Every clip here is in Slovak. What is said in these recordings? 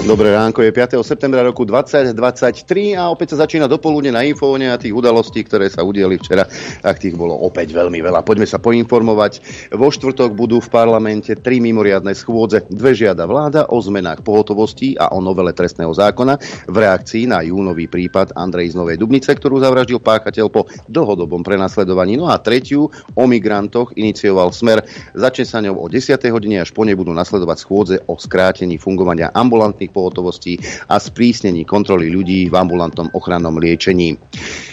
Dobré ránko, je 5. septembra roku 2023 a opäť sa začína dopoludne na infovne a tých udalostí, ktoré sa udiali včera, tak tých bolo opäť veľmi veľa. Poďme sa poinformovať. Vo štvrtok budú v parlamente tri mimoriadne schôdze. Dve žiada vláda o zmenách pohotovosti a o novele trestného zákona v reakcii na júnový prípad Andrej z Novej Dubnice, ktorú zavraždil páchateľ po dlhodobom prenasledovaní. No a tretiu o migrantoch inicioval smer. Začne sa ňou o 10. hodine až po nej budú nasledovať schôdze o skrátení fungovania ambulantných pohotovostí a sprísnení kontroly ľudí v ambulantnom ochrannom liečení.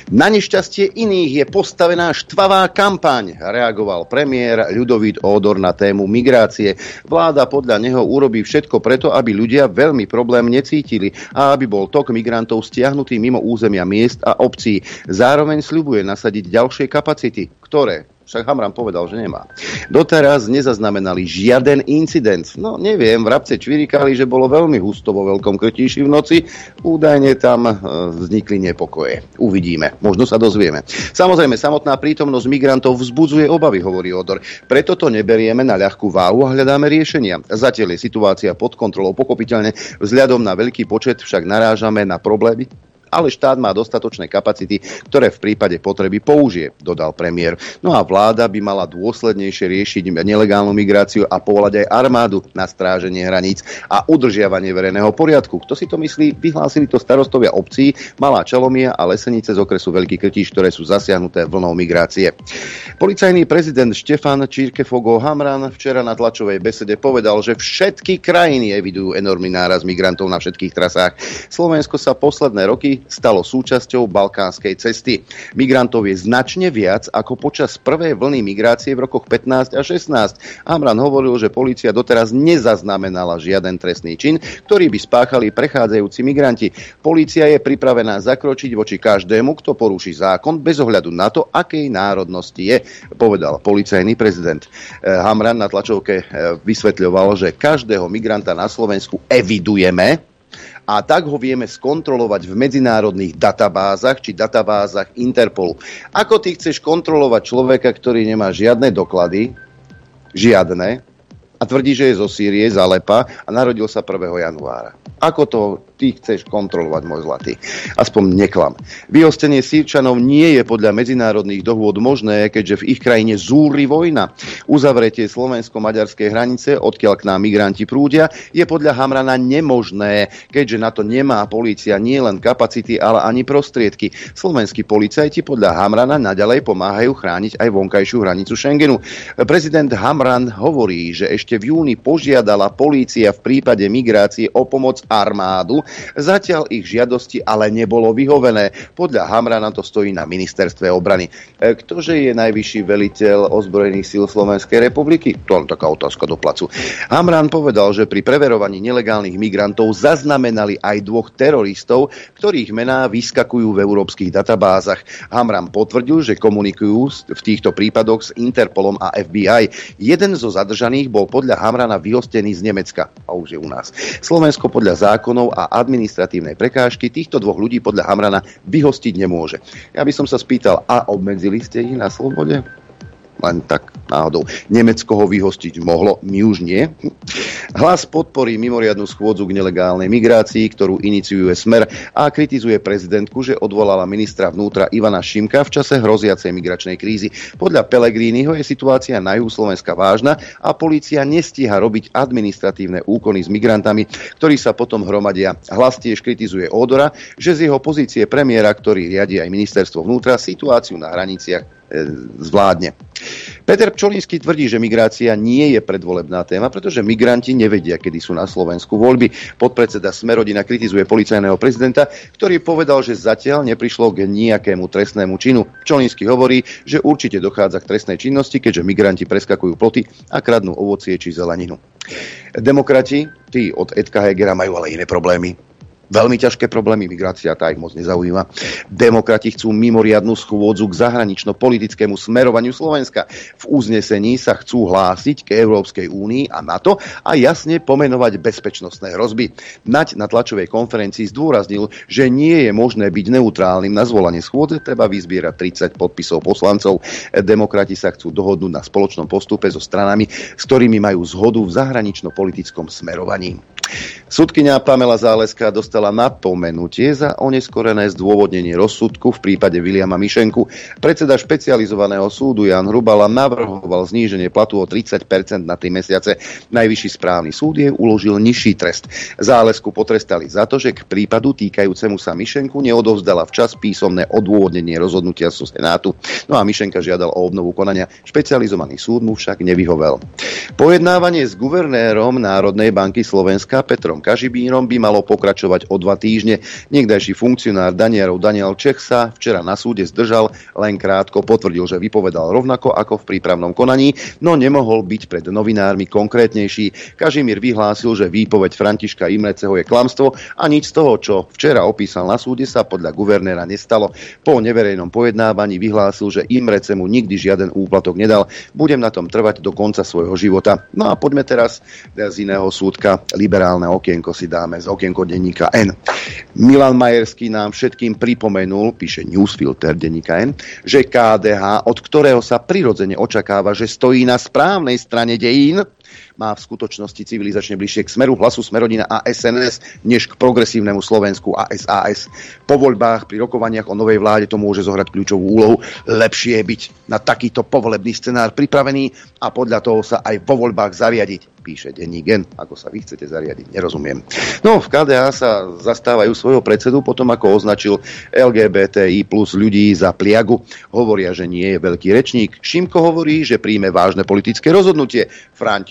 Na nešťastie iných je postavená štvavá kampaň, reagoval premiér Ľudovít Ódor na tému migrácie. Vláda podľa neho urobí všetko preto, aby ľudia veľmi problém necítili a aby bol tok migrantov stiahnutý mimo územia miest a obcí. Zároveň sľubuje nasadiť ďalšie kapacity, ktoré však Hamran povedal, že nemá. Doteraz nezaznamenali žiaden incident. No neviem, vrabce čvirikali, že bolo veľmi husto vo Veľkom Krtíši v noci. Údajne tam e, vznikli nepokoje. Uvidíme, možno sa dozvieme. Samozrejme, samotná prítomnosť migrantov vzbudzuje obavy, hovorí Odor. Preto to neberieme na ľahkú váhu a hľadáme riešenia. Zatiaľ je situácia pod kontrolou. Pochopiteľne vzhľadom na veľký počet však narážame na problémy, ale štát má dostatočné kapacity, ktoré v prípade potreby použije, dodal premiér. No a vláda by mala dôslednejšie riešiť nelegálnu migráciu a povolať aj armádu na stráženie hraníc a udržiavanie verejného poriadku. Kto si to myslí? Vyhlásili to starostovia obcí, Malá Čalomia a Lesenice z okresu Veľký Krtíš, ktoré sú zasiahnuté vlnou migrácie. Policajný prezident Štefan Čírkefogo Hamran včera na tlačovej besede povedal, že všetky krajiny evidujú enormný náraz migrantov na všetkých trasách. Slovensko sa posledné roky stalo súčasťou balkánskej cesty. Migrantov je značne viac ako počas prvej vlny migrácie v rokoch 15 a 16. Amran hovoril, že policia doteraz nezaznamenala žiaden trestný čin, ktorý by spáchali prechádzajúci migranti. Polícia je pripravená zakročiť voči každému, kto poruší zákon bez ohľadu na to, akej národnosti je, povedal policajný prezident. Eh, Hamran na tlačovke eh, vysvetľoval, že každého migranta na Slovensku evidujeme, a tak ho vieme skontrolovať v medzinárodných databázach či databázach Interpolu. Ako ty chceš kontrolovať človeka, ktorý nemá žiadne doklady, žiadne, a tvrdí, že je zo Sýrie, z a narodil sa 1. januára. Ako to ty chceš kontrolovať, môj zlatý? Aspoň neklam. Vyhostenie Sýrčanov nie je podľa medzinárodných dohôd možné, keďže v ich krajine zúri vojna. Uzavretie slovensko-maďarskej hranice, odkiaľ k nám migranti prúdia, je podľa Hamrana nemožné, keďže na to nemá polícia nie len kapacity, ale ani prostriedky. Slovenskí policajti podľa Hamrana naďalej pomáhajú chrániť aj vonkajšiu hranicu Schengenu. Prezident Hamran hovorí, že ešte v júni požiadala polícia v prípade migrácie o pomoc armádu. Zatiaľ ich žiadosti ale nebolo vyhovené. Podľa Hamrana to stojí na ministerstve obrany. E, ktože je najvyšší veliteľ ozbrojených síl Slovenskej republiky? To je taká otázka do placu. Hamran povedal, že pri preverovaní nelegálnych migrantov zaznamenali aj dvoch teroristov, ktorých mená vyskakujú v európskych databázach. Hamran potvrdil, že komunikujú v týchto prípadoch s Interpolom a FBI. Jeden zo zadržaných bol podľa Hamrana vyhostený z Nemecka a už je u nás. Slovensko podľa zákonov a administratívnej prekážky týchto dvoch ľudí podľa Hamrana vyhostiť nemôže. Ja by som sa spýtal, a obmedzili ste ich na slobode? Len tak náhodou. Nemecko ho vyhostiť mohlo, my už nie. Hlas podporí mimoriadnu schôdzu k nelegálnej migrácii, ktorú iniciuje Smer a kritizuje prezidentku, že odvolala ministra vnútra Ivana Šimka v čase hroziacej migračnej krízy. Podľa Pelegrínyho je situácia na juhu Slovenska vážna a polícia nestíha robiť administratívne úkony s migrantami, ktorí sa potom hromadia. Hlas tiež kritizuje Ódora, že z jeho pozície premiéra, ktorý riadi aj ministerstvo vnútra, situáciu na hraniciach zvládne. Peter Pčolínsky tvrdí, že migrácia nie je predvolebná téma, pretože migranti nevedia, kedy sú na Slovensku voľby. Podpredseda Smerodina kritizuje policajného prezidenta, ktorý povedal, že zatiaľ neprišlo k nejakému trestnému činu. Pčolínsky hovorí, že určite dochádza k trestnej činnosti, keďže migranti preskakujú ploty a kradnú ovocie či zeleninu. Demokrati, tí od Edka Hegera majú ale iné problémy veľmi ťažké problémy, migrácia tá ich moc nezaujíma. Demokrati chcú mimoriadnú schôdzu k zahranično-politickému smerovaniu Slovenska. V uznesení sa chcú hlásiť k Európskej únii a NATO a jasne pomenovať bezpečnostné hrozby. Nať na tlačovej konferencii zdôraznil, že nie je možné byť neutrálnym na zvolanie schôdze, treba vyzbierať 30 podpisov poslancov. Demokrati sa chcú dohodnúť na spoločnom postupe so stranami, s ktorými majú zhodu v zahranično-politickom smerovaní. Sudkynia Pamela Záleska dostala napomenutie za oneskorené zdôvodnenie rozsudku v prípade Viliama Mišenku. Predseda špecializovaného súdu Jan Hrubala navrhoval zníženie platu o 30% na 3 mesiace. Najvyšší správny súd je uložil nižší trest. Zálesku potrestali za to, že k prípadu týkajúcemu sa Mišenku neodovzdala včas písomné odôvodnenie rozhodnutia zo Senátu. No a Mišenka žiadal o obnovu konania. Špecializovaný súd mu však nevyhovel. Pojednávanie s guvernérom Národnej banky Slovenska Slovenska Petrom Kažibírom by malo pokračovať o dva týždne. Niekdajší funkcionár Danielov Daniel Čech sa včera na súde zdržal, len krátko potvrdil, že vypovedal rovnako ako v prípravnom konaní, no nemohol byť pred novinármi konkrétnejší. Kažimír vyhlásil, že výpoveď Františka Imreceho je klamstvo a nič z toho, čo včera opísal na súde, sa podľa guvernéra nestalo. Po neverejnom pojednávaní vyhlásil, že Imrece mu nikdy žiaden úplatok nedal. Budem na tom trvať do konca svojho života. No a poďme teraz z iného súdka liberálne liberálne okienko si dáme z okienko denníka N. Milan Majerský nám všetkým pripomenul, píše newsfilter denníka N, že KDH, od ktorého sa prirodzene očakáva, že stojí na správnej strane dejín, má v skutočnosti civilizačne bližšie k smeru hlasu Smerodina a SNS než k progresívnemu Slovensku a SAS. Po voľbách pri rokovaniach o novej vláde to môže zohrať kľúčovú úlohu. Lepšie je byť na takýto povolebný scenár pripravený a podľa toho sa aj po voľbách zariadiť píše denní gen. Ako sa vy chcete zariadiť, nerozumiem. No, v KDA sa zastávajú svojho predsedu potom, ako označil LGBTI plus ľudí za pliagu. Hovoria, že nie je veľký rečník. Šimko hovorí, že príjme vážne politické rozhodnutie.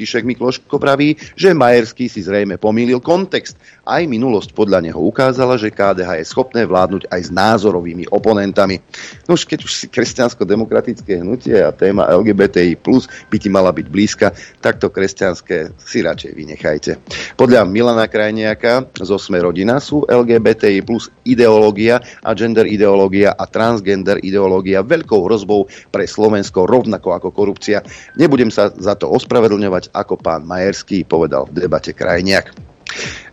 František Mikloško praví, že Majerský si zrejme pomýlil kontext. Aj minulosť podľa neho ukázala, že KDH je schopné vládnuť aj s názorovými oponentami. No už keď už si kresťansko-demokratické hnutie a téma LGBTI by ti mala byť blízka, tak to kresťanské si radšej vynechajte. Podľa Milana Krajniaka zo Sme rodina sú LGBTI ideológia a gender ideológia a transgender ideológia veľkou hrozbou pre Slovensko rovnako ako korupcia. Nebudem sa za to ospravedlňovať, ako pán Majerský povedal v debate Krajniak.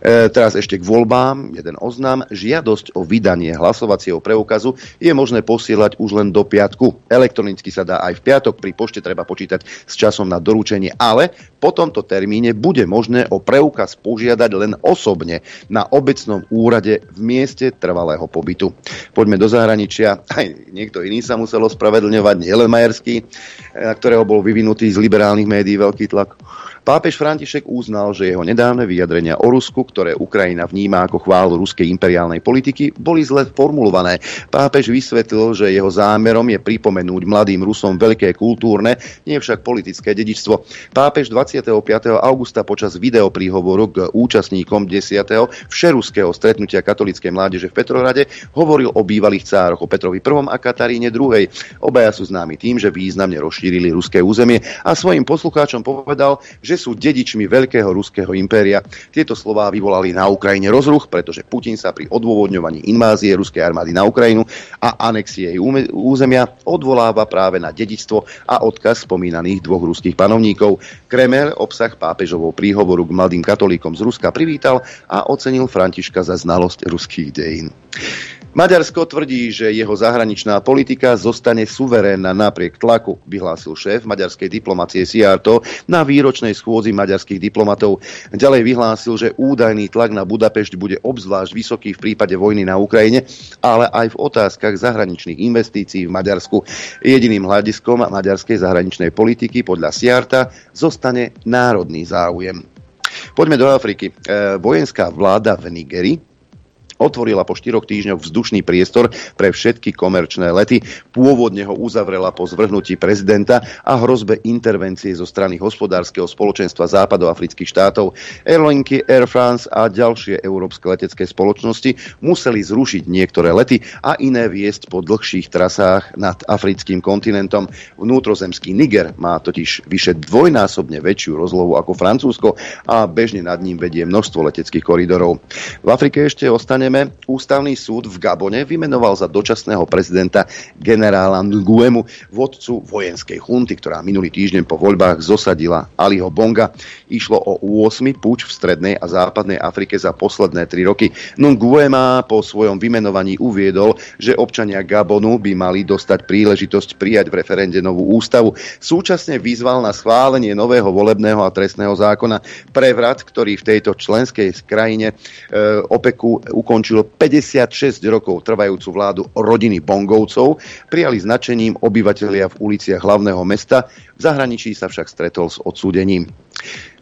E, teraz ešte k voľbám, jeden oznám. Žiadosť o vydanie hlasovacieho preukazu je možné posielať už len do piatku. Elektronicky sa dá aj v piatok, pri pošte treba počítať s časom na doručenie, ale po tomto termíne bude možné o preukaz požiadať len osobne na obecnom úrade v mieste trvalého pobytu. Poďme do zahraničia. Aj niekto iný sa musel ospravedlňovať, nielen Majerský, na ktorého bol vyvinutý z liberálnych médií veľký tlak. Pápež František uznal, že jeho nedávne vyjadrenia o Rusku, ktoré Ukrajina vníma ako chválu ruskej imperiálnej politiky, boli zle formulované. Pápež vysvetlil, že jeho zámerom je pripomenúť mladým Rusom veľké kultúrne, nie však politické dedičstvo. Pápež 25. augusta počas videopríhovoru k účastníkom 10. všeruského stretnutia katolíckej mládeže v Petrohrade hovoril o bývalých cároch, o Petrovi I a Kataríne II. Obaja sú známi tým, že významne rozšírili ruské územie a svojim poslucháčom povedal, že že sú dedičmi veľkého ruského impéria. Tieto slová vyvolali na Ukrajine rozruch, pretože Putin sa pri odôvodňovaní invázie ruskej armády na Ukrajinu a anexie jej územia odvoláva práve na dedičstvo a odkaz spomínaných dvoch ruských panovníkov. Kremel obsah pápežovou príhovoru k mladým katolíkom z Ruska privítal a ocenil Františka za znalosť ruských dejín. Maďarsko tvrdí, že jeho zahraničná politika zostane suverénna napriek tlaku, vyhlásil šéf maďarskej diplomacie Siarto na výročnej schôdzi maďarských diplomatov. Ďalej vyhlásil, že údajný tlak na Budapešť bude obzvlášť vysoký v prípade vojny na Ukrajine, ale aj v otázkach zahraničných investícií v Maďarsku. Jediným hľadiskom maďarskej zahraničnej politiky podľa Siarta zostane národný záujem. Poďme do Afriky. E, vojenská vláda v Nigeri otvorila po štyroch týždňoch vzdušný priestor pre všetky komerčné lety. Pôvodne ho uzavrela po zvrhnutí prezidenta a hrozbe intervencie zo strany hospodárskeho spoločenstva západoafrických štátov. Airlinky, Air France a ďalšie európske letecké spoločnosti museli zrušiť niektoré lety a iné viesť po dlhších trasách nad africkým kontinentom. Vnútrozemský Niger má totiž vyše dvojnásobne väčšiu rozlohu ako Francúzsko a bežne nad ním vedie množstvo leteckých koridorov. V Afrike ešte ostaneme. Ústavný súd v Gabone vymenoval za dočasného prezidenta generála Nguemu, vodcu vojenskej chunty, ktorá minulý týždeň po voľbách zosadila Aliho Bonga. Išlo o 8. púč v strednej a západnej Afrike za posledné 3 roky. Nguema po svojom vymenovaní uviedol, že občania Gabonu by mali dostať príležitosť prijať v referende novú ústavu. Súčasne vyzval na schválenie nového volebného a trestného zákona. Prevrat, ktorý v tejto členskej krajine e, opeku ukončil 56 rokov trvajúcu vládu rodiny Bongovcov, prijali značením obyvateľia v uliciach hlavného mesta, v zahraničí sa však stretol s odsúdením.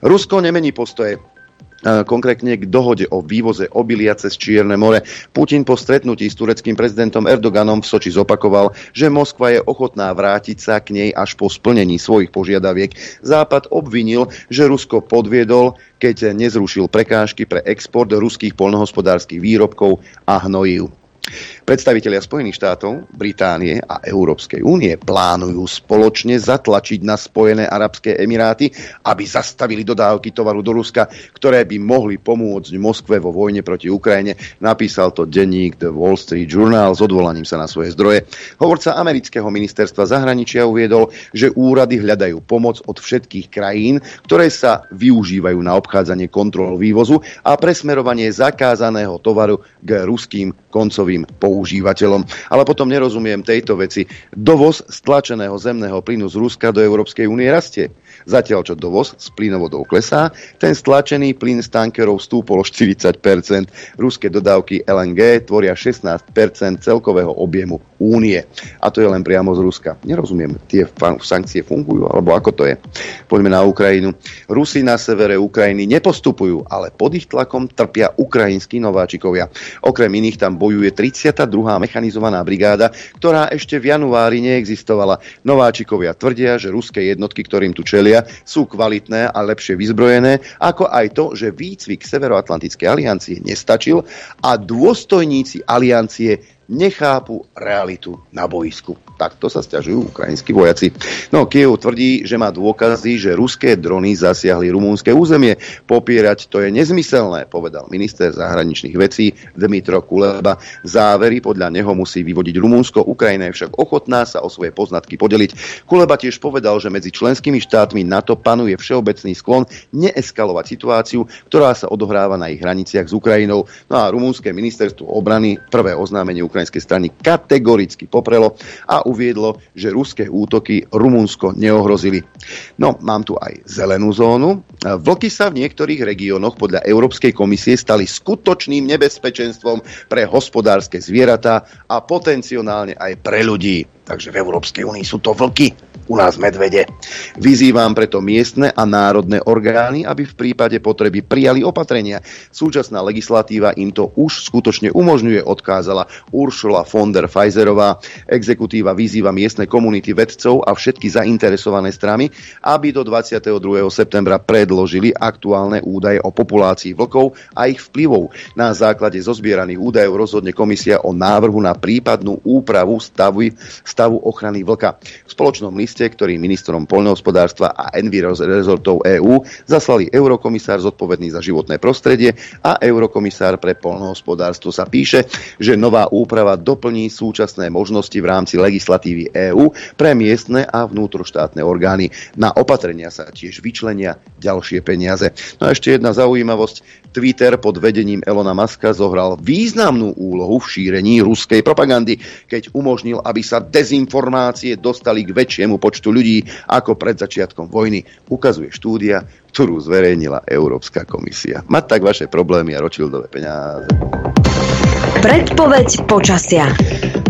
Rusko nemení postoje konkrétne k dohode o vývoze obilia cez Čierne more. Putin po stretnutí s tureckým prezidentom Erdoganom v Soči zopakoval, že Moskva je ochotná vrátiť sa k nej až po splnení svojich požiadaviek. Západ obvinil, že Rusko podviedol, keď nezrušil prekážky pre export ruských polnohospodárskych výrobkov a hnojív. Predstavitelia Spojených štátov, Británie a Európskej únie plánujú spoločne zatlačiť na Spojené arabské emiráty, aby zastavili dodávky tovaru do Ruska, ktoré by mohli pomôcť Moskve vo vojne proti Ukrajine. Napísal to denník The Wall Street Journal s odvolaním sa na svoje zdroje. Hovorca amerického ministerstva zahraničia uviedol, že úrady hľadajú pomoc od všetkých krajín, ktoré sa využívajú na obchádzanie kontrol vývozu a presmerovanie zakázaného tovaru k ruským koncovým používateľom používateľom. Ale potom nerozumiem tejto veci. Dovoz stlačeného zemného plynu z Ruska do Európskej únie rastie. Zatiaľ, čo dovoz z plynovodov klesá, ten stlačený plyn z tankerov stúpol o 40%. Ruské dodávky LNG tvoria 16% celkového objemu únie. A to je len priamo z Ruska. Nerozumiem, tie sankcie fungujú, alebo ako to je. Poďme na Ukrajinu. Rusi na severe Ukrajiny nepostupujú, ale pod ich tlakom trpia ukrajinskí nováčikovia. Okrem iných tam bojuje 32. mechanizovaná brigáda, ktorá ešte v januári neexistovala. Nováčikovia tvrdia, že ruské jednotky, ktorým tu čelia, sú kvalitné a lepšie vyzbrojené, ako aj to, že výcvik Severoatlantickej aliancie nestačil a dôstojníci aliancie nechápu realitu na boisku. Takto sa stiažujú ukrajinskí vojaci. No, Kiev tvrdí, že má dôkazy, že ruské drony zasiahli rumúnske územie. Popierať to je nezmyselné, povedal minister zahraničných vecí Dmitro Kuleba. Závery podľa neho musí vyvodiť Rumúnsko, Ukrajina je však ochotná sa o svoje poznatky podeliť. Kuleba tiež povedal, že medzi členskými štátmi NATO panuje všeobecný sklon neeskalovať situáciu, ktorá sa odohráva na ich hraniciach s Ukrajinou. No a rumúnske ministerstvo obrany prvé oznámenie ukrajinskej strany kategoricky poprelo a uviedlo, že ruské útoky Rumunsko neohrozili. No, mám tu aj zelenú zónu. Vlky sa v niektorých regiónoch podľa Európskej komisie stali skutočným nebezpečenstvom pre hospodárske zvieratá a potenciálne aj pre ľudí. Takže v Európskej únii sú to vlky u nás medvede. Vyzývam preto miestne a národné orgány, aby v prípade potreby prijali opatrenia. Súčasná legislatíva im to už skutočne umožňuje, odkázala Uršula von der Pfizerová. Exekutíva vyzýva miestne komunity vedcov a všetky zainteresované strany, aby do 22. septembra predložili aktuálne údaje o populácii vlkov a ich vplyvov. Na základe zozbieraných údajov rozhodne komisia o návrhu na prípadnú úpravu stavu, stavu ochrany vlka. V spoločnom liste liste, ktorý ministrom poľnohospodárstva a Enviro rezortov EÚ zaslali eurokomisár zodpovedný za životné prostredie a eurokomisár pre poľnohospodárstvo sa píše, že nová úprava doplní súčasné možnosti v rámci legislatívy EÚ pre miestne a vnútroštátne orgány. Na opatrenia sa tiež vyčlenia ďalšie peniaze. No a ešte jedna zaujímavosť. Twitter pod vedením Elona Muska zohral významnú úlohu v šírení ruskej propagandy, keď umožnil, aby sa dezinformácie dostali k väčšiemu počtu ľudí ako pred začiatkom vojny, ukazuje štúdia, ktorú zverejnila Európska komisia. Mať tak vaše problémy a ročildové peniaze. Predpoveď počasia.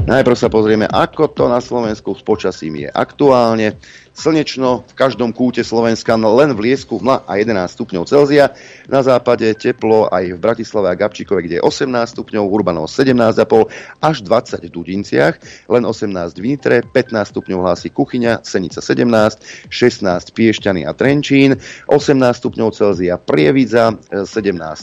Najprv sa pozrieme, ako to na Slovensku s počasím je aktuálne. Slnečno v každom kúte Slovenska, no len v Liesku mla a 11 stupňov Celzia. Na západe teplo aj v Bratislave a Gabčíkove, kde je 18 stupňov, Urbanov 17,5 až 20 v Dudinciach, len 18 v Nitre, 15 stupňov hlási Kuchyňa, Senica 17, 16 Piešťany a Trenčín, 18 stupňov Celzia Prievidza, 17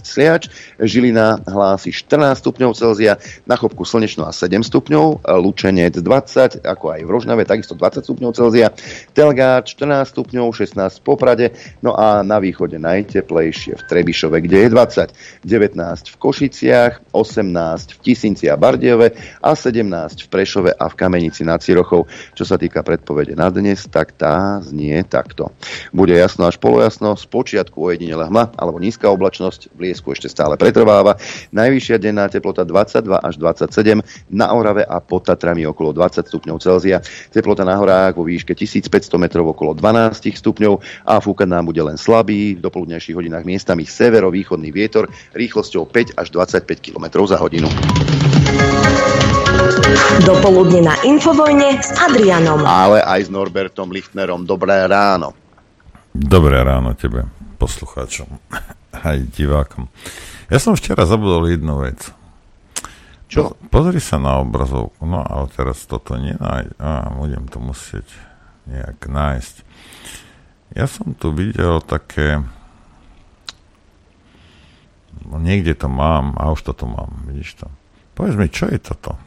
Sliač, Žilina hlási 14 stupňov Celzia, na Chopku slnečno a 7 stupňov, Lučenec 20, ako aj v Rožnave, takisto 20 stupňov Celzia, Telgár 14 stupňov, 16 v Poprade, no a na východe najteplejšie v Trebišove, kde je 20, 19 v Košiciach, 18 v Tisinci a Bardiove a 17 v Prešove a v Kamenici nad Cirochou. Čo sa týka predpovede na dnes, tak tá znie takto. Bude jasno až polojasno, z počiatku ojedinele hma alebo nízka oblačnosť, v Liesku ešte stále pretrváva. Najvyššia denná teplota 22 až 27, na Orave a pod Tatrami okolo 20 stupňov Celzia. Teplota na horách vo výške 1500 metrov okolo 12 stupňov a fúkať nám bude len slabý, v dopoludnejších hodinách miestami severovýchodný vietor rýchlosťou 5 až 25 km za hodinu. Dopoludne na Infovojne s Adrianom. Ale aj s Norbertom Lichtnerom. Dobré ráno. Dobré ráno tebe, poslucháčom, aj divákom. Ja som včera zabudol jednu vec. Čo? Pozri sa na obrazovku, no ale teraz toto nenájde. Á, budem to musieť nejak nájsť. Ja som tu videl také... No, niekde to mám, a už toto mám, vidíš to. Povedz mi, čo je toto?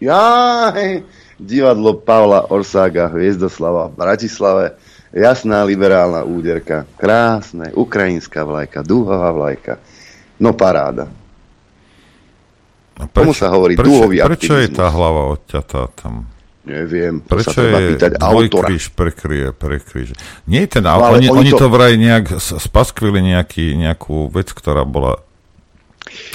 Jaj, divadlo Pavla Orsága Hviezdoslava v Bratislave Jasná liberálna úderka. Krásne. Ukrajinská vlajka. Dúhová vlajka. No paráda. A prečo, Tomu sa hovorí prečo, dúhový Prečo je aktivizmus. tá hlava odťatá tam? Neviem, to Prečo sa treba je pýtať autora. dvojkríž prekryje, prekríž? Nie je ten No, ale oni, oni to- to vraj nejak spaskvili nejaký, nejakú vec, ktorá bola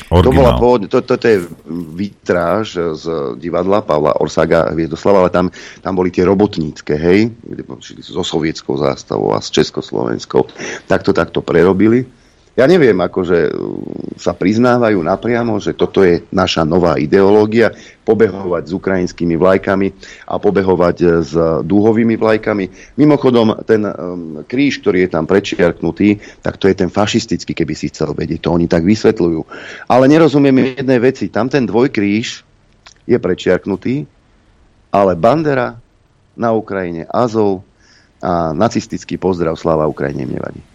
To bola originál. pôvodne, to, toto je vitráž z divadla Pavla Orsaga Hviezdoslava, ale tam, tam boli tie robotnícke, hej, so sovietskou zástavou a s československou. Tak to takto prerobili. Ja neviem, akože uh, sa priznávajú napriamo, že toto je naša nová ideológia, pobehovať s ukrajinskými vlajkami a pobehovať eh, s dúhovými vlajkami. Mimochodom, ten um, kríž, ktorý je tam prečiarknutý, tak to je ten fašistický, keby si chcel vedieť. To oni tak vysvetľujú. Ale nerozumiem jednej veci. Tam ten dvojkríž je prečiarknutý, ale bandera na Ukrajine, Azov a nacistický pozdrav Sláva Ukrajine nevadí.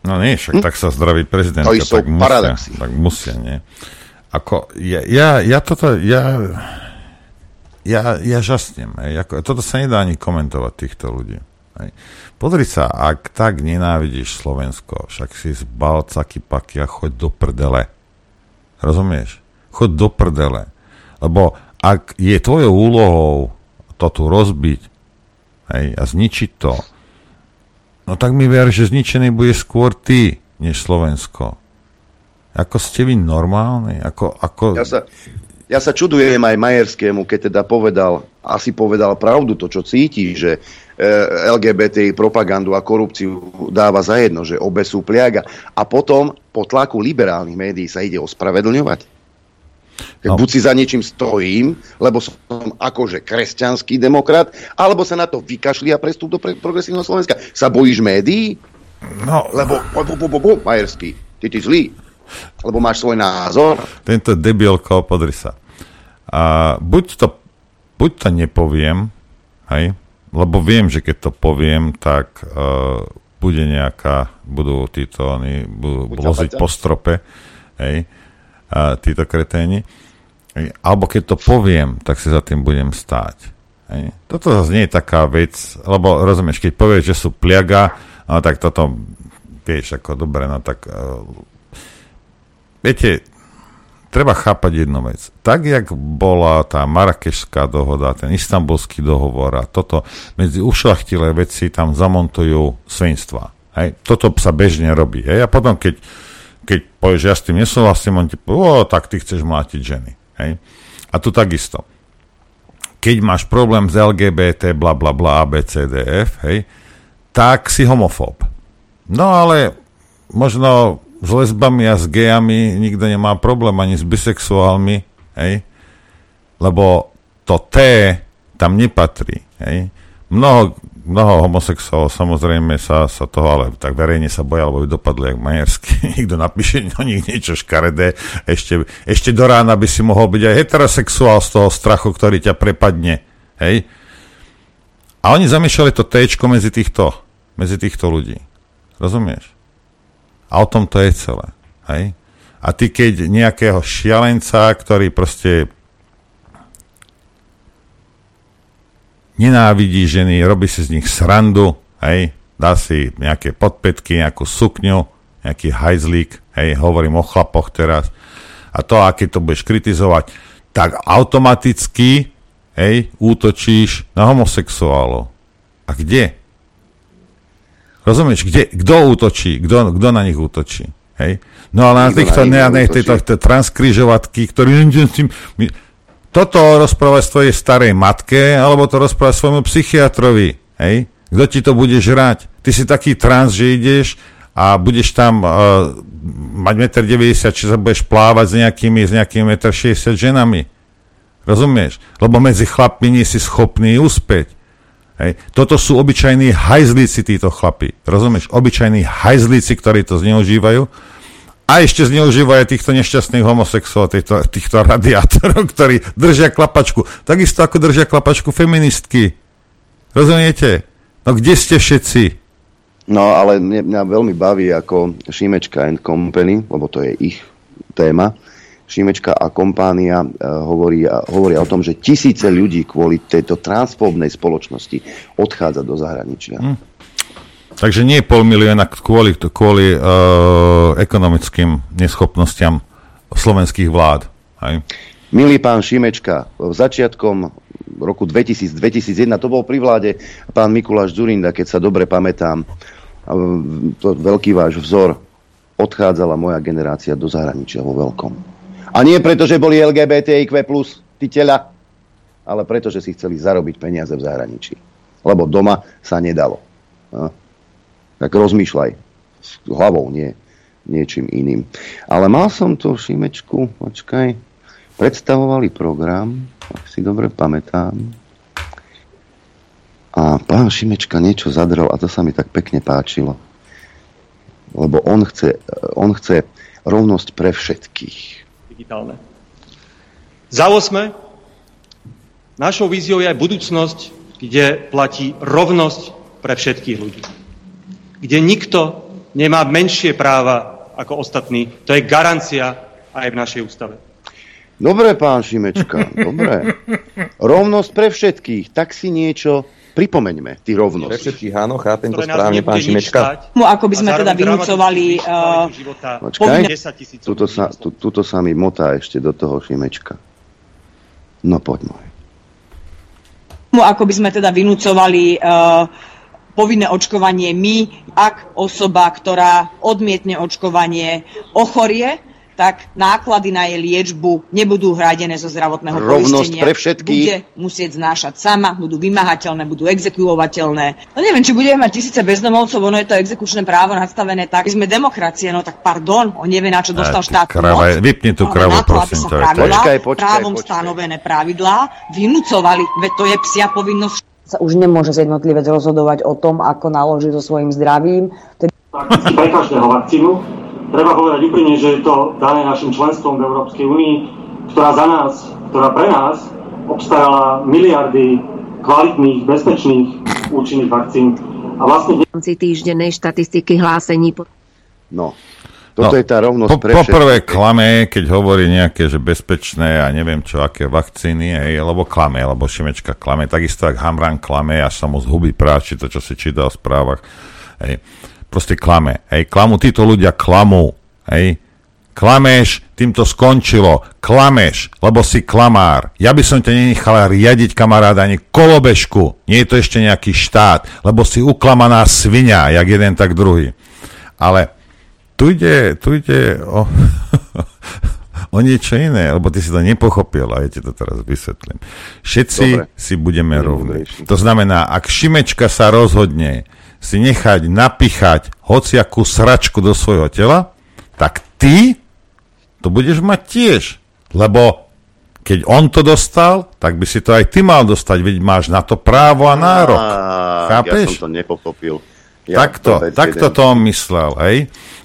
No nie, však tak sa zdraví prezidentka, To tak musia, paradoxy. tak musia, nie. Ako, ja, ja, ja toto, ja, ja, ja žasnem, hej, ako, toto sa nedá ani komentovať týchto ľudí. Hej. Pozri sa, ak tak nenávidíš Slovensko, však si zbal caky paky a choď do prdele. Rozumieš? Choď do prdele. Lebo ak je tvojou úlohou to tu rozbiť hej, a zničiť to, no tak mi ver, že zničený bude skôr ty, než Slovensko. Ako ste vy normálni? Ako, ako... Ja sa, ja sa čudujem aj Majerskému, keď teda povedal, asi povedal pravdu, to čo cíti, že e, LGBT propagandu a korupciu dáva za jedno, že obe sú pliaga. A potom po tlaku liberálnych médií sa ide ospravedlňovať. No. Buď si za niečím stojím, lebo som akože kresťanský demokrat, alebo sa na to vykašli a prestup do pre- progresívneho Slovenska. Sa bojíš médií? No, Lebo, bu, bu, bu, bu, Majerský, ty ty zlý. Lebo máš svoj názor. tento debilko, podri sa. A buď to, buď to nepoviem, hej, lebo viem, že keď to poviem, tak uh, bude nejaká, budú títo, oni budú Buď loziť po strope, hej, títo kreténi. Alebo keď to poviem, tak si za tým budem stáť. Toto zase nie je taká vec, lebo rozumieš, keď povieš, že sú pliaga, no tak toto, vieš, ako dobre, no tak uh, viete, treba chápať jednu vec. Tak, jak bola tá marakešská dohoda, ten istambulský dohovor a toto, medzi ušlachtilé veci tam zamontujú svinstva. Hej? Toto sa bežne robí. Hej? A potom, keď, keď povieš, ja s tým nesúhlasím, on ti povie, o, tak ty chceš mlátiť ženy. Hej? A tu takisto. Keď máš problém s LGBT, bla bla bla, ABCDF, hej, tak si homofób. No ale možno s lesbami a s gejami nikto nemá problém, ani s bisexuálmi, hej. lebo to T tam nepatrí. Hej. Mnoho, mnoho homosexuálov samozrejme sa, sa toho, ale tak verejne sa boja, lebo by dopadli jak majersky. Niekto napíše o nich niečo škaredé, ešte, ešte do rána by si mohol byť aj heterosexuál z toho strachu, ktorý ťa prepadne. Hej. A oni zamiešali to T medzi týchto, medzi týchto ľudí. Rozumieš? A o tom to je celé. Hej? A ty keď nejakého šialenca, ktorý proste nenávidí ženy, robí si z nich srandu, hej, dá si nejaké podpätky, nejakú sukňu, nejaký hajzlík, hej, hovorím o chlapoch teraz, a to, aké to budeš kritizovať, tak automaticky, hej, útočíš na homosexuálov. A kde? Rozumieš, kde, kto útočí, kto, kto na nich útočí, hej? No ale na týchto, ne, ne, tieto, transkrižovatky, ktorí toto rozprávať svojej starej matke, alebo to rozprávať svojmu psychiatrovi. Hej? Kto ti to bude žrať? Ty si taký trans, že ideš a budeš tam uh, mať 1,90 m, či sa budeš plávať s nejakými, s nejakými 1,60 m ženami. Rozumieš? Lebo medzi chlapmi nie si schopný uspieť. Hej. Toto sú obyčajní hajzlíci títo chlapi. Rozumieš? Obyčajní hajzlíci, ktorí to zneužívajú a ešte zneužívajú týchto nešťastných homosexuálov, týchto, týchto radiátorov, ktorí držia klapačku. Takisto ako držia klapačku feministky. Rozumiete? No kde ste všetci? No ale mňa, veľmi baví ako Šimečka and Company, lebo to je ich téma. Šimečka a kompánia uh, hovorí, hovoria o tom, že tisíce ľudí kvôli tejto transfóbnej spoločnosti odchádza do zahraničia. Hm. Takže nie pol milióna kvôli, kvôli uh, ekonomickým neschopnostiam slovenských vlád. Hej? Milý pán Šimečka, v začiatkom roku 2000-2001, to bol pri vláde pán Mikuláš Zurinda, keď sa dobre pamätám, to veľký váš vzor, odchádzala moja generácia do zahraničia vo veľkom. A nie preto, že boli LGBTIQ+, ty tela, ale preto, že si chceli zarobiť peniaze v zahraničí. Lebo doma sa nedalo. Tak rozmýšľaj s hlavou, nie niečím iným. Ale mal som to Šimečku, počkaj, predstavovali program, ak si dobre pamätám. A pán Šimečka niečo zadrel a to sa mi tak pekne páčilo. Lebo on chce, on chce rovnosť pre všetkých. Digitálne. Za osme, našou víziou je aj budúcnosť, kde platí rovnosť pre všetkých ľudí kde nikto nemá menšie práva ako ostatní. To je garancia aj v našej ústave. Dobre, pán Šimečka, dobre. Rovnosť pre všetkých, tak si niečo pripomeňme, ty rovnosť. Pre všetkých, áno, chápem to správne, pán Šimečka. No, ako by sme teda vynúcovali... Uh, Počkaj, tuto sa, tu, tuto sa mi motá ešte do toho Šimečka. No poď môj. No, ako by sme teda vynúcovali uh, povinné očkovanie my, ak osoba, ktorá odmietne očkovanie, ochorie, tak náklady na jej liečbu nebudú hradené zo zdravotného Rovnosť poistenia. pre všetkých. Bude musieť znášať sama, budú vymahateľné, budú exekuovateľné. No neviem, či budeme mať tisíce bezdomovcov, ono je to exekučné právo nastavené tak. Sme demokracie, no tak pardon, on nevie, na čo dostal štát. Krava, vypni tú kravu, no, prosím. To, pravidlá, počkaj, počkaj, právom počkaj. stanovené pravidlá vynúcovali, veď to je psia povinnosť sa už nemôže jednotlivec rozhodovať o tom, ako naloží so svojím zdravím. Tedy... Prakticky pre každého vakcínu. Treba povedať úprimne, že je to dané našim členstvom v Európskej únii, ktorá za nás, ktorá pre nás obstarala miliardy kvalitných, bezpečných, účinných vakcín. A vlastne... V týždennej štatistiky hlásení... No, toto no, je tá rovnosť po, pre Poprvé klame, keď hovorí nejaké, že bezpečné a neviem čo, aké vakcíny, hej, lebo klame, lebo Šimečka klame, takisto ak Hamran klame, až sa mu zhubí práči to, čo si čítal v správach. Hej. Proste klame. Hej, klamu, títo ľudia klamú. Hej. Klameš, tým to skončilo. Klameš, lebo si klamár. Ja by som ťa nenechal riadiť, kamaráda, ani kolobežku. Nie je to ešte nejaký štát, lebo si uklamaná svinia, jak jeden, tak druhý. Ale tu ide, tu ide o, o niečo iné, lebo ty si to nepochopil a ja ti to teraz vysvetlím. Všetci Dobre. si budeme rovní. To znamená, ak Šimečka sa rozhodne si nechať napichať hociakú sračku do svojho tela, tak ty to budeš mať tiež. Lebo keď on to dostal, tak by si to aj ty mal dostať, veď máš na to právo a nárok. Á, Chápeš? Ja som to nepochopil. Ja takto, takto jeden. to myslel, hej?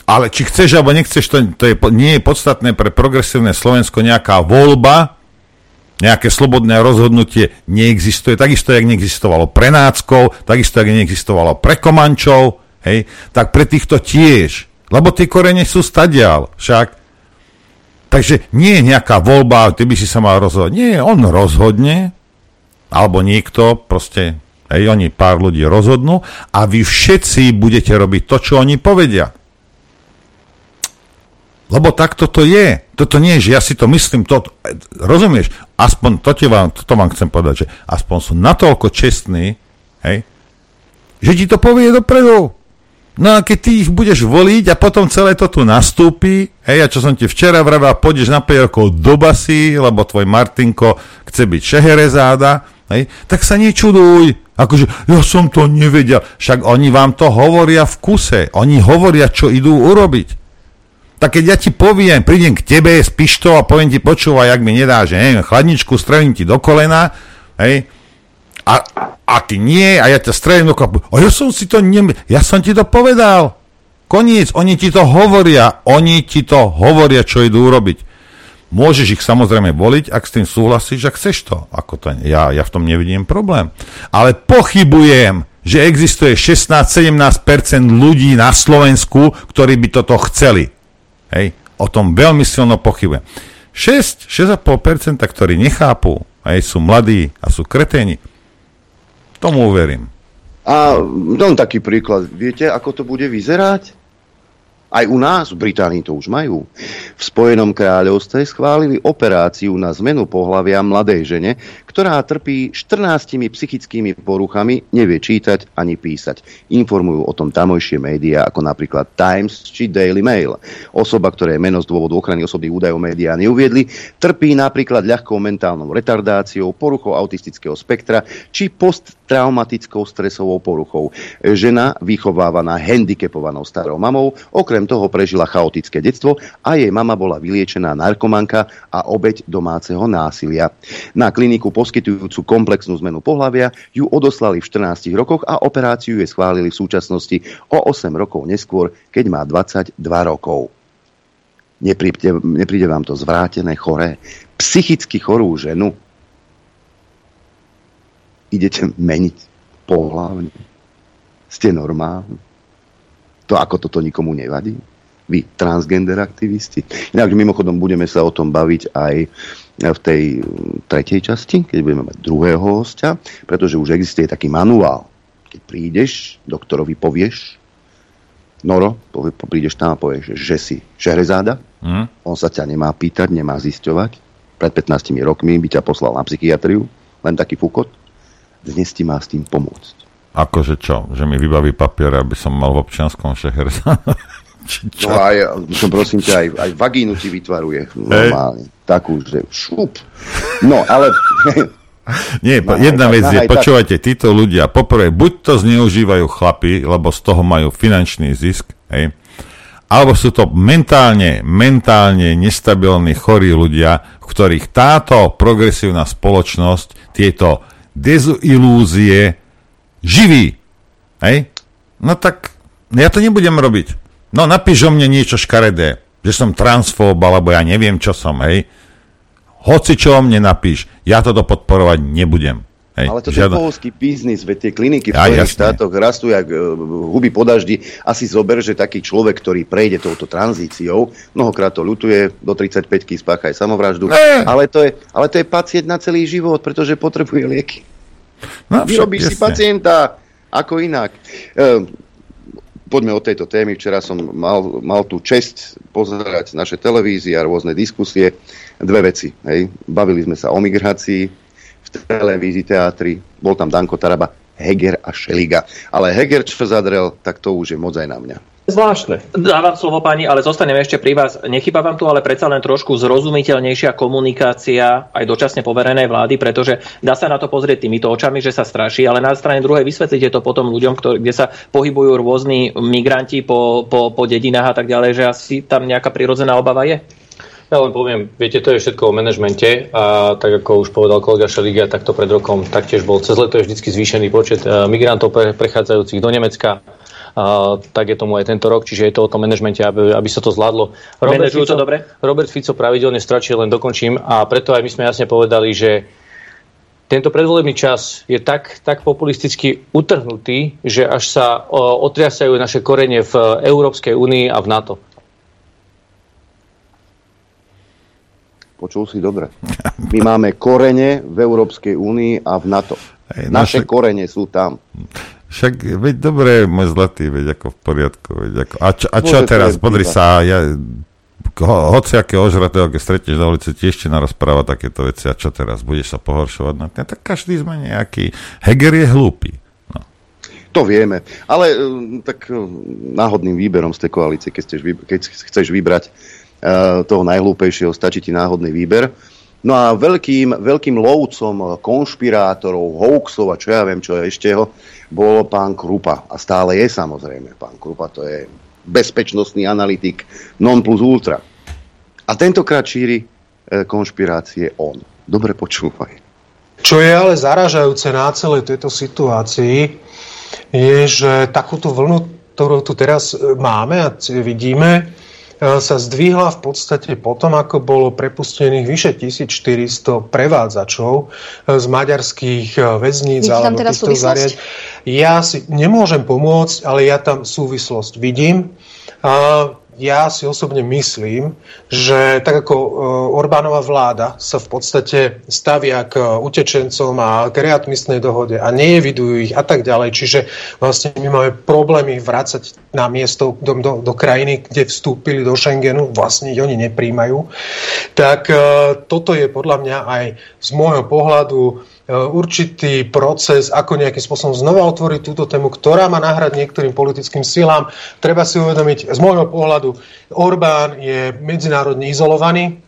Ale či chceš alebo nechceš, to, to je, nie je podstatné pre progresívne Slovensko nejaká voľba, nejaké slobodné rozhodnutie neexistuje, takisto, jak neexistovalo pre náckov, takisto, jak neexistovalo pre komančov, hej, tak pre týchto tiež, lebo tie korene sú stadial, však. Takže nie je nejaká voľba, ty by si sa mal rozhodnúť. Nie, on rozhodne, alebo niekto, proste, hej, oni pár ľudí rozhodnú a vy všetci budete robiť to, čo oni povedia. Lebo takto to je. Toto nie je, že ja si to myslím, to, rozumieš? Aspoň, to ti vám, toto vám chcem povedať, že aspoň sú natoľko čestní, hej, že ti to povie dopredu. No a keď ty ich budeš voliť a potom celé to tu nastúpi, hej, a čo som ti včera vravel, pôjdeš na 5 rokov do basy, lebo tvoj Martinko chce byť šeherezáda, hej, tak sa nečuduj. Akože, ja som to nevedel. Však oni vám to hovoria v kuse. Oni hovoria, čo idú urobiť. Tak keď ja ti poviem, prídem k tebe s pištou a poviem ti, počúvaj, jak mi nedáš, že neviem, chladničku, strelím ti do kolena, hej, a, a ty nie, a ja ťa strelím do kolena. A ja som si to, ne, ja som ti to povedal. Koniec, oni ti to hovoria, oni ti to hovoria, čo idú urobiť. Môžeš ich samozrejme voliť, ak s tým súhlasíš, ak chceš to. Ako to ja, ja v tom nevidím problém. Ale pochybujem, že existuje 16-17% ľudí na Slovensku, ktorí by toto chceli. Hej, o tom veľmi silno pochybujem. 6, 6,5%, ktorí nechápu, hej, sú mladí a sú kreténi, tomu uverím. A dám taký príklad. Viete, ako to bude vyzerať? Aj u nás, v Británii to už majú. V Spojenom kráľovstve schválili operáciu na zmenu pohlavia mladej žene, ktorá trpí 14 psychickými poruchami, nevie čítať ani písať. Informujú o tom tamojšie médiá, ako napríklad Times či Daily Mail. Osoba, ktoré meno z dôvodu ochrany osobných údajov médiá neuviedli, trpí napríklad ľahkou mentálnou retardáciou, poruchou autistického spektra či posttraumatickou stresovou poruchou. Žena vychovávaná handicapovanou starou mamou, okrem toho prežila chaotické detstvo a jej mama bola vyliečená narkomanka a obeď domáceho násilia. Na kliniku poskytujúcu komplexnú zmenu pohlavia ju odoslali v 14 rokoch a operáciu jej schválili v súčasnosti o 8 rokov neskôr, keď má 22 rokov. Nepríde, nepríde vám to zvrátené, choré, psychicky chorú ženu? Idete meniť pohlavne? Ste normálni? To ako toto nikomu nevadí? Vy, transgender aktivisti? Inak mimochodom budeme sa o tom baviť aj v tej tretej časti, keď budeme mať druhého hostia, pretože už existuje taký manuál. Keď prídeš, doktorovi povieš, Noro, povie, prídeš tam a povieš, že si šehrezáda, Hm? on sa ťa nemá pýtať, nemá zisťovať. Pred 15 rokmi by ťa poslal na psychiatriu, len taký fúkot. Dnes ti má s tým pomôcť. Akože čo? Že mi vybaví papier, aby som mal v občianskom šeher. Čo? No aj, som prosím ťa, aj, aj vagínu ti vytvaruje normálne. Takú, že šup. No, ale... Nie, No, jedna aj vec je, aj počúvajte, títo ľudia, poprvé, buď to zneužívajú chlapi, lebo z toho majú finančný zisk, hej, alebo sú to mentálne, mentálne nestabilní, chorí ľudia, v ktorých táto progresívna spoločnosť tieto dezilúzie živí. Hej? No tak ja to nebudem robiť. No napíš o mne niečo škaredé, že som transfób, alebo ja neviem, čo som, hej. Hoci čo o mne napíš, ja toto podporovať nebudem. Hej, Ale to je pohovský biznis, veď tie kliniky v Spojených štátoch rastú jak e, huby po daždi. Asi zober, že taký človek, ktorý prejde touto tranzíciou, mnohokrát to ľutuje, do 35-ky spácha aj samovraždu, Ne. ale to, je, ale to je pacient na celý život, pretože potrebuje lieky. No, však, Vyrobíš si pacienta, ako inak. E, poďme od tejto témy. Včera som mal, mal tú česť pozerať naše televízie a rôzne diskusie. Dve veci. Hej. Bavili sme sa o migrácii v televízii, teatri. Bol tam Danko Taraba, Heger a Šeliga. Ale Heger, čo zadrel, tak to už je moc aj na mňa. Zvláštne. Dávam slovo pani, ale zostaneme ešte pri vás. Nechyba vám tu ale predsa len trošku zrozumiteľnejšia komunikácia aj dočasne poverenej vlády, pretože dá sa na to pozrieť týmito očami, že sa straší, ale na strane druhej vysvetlíte to potom ľuďom, ktorí, kde sa pohybujú rôzni migranti po, po, po dedinách a tak ďalej, že asi tam nejaká prirodzená obava je? Ja len poviem, viete, to je všetko o manažmente a tak ako už povedal kolega Šeligia, tak to pred rokom taktiež bol. Cez leto je vždy zvýšený počet eh, migrantov pre, prechádzajúcich do Nemecka. A, tak je tomu aj tento rok, čiže je to o tom manažmente, aby, aby sa to zvládlo. Robert Fico, to dobre? Robert Fico pravidelne stračí, len dokončím a preto aj my sme jasne povedali, že tento predvolebný čas je tak, tak populisticky utrhnutý, že až sa o, otriasajú naše korene v Európskej únii a v NATO. Počul si dobre. My máme korene v Európskej únii a v NATO. Hej, Naše naše- korene sú tam. Však, veď dobre, môj zlatý, veď ako v poriadku. Veď ako, a, čo, a čo Môže teraz? Podri sa, ja, ho, hociaké ožratého, keď stretneš na ulici, ti ešte narozpráva takéto veci. A čo teraz? Budeš sa pohoršovať na tým? Tak každý sme nejaký. Heger je hlúpy. To vieme. Ale um, tak um, náhodným výberom z tej koalície, keď chceš, vy- keď chceš vybrať uh, toho najhlúpejšieho, stačí ti náhodný výber. No a veľkým, veľkým lovcom uh, konšpirátorov, hoaxov a čo ja viem, čo ešte ho, bol pán Krupa. A stále je samozrejme. Pán Krupa to je bezpečnostný analytik non plus ultra. A tentokrát šíri uh, konšpirácie on. Dobre počúvaj. Čo je ale zaražajúce na celej tejto situácii, je, že takúto vlnu, ktorú tu teraz e, máme a vidíme, sa zdvihla v podstate potom, ako bolo prepustených vyše 1400 prevádzačov e, z maďarských e, väzníc Vidíte tam alebo teda súvislosť? zariad. Ja si nemôžem pomôcť, ale ja tam súvislosť vidím. A ja si osobne myslím, že tak ako e, Orbánova vláda sa v podstate stavia k utečencom a k readmisnej dohode a neevidujú ich a tak ďalej. Čiže vlastne my máme problémy vrácať na miesto do, do, do krajiny, kde vstúpili do Schengenu, vlastne ich oni nepríjmajú. Tak e, toto je podľa mňa aj z môjho pohľadu určitý proces, ako nejakým spôsobom znova otvoriť túto tému, ktorá má nahrať niektorým politickým silám. Treba si uvedomiť, z môjho pohľadu, Orbán je medzinárodne izolovaný,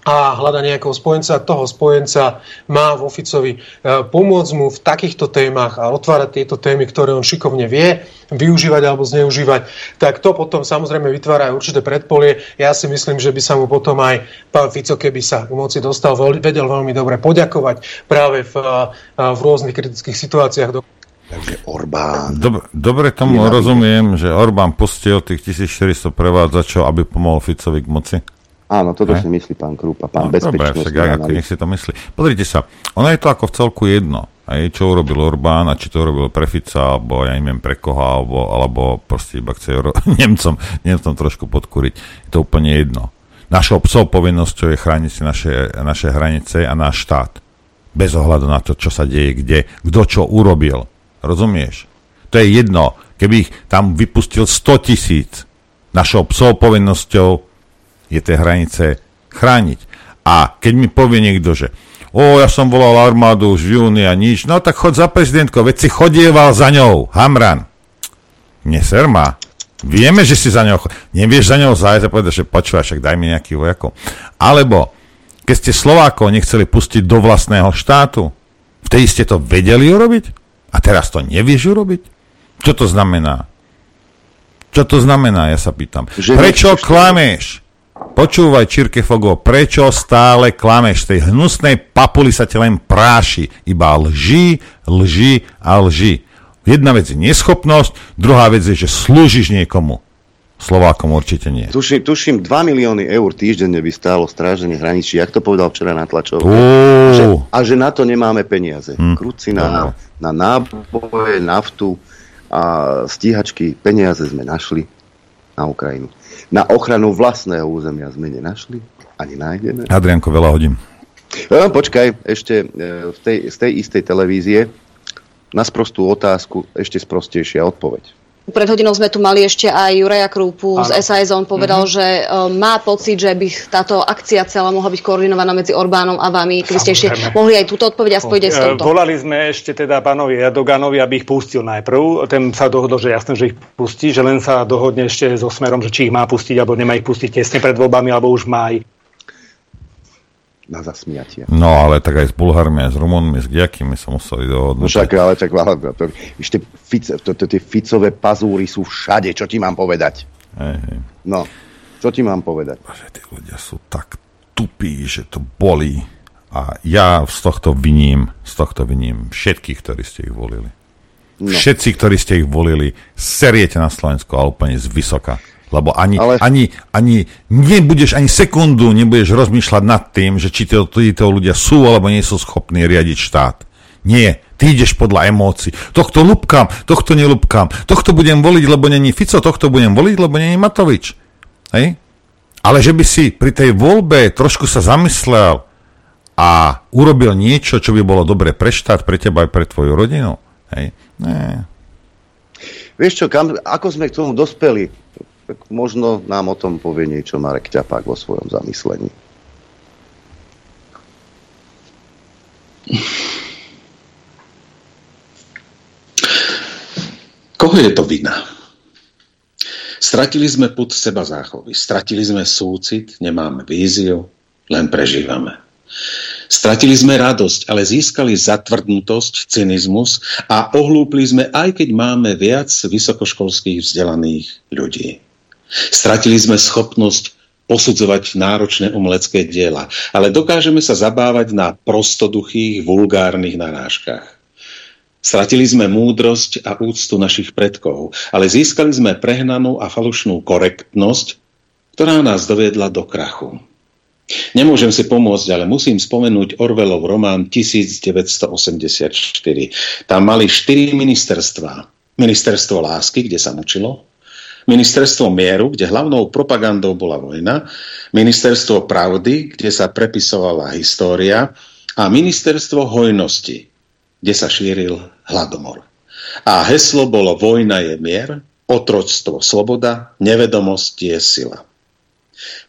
a hľada nejakého spojenca, toho spojenca má vo Ficovi e, pomôcť mu v takýchto témach a otvárať tieto témy, ktoré on šikovne vie využívať alebo zneužívať, tak to potom samozrejme vytvára aj určité predpolie. Ja si myslím, že by sa mu potom aj pán Fico, keby sa k moci dostal, vedel veľmi dobre poďakovať práve v, e, v rôznych kritických situáciách. Do... Takže Orbán. Dobre, dobre tomu rozumiem, že Orbán pustil tých 1400 prevádzačov, aby pomohol Ficovi k moci. Áno, toto si myslí pán Krupa, pán no, dobre, bezpečnostný však ak, ako analytik. nech si to myslí. Pozrite sa, ono je to ako v celku jedno. Aj, čo urobil Orbán a či to urobil pre Fica, alebo ja neviem pre koho, alebo, alebo proste iba chce Euro- Nemcom, Nemcom trošku podkuriť. Je to úplne jedno. Našou psou povinnosťou je chrániť si naše, naše hranice a náš štát. Bez ohľadu na to, čo sa deje, kde, kto čo urobil. Rozumieš? To je jedno. Keby ich tam vypustil 100 tisíc, našou psou povinnosťou je tie hranice chrániť. A keď mi povie niekto, že o, ja som volal armádu už v júni a nič, no tak chod za prezidentkou, veď si chodieval za ňou, Hamran. Neser ma. Vieme, že si za ňou, nevieš za ňou zájsť a povedať, že počúvaj, však daj mi nejakých vojakov. Alebo, keď ste Slovákov nechceli pustiť do vlastného štátu, vtedy ste to vedeli urobiť? A teraz to nevieš urobiť? Čo to znamená? Čo to znamená, ja sa pýtam. Že Prečo klameš? Počúvaj, Čirke Fogo, prečo stále klameš? Tej hnusnej papuli sa ti len práši. Iba lži, lži a lži. Jedna vec je neschopnosť, druhá vec je, že slúžiš niekomu. Slovákom určite nie. Tuším, tuším 2 milióny eur týždenne by stálo stráženie hraníčí, jak to povedal včera na tlačovke. Že, a že na to nemáme peniaze. Hm. Kruci na, na náboje, naftu a stíhačky, peniaze sme našli na Ukrajinu. Na ochranu vlastného územia sme nenašli, ani nájdeme. Adrianko, veľa hodím. No, počkaj, ešte e, v tej, z tej istej televízie na sprostú otázku ešte sprostejšia odpoveď. Pred hodinou sme tu mali ešte aj Juraja Krúpu z Áno. SAS. On povedal, Mhm. že e, má pocit, že by táto akcia celá mohla byť koordinovaná medzi Orbánom a vami. Keby ste ešte mohli aj túto odpoveď a spojiť s E, touto. Volali sme ešte teda pánovi Erdoganovi, aby ich pustil najprv. Ten sa dohodol, že jasné, že ich pustí, že len sa dohodne ešte so smerom, že či ich má pustiť, alebo nemá ich pustiť tesne pred voľbami, alebo už má ich. Na zasmiatie. No ale tak aj s Bulharmi, aj s Rumunmi, s kdejakými sa museli No dohodnúť. však, ale tak ale to, ešte Fice, to, to, tie Ficové pazúry sú všade, čo ti mám povedať. Hej, hej. No. Čo ti mám povedať? Že tí ľudia sú tak tupí, že to bolí. A ja z tohto viním, z tohto viním všetkých, ktorí ste ich volili. No. Všetci, ktorí ste ich volili, seriete na Slovensku a úplne z vysoka. Lebo ani, Ale... ani, ani nebudeš ani sekundu nebudeš rozmýšľať nad tým, že či títo, títo ľudia sú alebo nie sú schopní riadiť štát. Nie, ty ideš podľa emócií. Tohto lupkám, tohto nelupkám, tohto budem voliť, lebo není Fico, tohto budem voliť, lebo není Matovič. Hej? Ale že by si pri tej voľbe trošku sa zamyslel a urobil niečo, čo by bolo dobre pre štát, pre teba aj pre tvoju rodinu. Hej? Nie. Vieš čo, kam, ako sme k tomu dospeli? Tak možno nám o tom povie niečo Marek Ťapák vo svojom zamyslení. Koho je to vina? Stratili sme put seba záchovy, stratili sme súcit, nemáme víziu, len prežívame. Stratili sme radosť, ale získali zatvrdnutosť, cynizmus a ohlúpli sme, aj keď máme viac vysokoškolských vzdelaných ľudí. Stratili sme schopnosť posudzovať náročné umelecké diela, ale dokážeme sa zabávať na prostoduchých, vulgárnych narážkach. Stratili sme múdrosť a úctu našich predkov, ale získali sme prehnanú a falošnú korektnosť, ktorá nás doviedla do krachu. Nemôžem si pomôcť, ale musím spomenúť Orwellov román 1984. Tam mali štyri ministerstva. Ministerstvo lásky, kde sa mučilo, ministerstvo mieru, kde hlavnou propagandou bola vojna, ministerstvo pravdy, kde sa prepisovala história a ministerstvo hojnosti, kde sa šíril hladomor. A heslo bolo vojna je mier, otroctvo sloboda, nevedomosť je sila.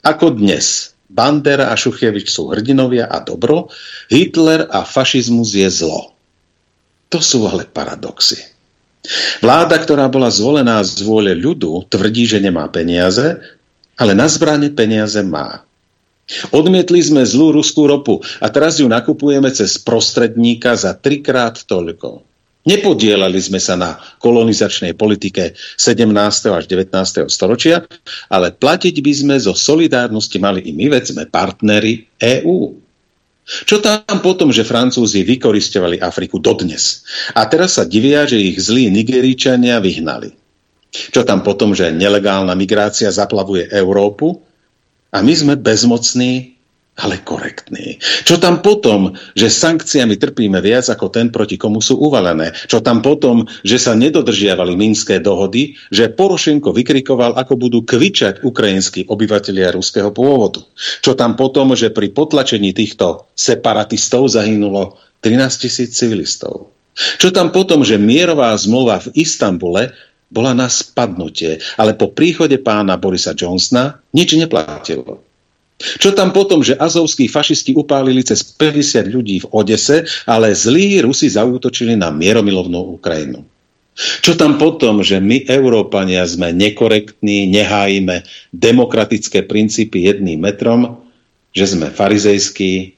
Ako dnes, Bandera a Šuchievič sú hrdinovia a dobro, Hitler a fašizmus je zlo. To sú ale paradoxy. Vláda, ktorá bola zvolená z vôle ľudu, tvrdí, že nemá peniaze, ale na zbrane peniaze má. Odmietli sme zlú ruskú ropu a teraz ju nakupujeme cez prostredníka za trikrát toľko. Nepodielali sme sa na kolonizačnej politike 17. až 19. storočia, ale platiť by sme zo solidárnosti mali i my, veď sme partnery EÚ. Čo tam potom, že Francúzi vykoristovali Afriku dodnes? A teraz sa divia, že ich zlí Nigeričania vyhnali. Čo tam potom, že nelegálna migrácia zaplavuje Európu? A my sme bezmocní ale korektný. Čo tam potom, že sankciami trpíme viac ako ten, proti komu sú uvalené? Čo tam potom, že sa nedodržiavali minské dohody, že Porošenko vykrikoval, ako budú kvičať ukrajinskí obyvatelia ruského pôvodu? Čo tam potom, že pri potlačení týchto separatistov zahynulo 13 tisíc civilistov? Čo tam potom, že mierová zmluva v Istambule bola na spadnutie, ale po príchode pána Borisa Johnsona nič neplatilo. Čo tam potom, že azovskí fašisti upálili cez 50 ľudí v Odese, ale zlí Rusi zaútočili na mieromilovnú Ukrajinu. Čo tam potom, že my, Európania, sme nekorektní, nehájime demokratické princípy jedným metrom, že sme farizejskí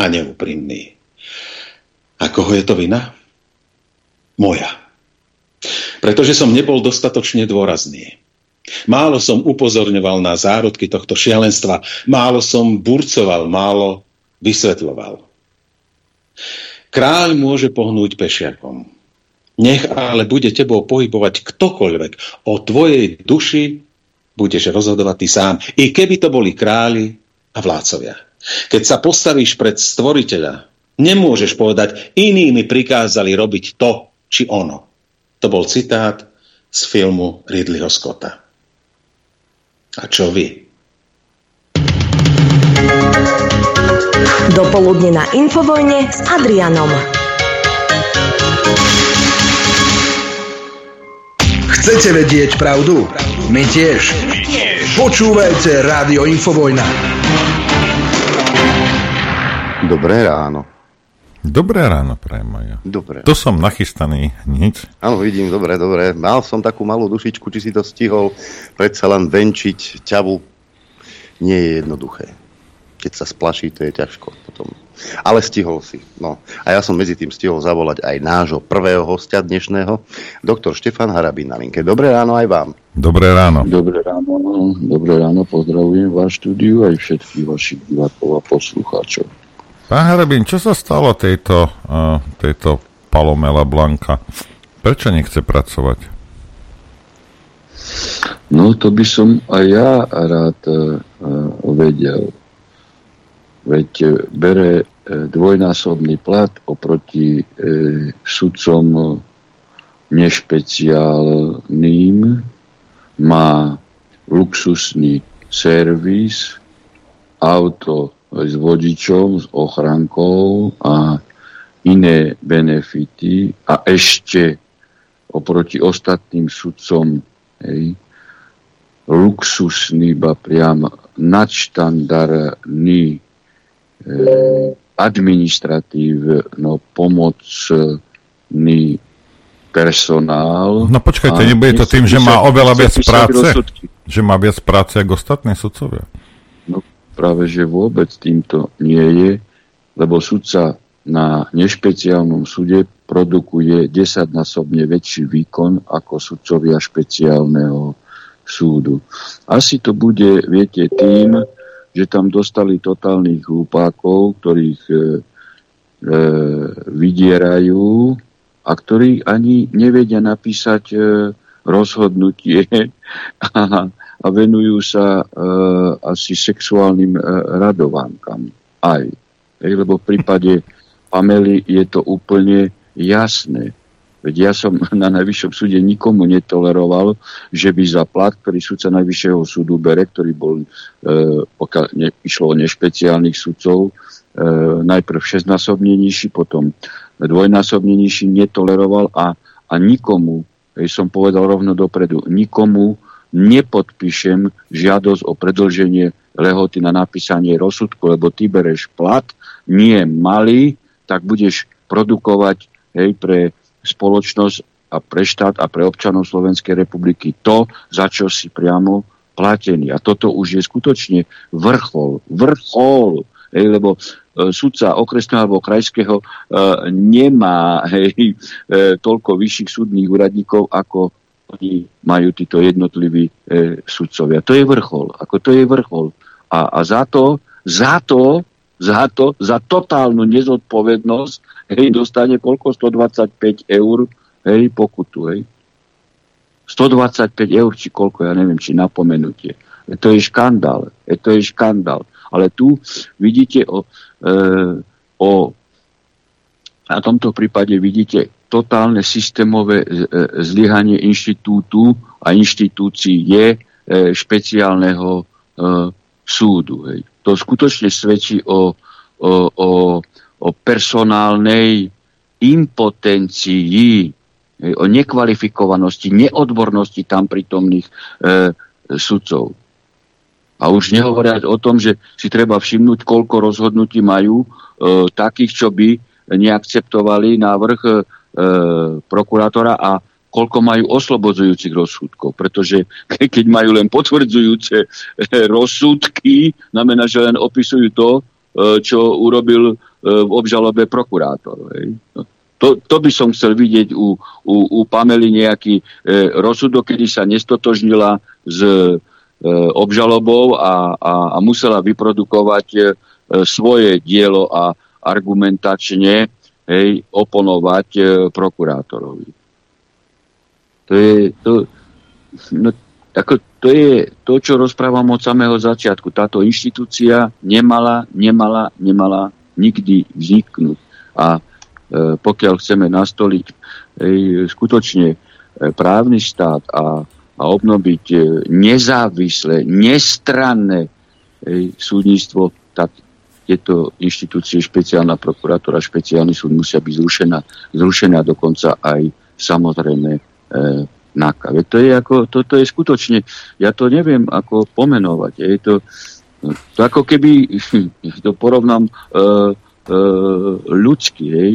a neúprimní. A koho je to vina? Moja. Pretože som nebol dostatočne dôrazný. Málo som upozorňoval na zárodky tohto šialenstva, málo som burcoval, málo vysvetľoval. Kráľ môže pohnúť pešiakom. Nech ale bude tebou pohybovať ktokoľvek. O tvojej duši budeš rozhodovať ty sám. I keby to boli králi a vládcovia. Keď sa postavíš pred stvoriteľa, nemôžeš povedať, iní mi prikázali robiť to či ono. To bol citát z filmu Ridleyho Scotta. A čo vy? Dopoludne na Infovojne s Adrianom. Chcete vedieť pravdu? My tiež. Počúvajte Rádio Infovojna. Dobré ráno. Dobré ráno, prajem ja. Dobre. Tu som nachystaný, nič. Áno, vidím, dobre, dobre. Mal som takú malú dušičku, či si to stihol predsa len venčiť ťavu. Nie je jednoduché. keď sa splaší, to je ťažko potom. Ale stihol si. No. A ja som medzi tým stihol zavolať aj nášho prvého hostia dnešného, doktor Štefan Harabín na linke. Dobré ráno aj vám. Dobré ráno. Dobré ráno, dobré ráno, pozdravujem váš štúdiu aj všetkých vašich divákov a poslucháčov. Pán Harabín, čo sa stalo tejto, uh, tejto Palomela Blanka? Prečo nechce pracovať? No to by som aj ja rád uh, vedel veď e, bere e, dvojnásobný plat oproti e, sudcom nešpeciálnym, má luxusný servis, auto s vodičom, s ochrankou a iné benefity a ešte oproti ostatným sudcom hej, luxusný, ba priam nadštandardný Eh, administratívno pomocný personál. No počkajte, nebude to tým, že má oveľa viac práce? Rozsudky. Že má viac práce ako ostatní sudcovia? Práve, že vôbec týmto nie je, lebo sudca na nešpeciálnom súde produkuje desaťnásobne väčší výkon ako sudcovia špeciálneho súdu. Asi to bude, viete, tým, že tam dostali totálnych hlupákov, ktorých e, e, vydierajú a ktorí ani nevedia napísať e, rozhodnutie a venujú sa e, asi sexuálnym e, radovánkam. Aj. Ej, lebo v prípade Pamely je to úplne jasné. Veď ja som na Najvyššom súde nikomu netoleroval, že by za plat, ktorý súdca Najvyššieho súdu bere, ktorý bol, e, pokiaľ ne, išlo o nešpeciálnych sudcov, e, najprv šestnásobne nižší, potom dvojnásobne nižší, netoleroval a, a nikomu, ja som povedal rovno dopredu, nikomu nepodpíšem žiadosť o predlženie lehoty na napísanie rozsudku, lebo ty bereš plat, nie malý, tak budeš produkovať hej, pre spoločnosť a pre štát a pre občanov Slovenskej republiky to, za čo si priamo platený. A toto už je skutočne vrchol. Vrchol. Hej, lebo e, sudca okresného alebo krajského e, nemá hej, e, toľko vyšších súdnych úradníkov, ako oni majú títo jednotliví e, sudcovia. To je vrchol. Ako to je vrchol. A, a za to, za to, za to, za totálnu nezodpovednosť hej, dostane koľko? 125 eur, hej, pokutu, hej. 125 eur, či koľko, ja neviem, či napomenutie. E, to je škandál, e, to je škandál. Ale tu vidíte o, e, o na tomto prípade vidíte totálne systémové e, zlyhanie inštitútu a inštitúcií je e, špeciálneho e, súdu. To skutočne svedčí o, o, o o personálnej impotencii, o nekvalifikovanosti, neodbornosti tam prítomných e, sudcov. A už nehovoriať o tom, že si treba všimnúť, koľko rozhodnutí majú e, takých, čo by neakceptovali návrh e, prokurátora a koľko majú oslobodzujúcich rozsudkov. Pretože keď majú len potvrdzujúce e, rozsudky, znamená, že len opisujú to, e, čo urobil E, v obžalobe prokurátor. No, to, to by som chcel vidieť u, u, u Pamely nejaký e, rozsudok, kedy sa nestotožnila s e, obžalobou a, a, a musela vyprodukovať e, svoje dielo a argumentačne hej, oponovať e, prokurátorovi. To je, to, no, ako, to je to, čo rozprávam od samého začiatku. Táto inštitúcia nemala, nemala, nemala nikdy vzniknúť. A e, pokiaľ chceme nastoliť e, skutočne e, právny štát a, a obnoviť e, nezávislé, nestranné súdnictvo, tak tieto inštitúcie, špeciálna prokurátora, špeciálny súd musia byť zrušená, zrušená dokonca aj samozrejme e, NAKA. to je ako, toto je skutočne, ja to neviem ako pomenovať. Je to, to ako keby, to porovnám e, e, ľudsky, hej,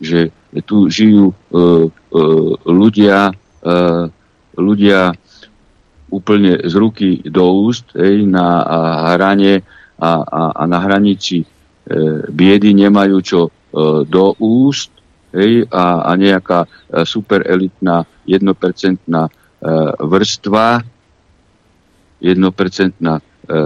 že tu žijú e, e, ľudia, e, ľudia úplne z ruky do úst hej, na hrane a, a, a na hranici e, biedy nemajú čo e, do úst hej, a, a nejaká e, superelitná jednopercentná e, vrstva. Jednopercentná e, e,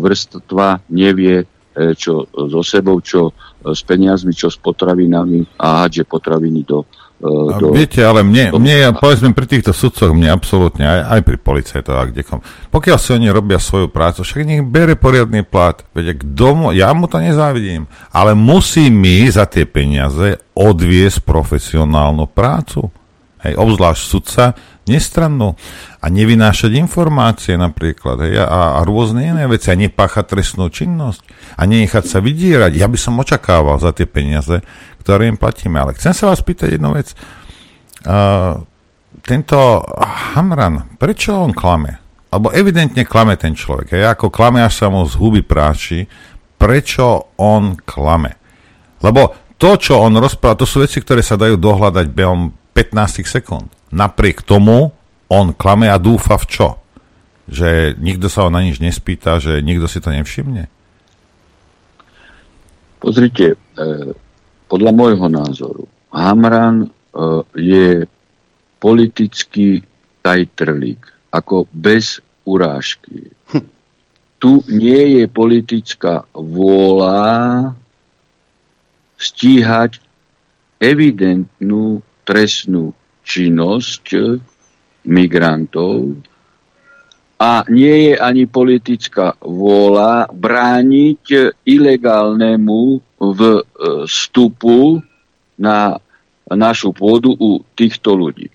vrstva nevie, e, čo so sebou, čo s peniazmi, čo s potravinami a hádže potraviny do, do... Viete, ale mne, mne, povedzme, pri týchto sudcoch, mne absolútne, aj, aj pri policajtoch a kdekom, pokiaľ si oni robia svoju prácu, však nech bere poriadny plat, veď kto mu, ja mu to nezávidím, ale musí mi za tie peniaze odviesť profesionálnu prácu. Hej, obzvlášť sudca, nestrannú a nevynášať informácie napríklad hej, a, a rôzne iné veci a nepáchať trestnú činnosť a nenechať sa vydierať. Ja by som očakával za tie peniaze, ktoré im platíme. Ale chcem sa vás pýtať jednu vec. Uh, tento Hamran, prečo on klame? Alebo evidentne klame ten človek. Ja ako klame, až sa mu z huby práši. Prečo on klame? Lebo to, čo on rozpráva, to sú veci, ktoré sa dajú dohľadať behom 15 sekúnd. Napriek tomu on klame a dúfa v čo? Že nikto sa ho na nič nespýta, že nikto si to nevšimne? Pozrite, e, podľa môjho názoru, Hamran e, je politický tajtrlík, ako bez urážky. Hm. Tu nie je politická vôľa stíhať evidentnú trestnú činnosť migrantov a nie je ani politická vôľa brániť ilegálnemu e, vstupu na našu pôdu u týchto ľudí. E,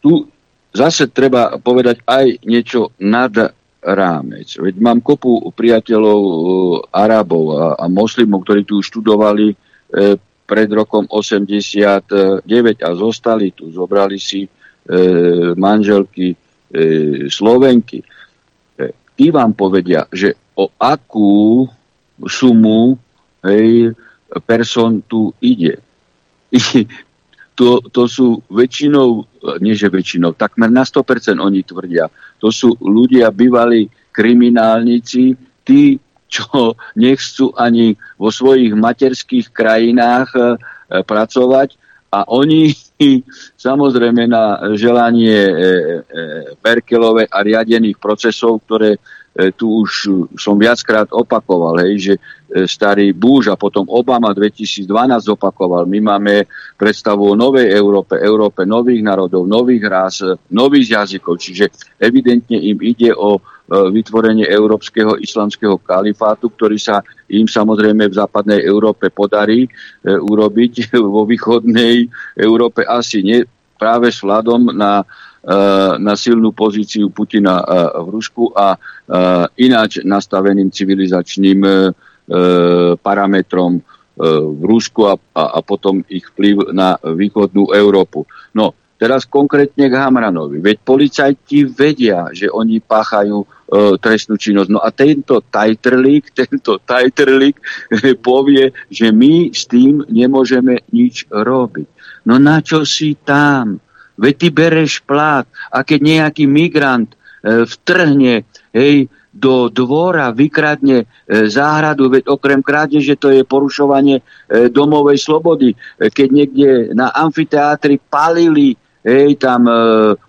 tu zase treba povedať aj niečo nad rámec. Veď mám kopu priateľov e, Arabov a, a moslimov, ktorí tu študovali pred rokom 89 a zostali tu, zobrali si e, manželky e, Slovenky. E, tí vám povedia, že o akú sumu hej, person tu ide. To, to sú väčšinou, nie že väčšinou, takmer na 100% oni tvrdia, to sú ľudia, bývalí kriminálnici, tí čo nechcú ani vo svojich materských krajinách e, pracovať a oni samozrejme na želanie e, e, Merkelove a riadených procesov, ktoré tu už som viackrát opakoval, hej, že starý Bush a potom Obama 2012 opakoval. My máme predstavu o novej Európe, Európe nových národov, nových rás, nových jazykov, čiže evidentne im ide o E, vytvorenie európskeho islamského kalifátu, ktorý sa im samozrejme v západnej Európe podarí e, urobiť, vo východnej Európe asi nie, práve s hľadom na, e, na silnú pozíciu Putina v Rusku a ináč nastaveným civilizačným parametrom v Rusku a, a, a potom ich vplyv na východnú Európu. No, teraz konkrétne k Hamranovi. Veď policajti vedia, že oni páchajú E, trestnú činnosť. No a tento tajtrlík, tento tajtrlík povie, že my s tým nemôžeme nič robiť. No na čo si tam? Veď ty bereš plát a keď nejaký migrant e, vtrhne hej, do dvora, vykradne e, záhradu, veď okrem krádeže to je porušovanie e, domovej slobody. E, keď niekde na amfiteátri palili hej, tam e,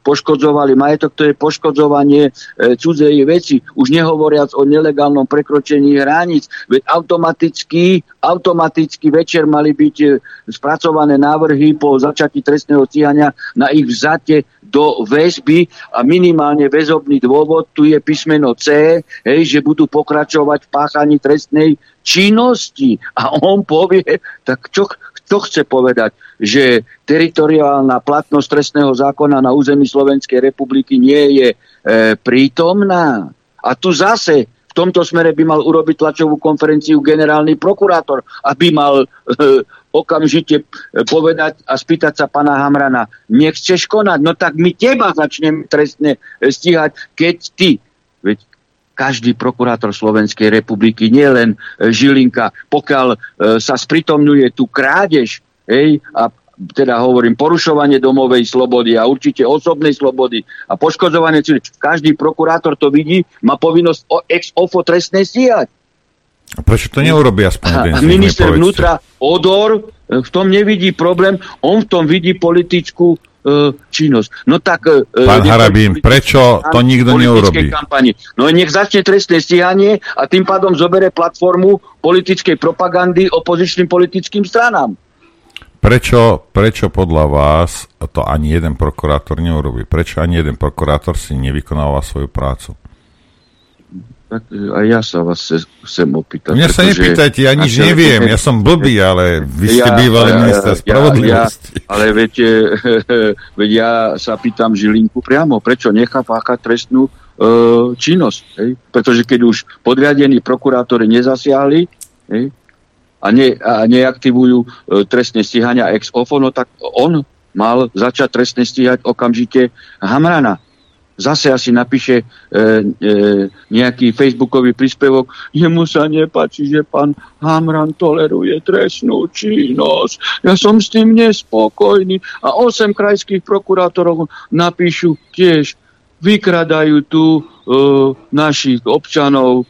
poškodzovali majetok, to je poškodzovanie e, cudzej veci, už nehovoriac o nelegálnom prekročení hraníc, veď automaticky, automaticky večer mali byť e, spracované návrhy po začatí trestného stíhania na ich vzate do väzby a minimálne väzobný dôvod, tu je písmeno C, hej, že budú pokračovať v páchaní trestnej činnosti. A on povie, tak čo, to chce povedať, že teritoriálna platnosť trestného zákona na území Slovenskej republiky nie je e, prítomná. A tu zase v tomto smere by mal urobiť tlačovú konferenciu generálny prokurátor, aby mal e, okamžite e, povedať a spýtať sa pana Hamrana, nechceš konať, no tak my teba začneme trestne e, stíhať, keď ty, veď každý prokurátor Slovenskej republiky, nielen e, Žilinka, pokiaľ e, sa spritomňuje tu krádež hej, a teda hovorím, porušovanie domovej slobody a určite osobnej slobody a poškodzovanie, každý prokurátor to vidí, má povinnosť o, ex ofo trestné stíhať. A prečo to neurobí aspoň A, a minister vnútra Odor e, v tom nevidí problém, on v tom vidí politickú činnosť. No tak... E, Pán Harabín, prečo to nikto neurobí? Kampani. No nech začne trestné stíhanie a tým pádom zobere platformu politickej propagandy opozičným politickým stranám. Prečo, prečo podľa vás to ani jeden prokurátor neurobí? Prečo ani jeden prokurátor si nevykonáva svoju prácu? Tak e, aj ja sa vás chcem opýtať. Mňa sa nepýtajte, ja nič neviem, ja som blbý, ale vy ste ja, bývalý ja, minister ja, spravodlivosti. Ja, ale viete, veď ja sa pýtam Žilinku priamo, prečo nechá páchať trestnú e, činnosť. Hej? Pretože keď už podriadení prokurátori nezasiahli, hej, a, ne, a neaktivujú e, trestné stíhania ex ofo, no tak on mal začať trestne stíhať okamžite Hamrana. Zase asi napíše e, e, nejaký facebookový príspevok, jemu sa nepáči, že pán Hamran toleruje trestnú činnosť. Ja som s tým nespokojný. A 8 krajských prokurátorov napíšu tiež, vykradajú tu e, našich občanov,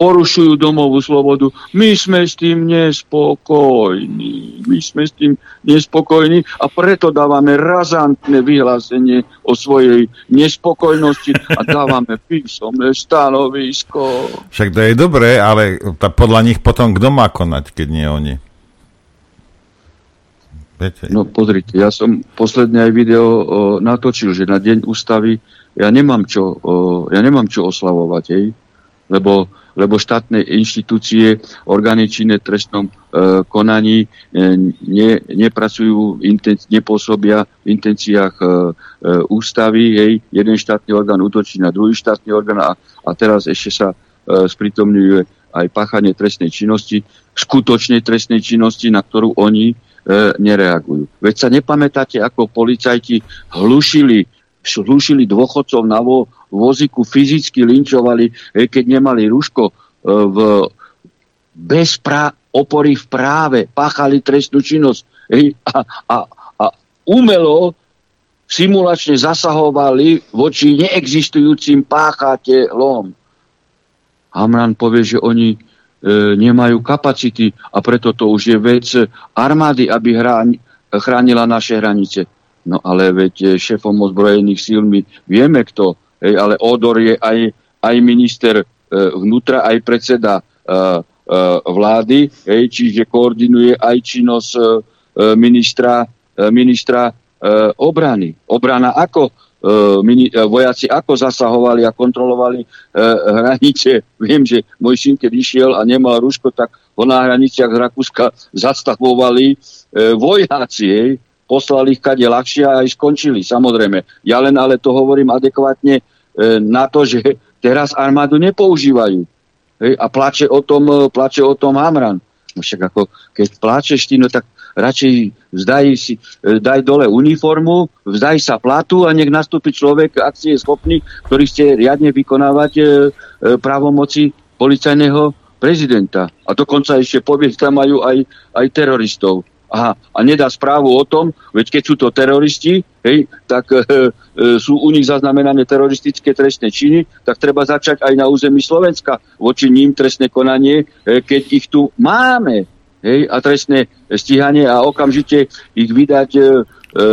porušujú domovú slobodu. My sme s tým nespokojní. My sme s tým nespokojní a preto dávame razantné vyhlásenie o svojej nespokojnosti a dávame písomné stanovisko. Však to je dobré, ale podľa nich potom kto má konať, keď nie oni? Viete? No pozrite, ja som posledne aj video o, natočil, že na deň ústavy ja nemám čo, o, ja nemám čo oslavovať, hej? Lebo lebo štátne inštitúcie, orgány činné trestnom e, konaní e, ne, nepracujú, inten, nepôsobia v intenciách e, e, ústavy. Hej. Jeden štátny orgán útočí na druhý štátny orgán a, a teraz ešte sa e, spritomňuje aj páchanie trestnej činnosti, skutočnej trestnej činnosti, na ktorú oni e, nereagujú. Veď sa nepamätáte, ako policajti hlušili slúšili dôchodcov na vo, voziku, fyzicky linčovali, keď nemali rúško e, v, bez prá, opory v práve, páchali trestnú činnosť a, a, a umelo simulačne zasahovali voči neexistujúcim páchateľom. Hamran povie, že oni e, nemajú kapacity a preto to už je vec armády, aby hráň, chránila naše hranice. No ale veď eh, šéfom ozbrojených síl my vieme kto, ale Odor je aj, aj minister e, vnútra, aj predseda e, e, vlády, čiže koordinuje aj činnosť ministra, ministra obrany. Obrana ako vojaci ako zasahovali a kontrolovali hranice. Viem, že môj syn, keď išiel a nemal rúško, tak ho na hraniciach z Rakúska zastavovali vojaci, hej, poslali ich kade ľahšie a aj skončili, samozrejme. Ja len ale to hovorím adekvátne na to, že teraz armádu nepoužívajú. Hej, a plače o tom, e, plače o tom Hamran. No však ako, keď pláčeš ty, no tak radšej vzdaj, si, e, daj dole uniformu, vzdaj sa platu a nech nastúpi človek, ak si je schopný, ktorý ste riadne vykonávať e, e, právomoci policajného prezidenta. A dokonca ešte povie, tam majú aj, aj teroristov a, a nedá správu o tom, veď keď sú to teroristi, hej, tak e, e, sú u nich zaznamenané teroristické trestné činy, tak treba začať aj na území Slovenska voči ním trestné konanie, e, keď ich tu máme. Hej, a trestné stíhanie a okamžite ich vydať e, e,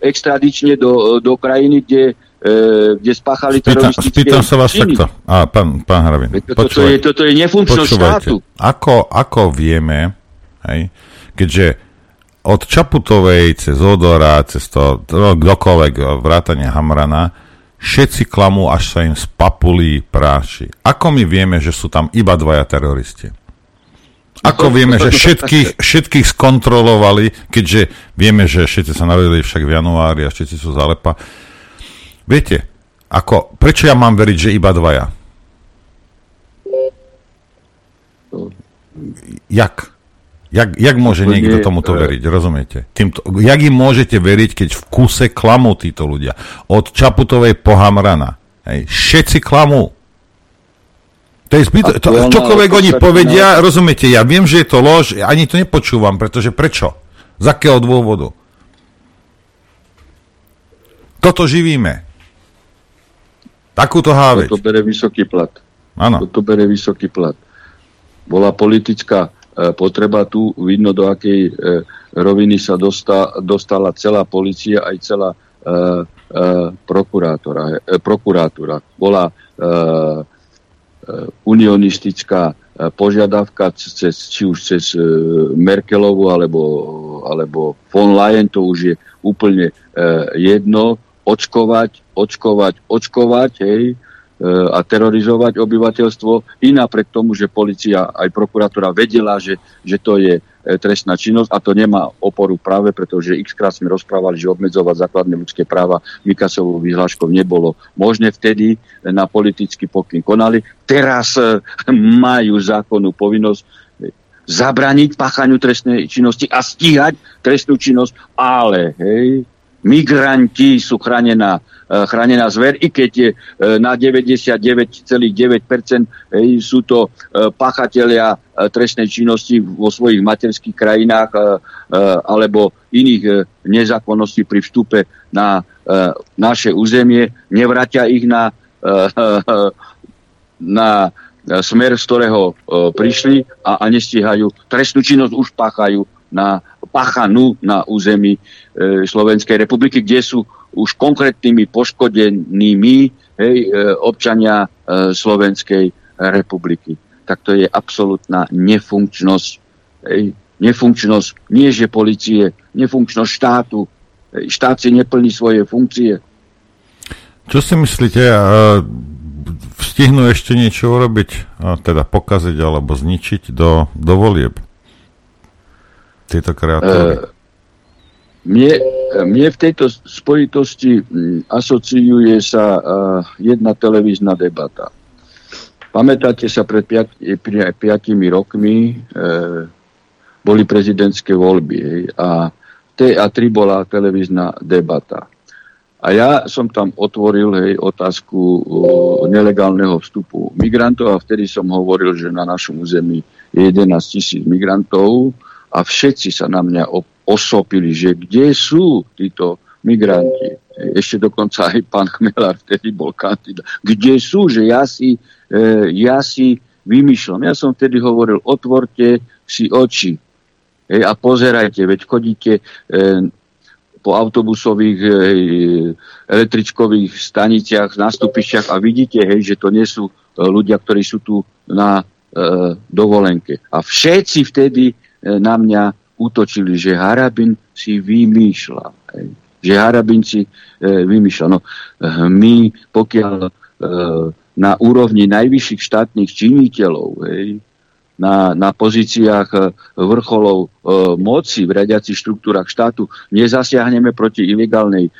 extradične do, do krajiny, kde, e, kde spáchali spýtam, teroristické Spýtam sa vás činy. takto. A, pán, pán Hrabin, toto, je, toto je nefunkčnosť štátu. Ako, ako vieme, hej, keďže od Čaputovej cez Odora, cez to, kdokoľvek, vrátane Hamrana, všetci klamú, až sa im spapulí práši. Ako my vieme, že sú tam iba dvaja teroristi? Ako vieme, že všetkých, všetkých skontrolovali, keďže vieme, že všetci sa narodili však v januári a všetci sú zalepa. Viete, ako, prečo ja mám veriť, že iba dvaja? Jak? Jak, jak môže niekto tomuto e, veriť, rozumiete? Týmto, jak im môžete veriť, keď v kuse klamú títo ľudia? Od Čaputovej po Hamrana. Hej. Všetci klamú. To je zbyto, to, čokoľvek oni povedia, rozumiete, ja viem, že je to lož, ani to nepočúvam, pretože prečo? Z akého dôvodu? Toto živíme. Takúto háveť. Toto bere vysoký plat. Áno. Toto bere vysoký plat. Bola politická potreba tu, vidno do akej e, roviny sa dosta, dostala celá policia, aj celá e, e, prokurátora, e. Bola e, e, unionistická e, požiadavka cez, či už cez e, Merkelovu alebo, alebo von Leyen, to už je úplne e, jedno, očkovať, očkovať, očkovať, hej, e, a terorizovať obyvateľstvo i napriek tomu, že policia aj prokuratúra vedela, že, že to je e, trestná činnosť a to nemá oporu práve, pretože x krát sme rozprávali, že obmedzovať základné ľudské práva Mikasovou vyhláškou nebolo možné. Vtedy na politický pokyn konali. Teraz e, majú zákonnú povinnosť zabraniť páchaniu trestnej činnosti a stíhať trestnú činnosť, ale hej, migranti sú chránená, e, chránená zver, i keď e, na 99,9% sú to e, pachatelia trestnej činnosti vo svojich materských krajinách alebo iných nezákonností pri vstupe na naše územie, nevratia ich na, na smer, z ktorého prišli a, a nestíhajú. Trestnú činnosť už páchajú na pachanú na území e, Slovenskej republiky, kde sú už konkrétnymi poškodenými hej, e, občania e, Slovenskej republiky. Tak to je absolútna nefunkčnosť. Hej, nefunkčnosť nie že policie, nefunkčnosť štátu. Hej, štát si neplní svoje funkcie. Čo si myslíte, stihnú ešte niečo urobiť, teda pokaziť alebo zničiť do, do volieb? Tieto kreatúry? Uh, mne, mne v tejto spojitosti asociuje sa uh, jedna televízna debata. Pamätáte sa, pred 5 rokmi uh, boli prezidentské voľby hej, a T3 bola televízna debata. A ja som tam otvoril hej, otázku uh, nelegálneho vstupu migrantov a vtedy som hovoril, že na našom území je 11 tisíc migrantov a všetci sa na mňa osopili, že kde sú títo migranti. Ešte dokonca aj pán Chmelár vtedy bol kandidát. Kde sú, že ja si, e, ja si vymýšľam. Ja som vtedy hovoril, otvorte si oči e, a pozerajte, veď chodíte e, po autobusových e, električkových staniciach, nástupišťach a vidíte, hej, že to nie sú e, ľudia, ktorí sú tu na e, dovolenke. A všetci vtedy na mňa útočili, že Harabin si vymýšľa. Že Harabin si e, vymýšľa. No, my, pokiaľ e, na úrovni najvyšších štátnych činiteľov, na, na pozíciách e, vrcholov e, moci v radiacich štruktúrach štátu nezasiahneme proti ilegálnej e,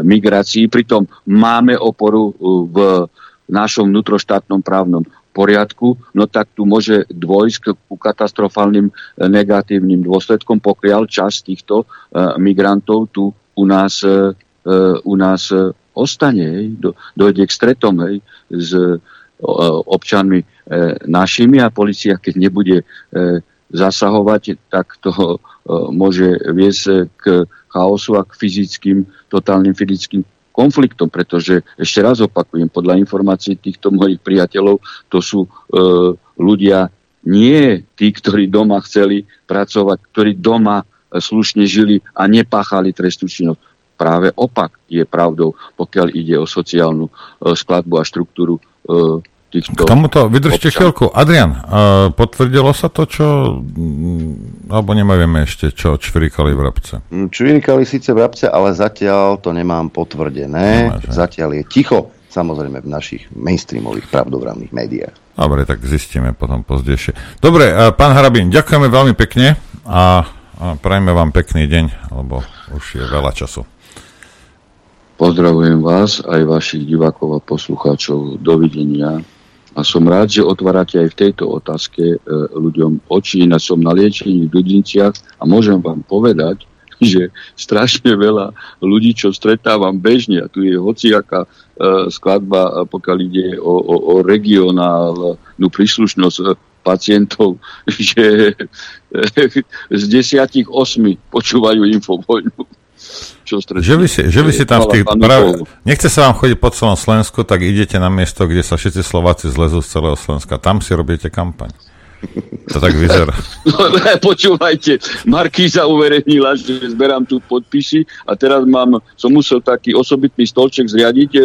migrácii, pritom máme oporu e, v našom vnútroštátnom právnom poriadku, no tak tu môže dôjsť ku katastrofálnym e, negatívnym dôsledkom, pokiaľ časť týchto e, migrantov tu u nás, e, u nás ostane, dojde k stretom hej, s občanmi našimi a policia, keď nebude zasahovať, tak to môže viesť k chaosu a k fyzickým, totálnym fyzickým konfliktom, pretože ešte raz opakujem, podľa informácií týchto mojich priateľov, to sú e, ľudia nie tí, ktorí doma chceli pracovať, ktorí doma e, slušne žili a nepáchali trestnú činnosť. Práve opak je pravdou, pokiaľ ide o sociálnu e, skladbu a štruktúru e, týchto... K tomuto vydržte chvíľku. Adrian, uh, potvrdilo sa to, čo... Mm, alebo nemáme ešte, čo čvirikali vrabce? Mm, čvirikali síce vrabce, ale zatiaľ to nemám potvrdené. Nemá, zatiaľ je ticho, samozrejme v našich mainstreamových pravdovravných médiách. Dobre, tak zistíme potom pozdejšie. Dobre, uh, pán Harabín, ďakujeme veľmi pekne a, a prajme vám pekný deň, lebo už je veľa času. Pozdravujem vás, aj vašich divákov a poslucháčov. Dovidenia. A som rád, že otvárate aj v tejto otázke e, ľuďom oči. Na som na liečení v Dudinciach a môžem vám povedať, že strašne veľa ľudí, čo stretávam bežne, a tu je hociaká e, skladba, pokiaľ ide o, o, o regionálnu príslušnosť, e, pacientov, že z desiatich osmi počúvajú infovojnu. Čo že vy si, že vy si tam v tých práve, nechce sa vám chodiť po celom Slovensku, tak idete na miesto, kde sa všetci Slováci zlezú z celého Slovenska. Tam si robíte kampaň. To tak vyzerá. No, počúvajte, Markíza uverejnila, že zberám tu podpisy a teraz mám, som musel taký osobitný stolček zriadiť, e,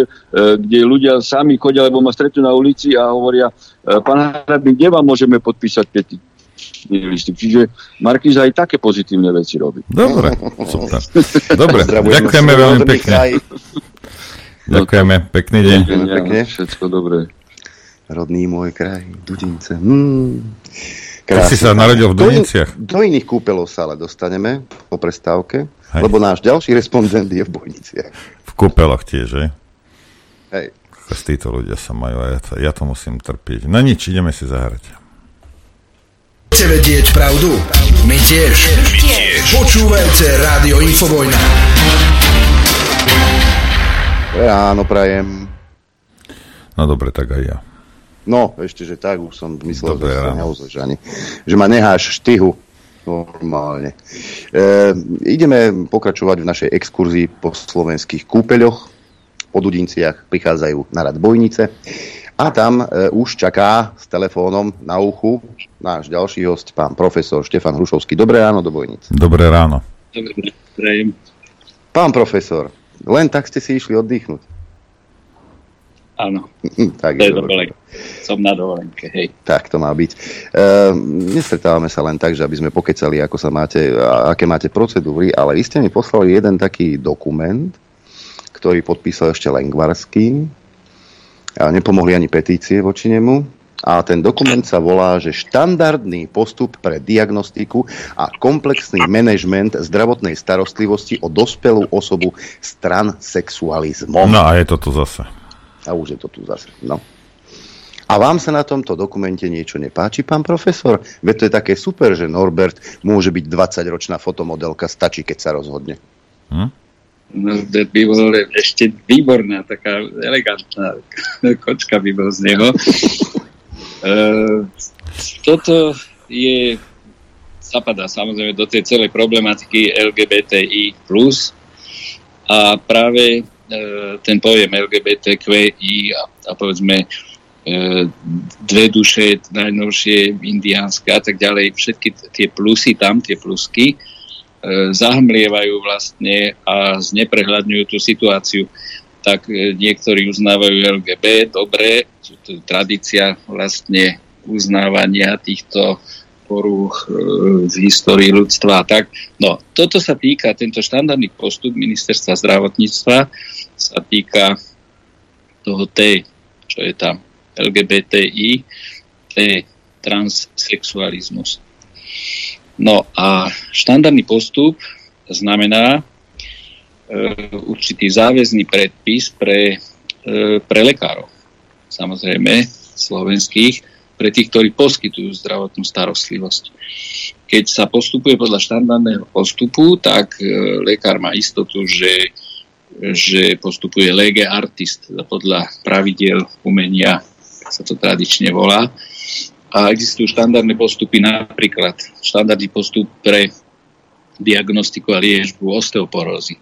kde ľudia sami chodia, lebo ma stretnú na ulici a hovoria, e, pán Hradný, kde vám môžeme podpísať peti? Listy. Čiže Markíz aj také pozitívne veci robí. Dobre, super. Dobre, ďakujeme veľmi pekne. Ďakujeme, pekný deň. Pekne. Všetko dobré. Rodný môj kraj, Dudince. Hmm. Krásne. si sa narodil v Dudiniciach. Do, in, do iných kúpelov sa ale dostaneme po prestávke, Hej. lebo náš ďalší respondent je v Bojniciach. V kúpeloch tiež, že? Hej. Títo ľudia sa majú a ja to, ja to musím trpieť. No nič, ideme si zahrať. Chce vedieť pravdu? My tiež. My tiež. Počúvajte Rádio Infovojna. Ráno prajem. No dobre, tak aj ja. No, ešte, že tak, už som myslel, dobre, že naozaj, že, ani, že ma neháš štyhu normálne. E, ideme pokračovať v našej exkurzii po slovenských kúpeľoch. Po Dudinciach prichádzajú na rad bojnice. A tam e, už čaká s telefónom na uchu náš ďalší host, pán profesor Štefan Hrušovský. Dobré ráno do Bojnic. Dobré ráno. Dobré, Pán profesor, len tak ste si išli oddychnúť. Áno, tak je dobre. Som na dovolenke, hej. Tak to má byť. E, nestretávame sa len tak, že aby sme pokecali, ako sa máte, a, aké máte procedúry, ale vy ste mi poslali jeden taký dokument, ktorý podpísal ešte Lengvarský, nepomohli ani petície voči nemu. A ten dokument sa volá, že štandardný postup pre diagnostiku a komplexný manažment zdravotnej starostlivosti o dospelú osobu s transexualizmom. No a je to tu zase. A už je to tu zase, no. A vám sa na tomto dokumente niečo nepáči, pán profesor? Veď to je také super, že Norbert môže byť 20-ročná fotomodelka, stačí, keď sa rozhodne. Hm? No, by bol ešte výborná, taká elegantná kočka by bol z neho. E, toto je, zapadá samozrejme do tej celej problematiky LGBTI+, a práve e, ten pojem LGBTQI a, a povedzme e, dve duše, najnovšie indiánske a tak ďalej, všetky tie plusy tam, tie plusky, zahmlievajú vlastne a zneprehľadňujú tú situáciu. Tak e, niektorí uznávajú LGB, dobre, sú to tradícia vlastne uznávania týchto porúch e, z histórii ľudstva. Tak, no, toto sa týka, tento štandardný postup ministerstva zdravotníctva sa týka toho T, čo je tam LGBTI, T, transsexualizmus. No a štandardný postup znamená e, určitý záväzný predpis pre, e, pre lekárov. Samozrejme, slovenských, pre tých, ktorí poskytujú zdravotnú starostlivosť. Keď sa postupuje podľa štandardného postupu, tak e, lekár má istotu, že, že postupuje lege artist podľa pravidiel umenia, sa to tradične volá a existujú štandardné postupy, napríklad štandardný postup pre diagnostiku a liečbu osteoporózy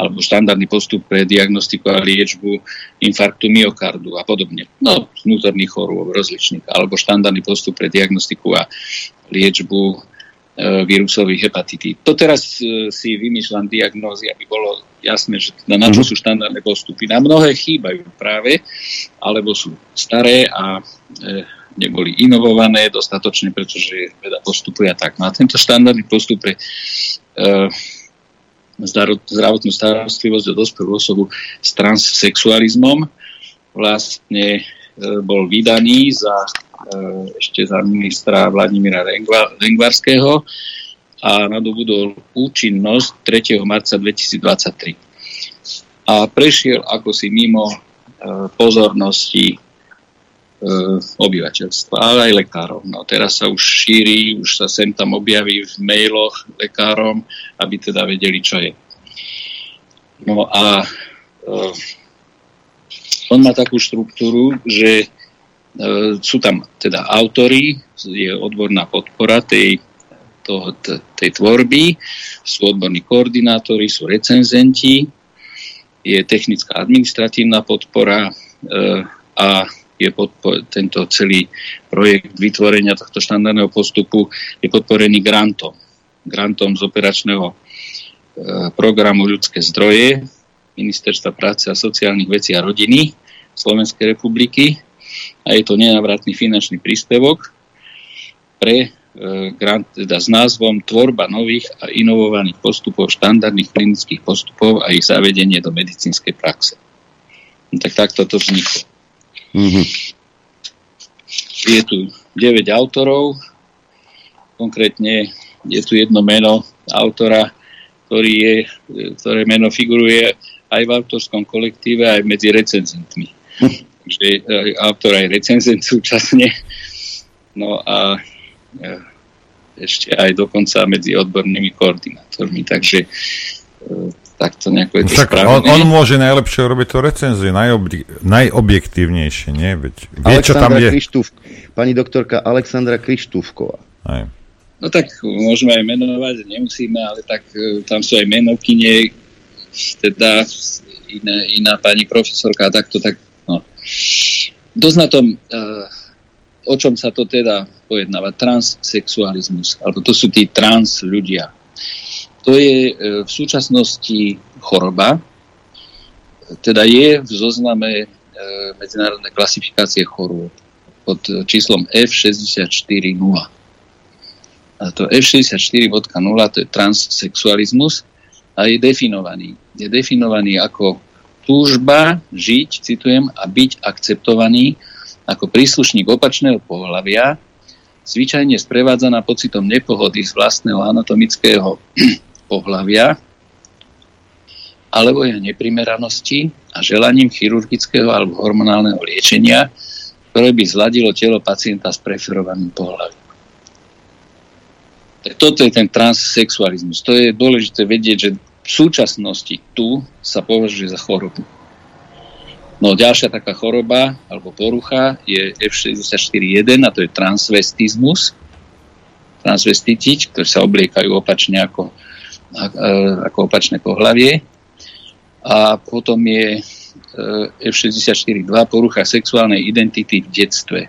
alebo štandardný postup pre diagnostiku a liečbu infarktu myokardu a podobne. No, vnútorných chorôb rozličných. Alebo štandardný postup pre diagnostiku a liečbu e, vírusových hepatitíd. To teraz e, si vymýšľam diagnózy, aby bolo jasné, že teda na čo mhm. sú štandardné postupy. Na mnohé chýbajú práve, alebo sú staré a e, neboli inovované dostatočne, pretože veda postupuje tak. No a tento štandardný postup pre uh, zdravotnú starostlivosť o dospelú osobu s transsexualizmom vlastne uh, bol vydaný za, uh, ešte za ministra Vladimíra Lengvarského a nadobudol účinnosť 3. marca 2023. A prešiel ako si mimo pozornosti E, obyvateľstva, ale aj lekárov. No teraz sa už šíri, už sa sem tam objaví v mailoch lekárom, aby teda vedeli, čo je. No a uh, on má takú štruktúru, že sú tam teda autory, je odborná podpora tej, toho, tej tvorby, sú odborní koordinátori, sú recenzenti, je technická administratívna podpora e, a je podpo- tento celý projekt vytvorenia tohto štandardného postupu je podporený grantom. Grantom z operačného e, programu ľudské zdroje Ministerstva práce a sociálnych vecí a rodiny Slovenskej republiky a je to nenávratný finančný príspevok pre e, grant teda s názvom Tvorba nových a inovovaných postupov, štandardných klinických postupov a ich zavedenie do medicínskej praxe. No, tak takto to vzniklo. Mm-hmm. Je tu 9 autorov, konkrétne je tu jedno meno autora, ktorý je, ktoré meno figuruje aj v autorskom kolektíve, aj medzi recenzentmi. Takže e, autor aj recenzent súčasne. No a e, ešte aj dokonca medzi odbornými koordinátormi. Takže e, takto nejako je to Však on, on môže najlepšie robiť to recenzie, najobdi- najobjektívnejšie, nie? Veď vie, čo tam je. Krištúf, pani doktorka Alexandra Krištúfková. Aj. No tak môžeme aj menovať, nemusíme, ale tak e, tam sú aj menovkyne, teda iná, iná pani profesorka a takto, tak no. Dosť na tom, uh, o čom sa to teda pojednáva, transsexualizmus, alebo to sú tí trans ľudia. To je e, v súčasnosti choroba, teda je v zozname e, medzinárodnej klasifikácie chorôb pod číslom F640. A to F64.0 to je transsexualizmus a je definovaný. Je definovaný ako túžba žiť, citujem, a byť akceptovaný ako príslušník opačného pohľavia, zvyčajne sprevádzaná pocitom nepohody z vlastného anatomického pohľavia alebo jeho neprimeranosti a želaním chirurgického alebo hormonálneho liečenia, ktoré by zladilo telo pacienta s preferovaným pohľavím. Tak toto je ten transsexualizmus. To je dôležité vedieť, že v súčasnosti tu sa považuje za chorobu. No ďalšia taká choroba alebo porucha je F64.1 a to je transvestizmus. Transvestitiť, ktorí sa obliekajú opačne ako ako opačné pohlavie. A potom je e, F64.2 porucha sexuálnej identity v detstve.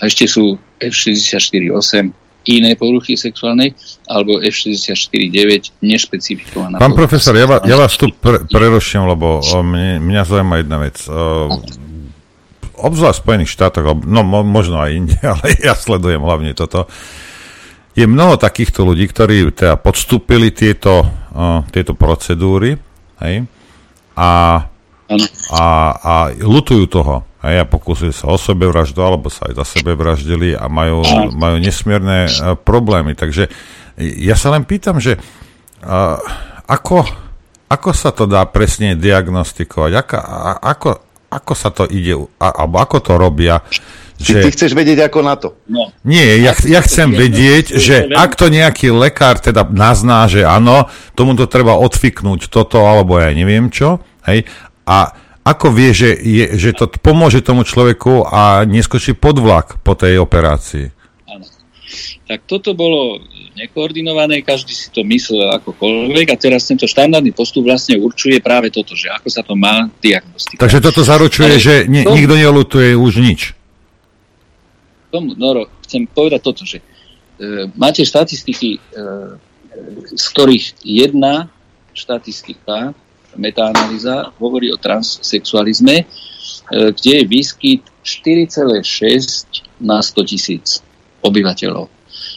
A ešte sú F64.8 iné poruchy sexuálnej, alebo F64.9 nešpecifikovaná. Pán profesor, ja, ja vás tu pre, preruším, lebo mne, mňa zaujíma jedna vec. Obzvlášť v Spojených štátoch, no možno aj inde, ale ja sledujem hlavne toto je mnoho takýchto ľudí, ktorí teda podstúpili tieto, uh, tieto procedúry hej, a, a, a lutujú toho. Hej, a pokúsili sa o sebevraždu, alebo sa aj za sebe vraždili a majú, majú nesmierne uh, problémy. Takže ja sa len pýtam, že uh, ako, ako sa to dá presne diagnostikovať? Ako, ako, ako sa to ide, alebo ako to robia? Že... Ty, ty chceš vedieť ako na to? No. Nie, ja, ja chcem vedieť, že ak to nejaký lekár teda nazná, že áno, tomu to treba odfiknúť toto, alebo ja neviem čo, hej, a ako vie, že, je, že to pomôže tomu človeku a neskočí pod vlak po tej operácii? Áno. Tak toto bolo nekoordinované, každý si to myslel akokoľvek a teraz tento štandardný postup vlastne určuje práve toto, že ako sa to má diagnostikovať. Takže toto zaručuje, Ale že ni- to... nikto nelutuje už nič tomu, Noro, chcem povedať toto, že e, máte štatistiky, e, z ktorých jedna štatistika, metaanalýza, hovorí o transsexualizme, e, kde je výskyt 4,6 na 100 tisíc obyvateľov.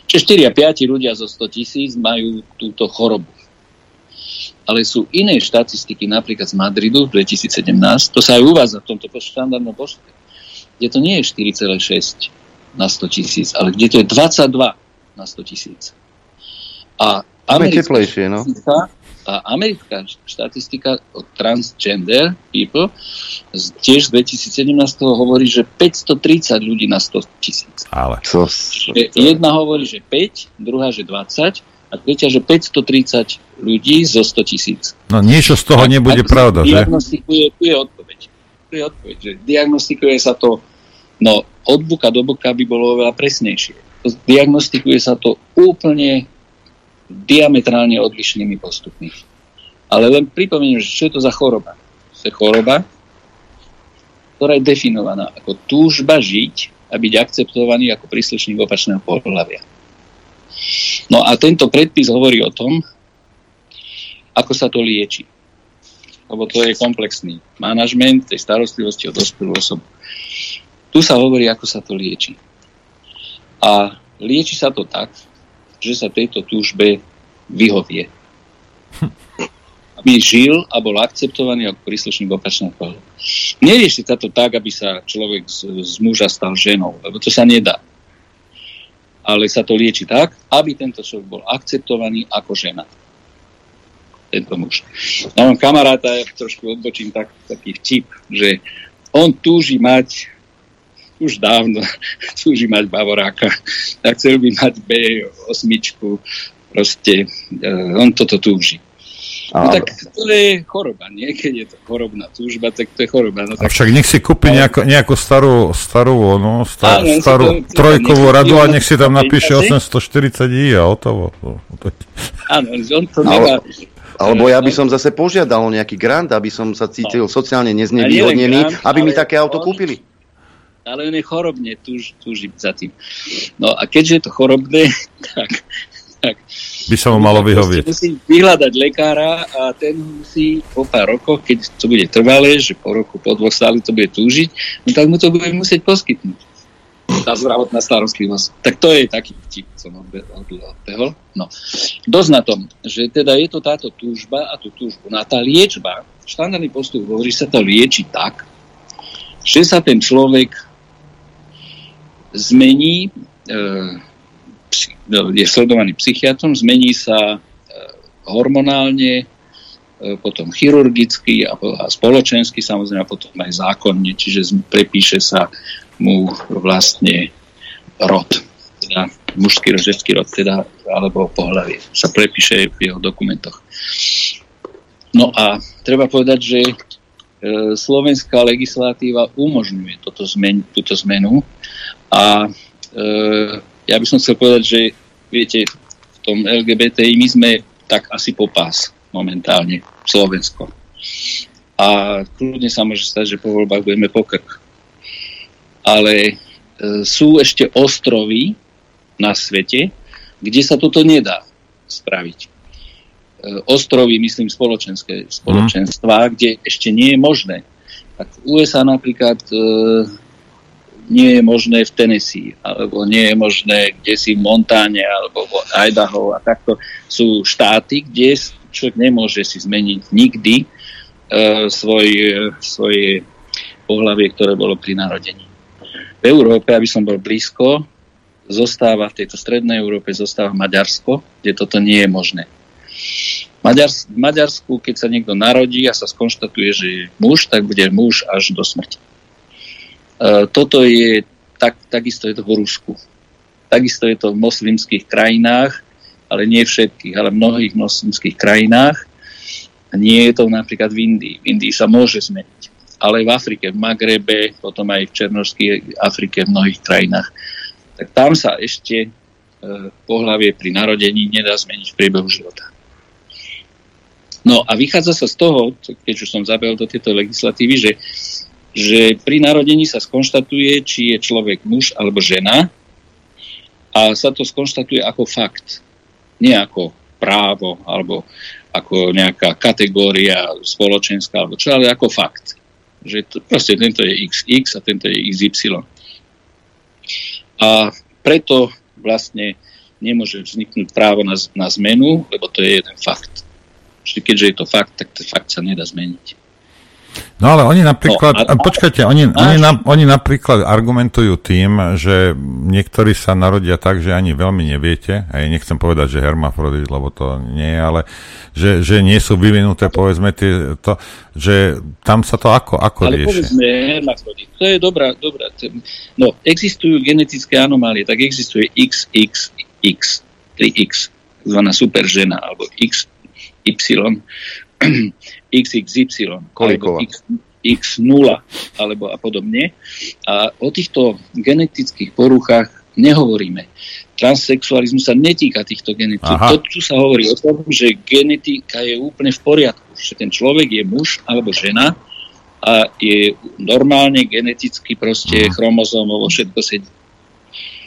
Čiže 4 a 5 ľudia zo 100 tisíc majú túto chorobu. Ale sú iné štatistiky, napríklad z Madridu 2017, to sa aj uvádza v tomto štandardnom postupe, kde to nie je 4,6 na 100 tisíc, ale kde to je 22 na 100 tisíc. A americká, no? a americká štatistika o transgender people tiež z 2017 hovorí, že 530 ľudí na 100 tisíc. Ale. To... Jedna hovorí, že 5, druhá, že 20 a tretia, že 530 ľudí zo 100 tisíc. No niečo z toho a, nebude pravda, že? Diagnostikuje, tu je odpoveď. Tu je odpoveď, že diagnostikuje sa to No, od buka do boka by bolo oveľa presnejšie. Diagnostikuje sa to úplne diametrálne odlišnými postupmi. Ale len pripomeniem, že čo je to za choroba. To je choroba, ktorá je definovaná ako túžba žiť a byť akceptovaný ako príslušník opačného pohľavia. No a tento predpis hovorí o tom, ako sa to lieči. Lebo to je komplexný manažment tej starostlivosti o dospelú osobu. Tu sa hovorí, ako sa to lieči. A lieči sa to tak, že sa tejto túžbe vyhovie. Aby žil a bol akceptovaný ako príslušník opačného pohľadu. Nerieši sa to tak, aby sa človek z, z muža stal ženou, lebo to sa nedá. Ale sa to lieči tak, aby tento človek bol akceptovaný ako žena tento muž. Ja mám kamaráta, ja trošku odbočím tak, taký vtip, že on túži mať už dávno túži mať Bavoráka a chcel by mať B8, proste uh, on toto túži. No tak to je choroba, nie? Keď je to chorobná túžba, tak to je choroba. No, tak... Však nech si kúpi nejakú, nejakú starú, starú, no, star, Áno, starú to, trojkovú radu a nech si tam napíše 840 i a hotovo. Áno, on to nemá, alebo ja by som zase požiadal o nejaký grant, aby som sa cítil no. sociálne neznevýhodnený, aby mi také auto on, kúpili. Ale on je chorobne, túž, túži za tým. No a keďže je to chorobné, tak, tak by sa mu malo vyhovieť. Musí vyhľadať lekára a ten musí po pár rokoch, keď to bude trvalé, že po roku, po dvoch stále to bude túžiť, no tak mu to bude musieť poskytnúť tá zdravotná starostlivosť. Tak to je taký vtip, som odbehol. No. Dosť na tom, že teda je to táto túžba a tú túžbu. No a tá liečba, štandardný postup hovorí, sa to lieči tak, že sa ten človek zmení, e, no, je sledovaný psychiatrom, zmení sa e, hormonálne, e, potom chirurgicky a, spoločensky, samozrejme a potom aj zákonne, čiže prepíše sa mu vlastne rod, teda mužský ženský rod, teda, alebo pohľavie, sa prepíše v jeho dokumentoch. No a treba povedať, že slovenská legislatíva umožňuje toto zmen, túto zmenu a e, ja by som chcel povedať, že viete, v tom LGBTI my sme tak asi popás momentálne Slovensko. A kľudne sa môže stať, že po voľbách budeme pokrk ale e, sú ešte ostrovy na svete, kde sa toto nedá spraviť. E, ostrovy, myslím, spoločenské spoločenstva, mm. kde ešte nie je možné. Tak v USA napríklad e, nie je možné v Tennessee, alebo nie je možné kde si v Montáne, alebo v Idaho a takto. Sú štáty, kde človek nemôže si zmeniť nikdy e, svoj, svoje pohľavie, ktoré bolo pri narodení v Európe, aby som bol blízko, zostáva v tejto strednej Európe, zostáva Maďarsko, kde toto nie je možné. Maďars- v Maďarsku, keď sa niekto narodí a sa skonštatuje, že je muž, tak bude muž až do smrti. E, toto je, tak, takisto je to v Rusku. Takisto je to v moslimských krajinách, ale nie všetkých, ale v mnohých moslimských krajinách. Nie je to napríklad v Indii. V Indii sa môže zmeniť ale v Afrike, v Magrebe, potom aj v Černožskej Afrike, v mnohých krajinách. Tak tam sa ešte e, pohlavie pri narodení nedá zmeniť v priebehu života. No a vychádza sa z toho, keď už som zabehol do tejto legislatívy, že, že pri narodení sa skonštatuje, či je človek muž alebo žena a sa to skonštatuje ako fakt, nie ako právo alebo ako nejaká kategória spoločenská alebo čo, ale ako fakt že to, proste tento je XX a tento je XY. A preto vlastne nemôže vzniknúť právo na, na zmenu, lebo to je jeden fakt. Čiže keďže je to fakt, tak ten fakt sa nedá zmeniť. No ale oni napríklad, no, a, počkajte, oni, oni, na, oni napríklad argumentujú tým, že niektorí sa narodia tak, že ani veľmi neviete, a ja nechcem povedať, že hermafrodit, lebo to nie je, ale že, že nie sú vyvinuté, povedzme, tie, to, že tam sa to ako, ako ale rieši? povedzme hermafrodit, to je dobrá, dobrá. No, existujú genetické anomálie, tak existuje XXX, 3X, zvaná super žena, alebo XY, XXY. Kolíková. X, X0 alebo a podobne. A o týchto genetických poruchách nehovoríme. Transsexualizmus sa netýka týchto genetík. To, tu sa hovorí o tom, že genetika je úplne v poriadku, že ten človek je muž alebo žena a je normálne geneticky proste chromozómovo všetko sedí.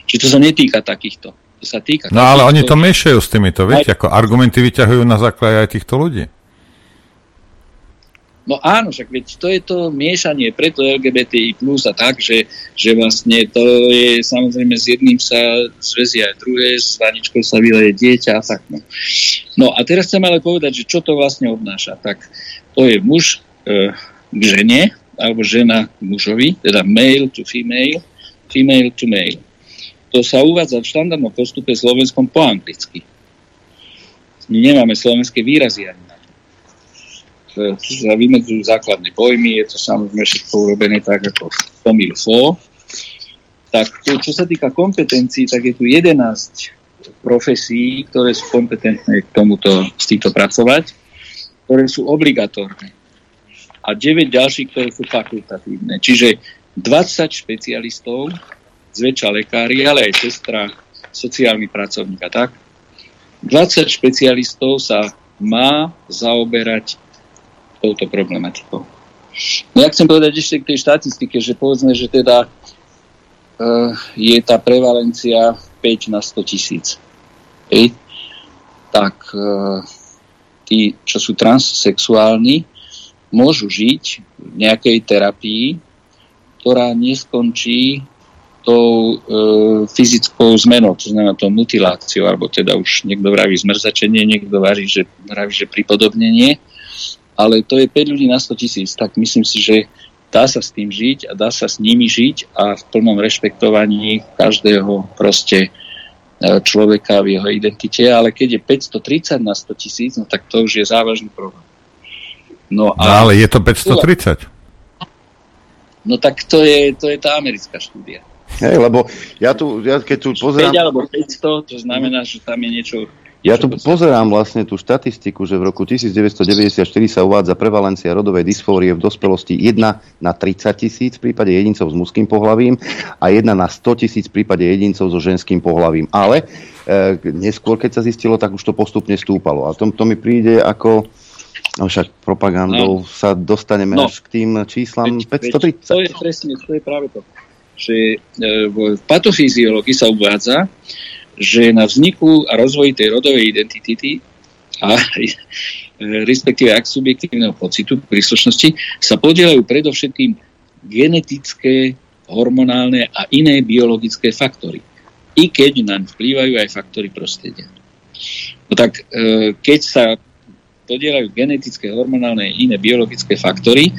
Čiže to sa netýka takýchto. To sa týka No ale oni to miešajú s týmito, viete, ako argumenty vyťahujú na základe aj týchto ľudí. No áno, však veď to je to miešanie, preto LGBTI plus a tak, že, že vlastne to je samozrejme s jedným sa zväzí aj druhé, s vaničkou sa vyleje dieťa a tak. No. no a teraz chcem ale povedať, že čo to vlastne obnáša. Tak to je muž e, k žene, alebo žena k mužovi, teda male to female, female to male. To sa uvádza v štandardnom postupe slovenskom po anglicky. My nemáme slovenské výrazy ani sa vymedzujú základné pojmy, je to samozrejme všetko urobené tak ako pomil fo. Tak to, čo sa týka kompetencií, tak je tu 11 profesí, ktoré sú kompetentné k tomuto, s týmto pracovať, ktoré sú obligatórne. A 9 ďalších, ktoré sú fakultatívne. Čiže 20 špecialistov, zväčša lekári, ale aj sestra, sociálny pracovník a tak. 20 špecialistov sa má zaoberať touto problematikou. No ja chcem povedať ešte k tej štatistike, že povedzme, že teda uh, je tá prevalencia 5 na 100 tisíc. Hej? Tak uh, tí, čo sú transsexuálni, môžu žiť v nejakej terapii, ktorá neskončí tou e, fyzickou zmenou, to znamená tou mutiláciou, alebo teda už niekto vraví zmrzačenie, niekto vraví, že, vraví, že pripodobnenie, ale to je 5 ľudí na 100 tisíc, tak myslím si, že dá sa s tým žiť a dá sa s nimi žiť a v plnom rešpektovaní každého proste e, človeka v jeho identite, ale keď je 530 na 100 tisíc, no tak to už je závažný problém. No, No ale je to 530. No tak to je, to je tá americká štúdia. Hej, lebo ja tu, ja keď tu 5 pozerám... alebo 500, to znamená, že tam je niečo... Ja tu pozerám vlastne tú štatistiku, že v roku 1994 sa uvádza prevalencia rodovej dysfórie v dospelosti 1 na 30 tisíc v prípade jedincov s mužským pohlavím a 1 na 100 tisíc v prípade jedincov so ženským pohlavím. Ale e, neskôr, keď sa zistilo, tak už to postupne stúpalo. A to, to mi príde ako... No však propagandou No. sa dostaneme No. až k tým číslam Veď 530. To je presne, to je práve to. Že e, v patofyziológii sa uvádza, že na vzniku a rozvoji tej rodovej identity a respektíve ak subjektívneho pocitu príslušnosti sa podielajú predovšetkým genetické, hormonálne a iné biologické faktory. I keď naň vplývajú aj faktory prostredia. No tak e, keď sa podielajú genetické, hormonálne a iné biologické faktory,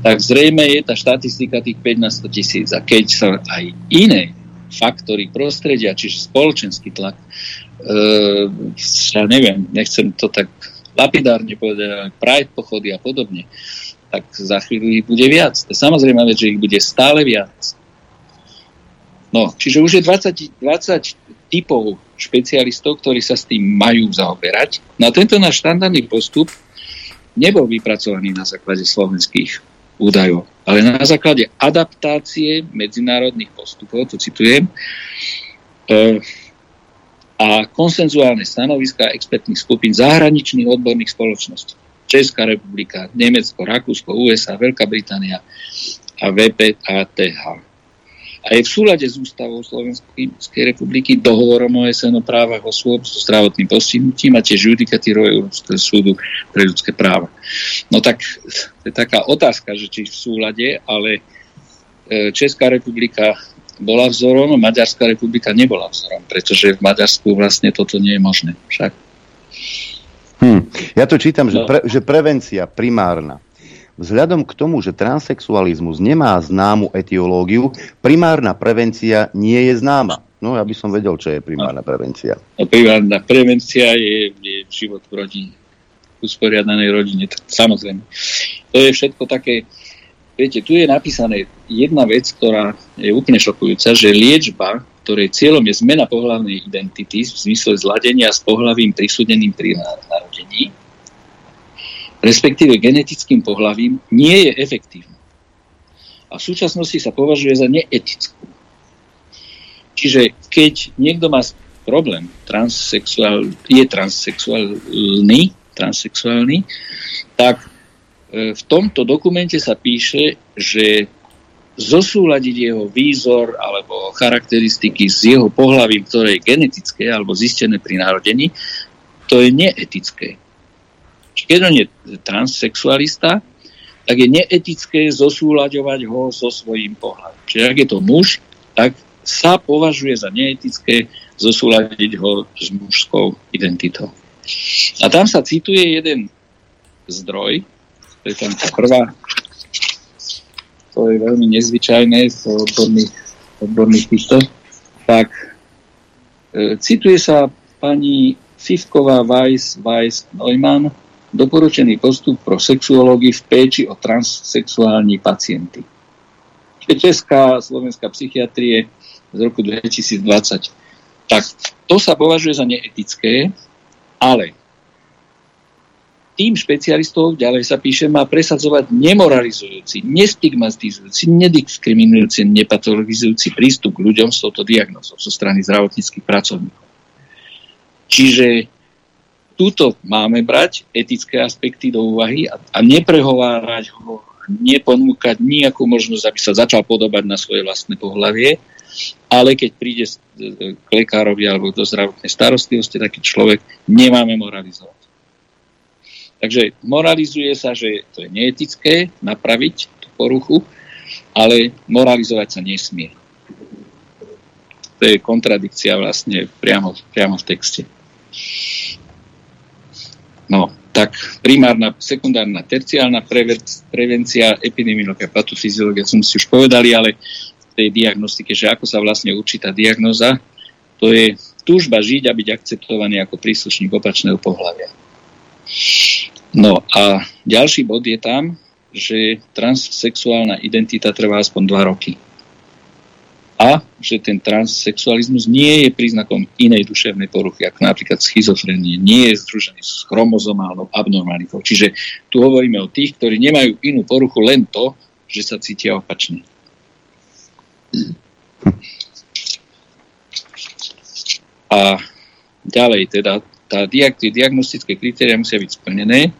tak zrejme je tá štatistika tých 5 na 100 tisíc. A keď sa aj iné faktory prostredia, čiže spoločenský tlak, e, ja neviem, nechcem to tak lapidárne povedať, ale Pride pochody a podobne, tak za chvíľu ich bude viac. To je samozrejme, že ich bude stále viac. No, čiže už je 20, 20 typov špecialistov, ktorí sa s tým majú zaoberať. No a tento náš štandardný postup nebol vypracovaný na základe slovenských údajov, ale na základe adaptácie medzinárodných postupov, to citujem, e, a konsenzuálne stanoviska expertných skupín zahraničných odborných spoločností. Česká republika, Nemecko, Rakúsko, USA, Veľká Británia a VPATH. A je v súlade s ústavou Slovenskej republiky, dohovorom OSN o právach osôb so zdravotným postihnutím a tiež judikatírou Európskeho súdu pre ľudské práva. No tak to je taká otázka, že či v súlade, ale e, Česká republika bola vzorom, Maďarská republika nebola vzorom, pretože v Maďarsku vlastne toto nie je možné. Však. Hm. Ja tu čítam, že, No. pre, že prevencia primárna. Vzhľadom k tomu, že transexualizmus nemá známu etiológiu, primárna prevencia nie je známa. No, ja by som vedel, čo je primárna prevencia. No, privátna prevencia je, je život v rodine, v usporiadanej rodine, samozrejme. To je všetko také, viete, tu je napísané jedna vec, ktorá je úplne šokujúca, že liečba, ktorej cieľom je zmena pohlavnej identity v zmysle zladenia s pohlavím prisúdeným pri na- narodení, respektíve genetickým pohlavím, nie je efektívna. a v súčasnosti sa považuje za neetickú. Čiže keď niekto má problém, transsexuál, je transsexuálny, transsexuálny, tak e, v tomto dokumente sa píše, že zosúľadiť jeho výzor alebo charakteristiky s jeho pohľavím, ktoré je genetické alebo zistené pri narodení, to je neetické. Keď on je transsexualista, tak je neetické zosúľaďovať ho so svojím pohľadom. Čiže ak je to muž, tak sa považuje za neetické zosúľadiť ho s mužskou identitou. A tam sa cituje jeden zdroj, to je tam tá prvá, to je veľmi nezvyčajné v odborných, odborných týchto, tak e, cituje sa pani Fivková Weiss, Weiss Neumann, doporučený postup pro sexuológii v péči o transsexuálni pacienty. Česká slovenská psychiatrie z roku 2020. Tak to sa považuje za neetické, ale tým špecialistov, ďalej sa píše, má presadzovať nemoralizujúci, nestigmatizujúci, nediskriminujúci, nepatologizujúci prístup k ľuďom s touto diagnozou zo strany zdravotníckých pracovníkov. Čiže túto máme brať etické aspekty do úvahy a, a neprehovárať ho, neponúkať nejakú možnosť, aby sa začal podobať na svoje vlastné pohlavie, ale keď príde k lekárovi alebo do zdravotnej starostlivosti, taký človek nemáme moralizovať. Takže moralizuje sa, že to je neetické napraviť tú poruchu, ale moralizovať sa nesmie. To je kontradikcia vlastne priamo, priamo v texte. No, tak primárna, sekundárna, terciálna prevencia, epidemiológia, patofyziológia, som si už povedali, ale tej diagnostike, že ako sa vlastne určí tá diagnoza, to je túžba žiť a byť akceptovaný ako príslušník opačného pohľavia. No a ďalší bod je tam, že transsexuálna identita trvá aspoň 2 roky. A že ten transsexualizmus nie je príznakom inej duševnej poruchy, ako napríklad schizofrenie, nie je združený s chromozomálnou abnormalitou. Čiže tu hovoríme o tých, ktorí nemajú inú poruchu, len to, že sa cítia opačne. A ďalej teda tá diagnostické kritéria musia byť splnené.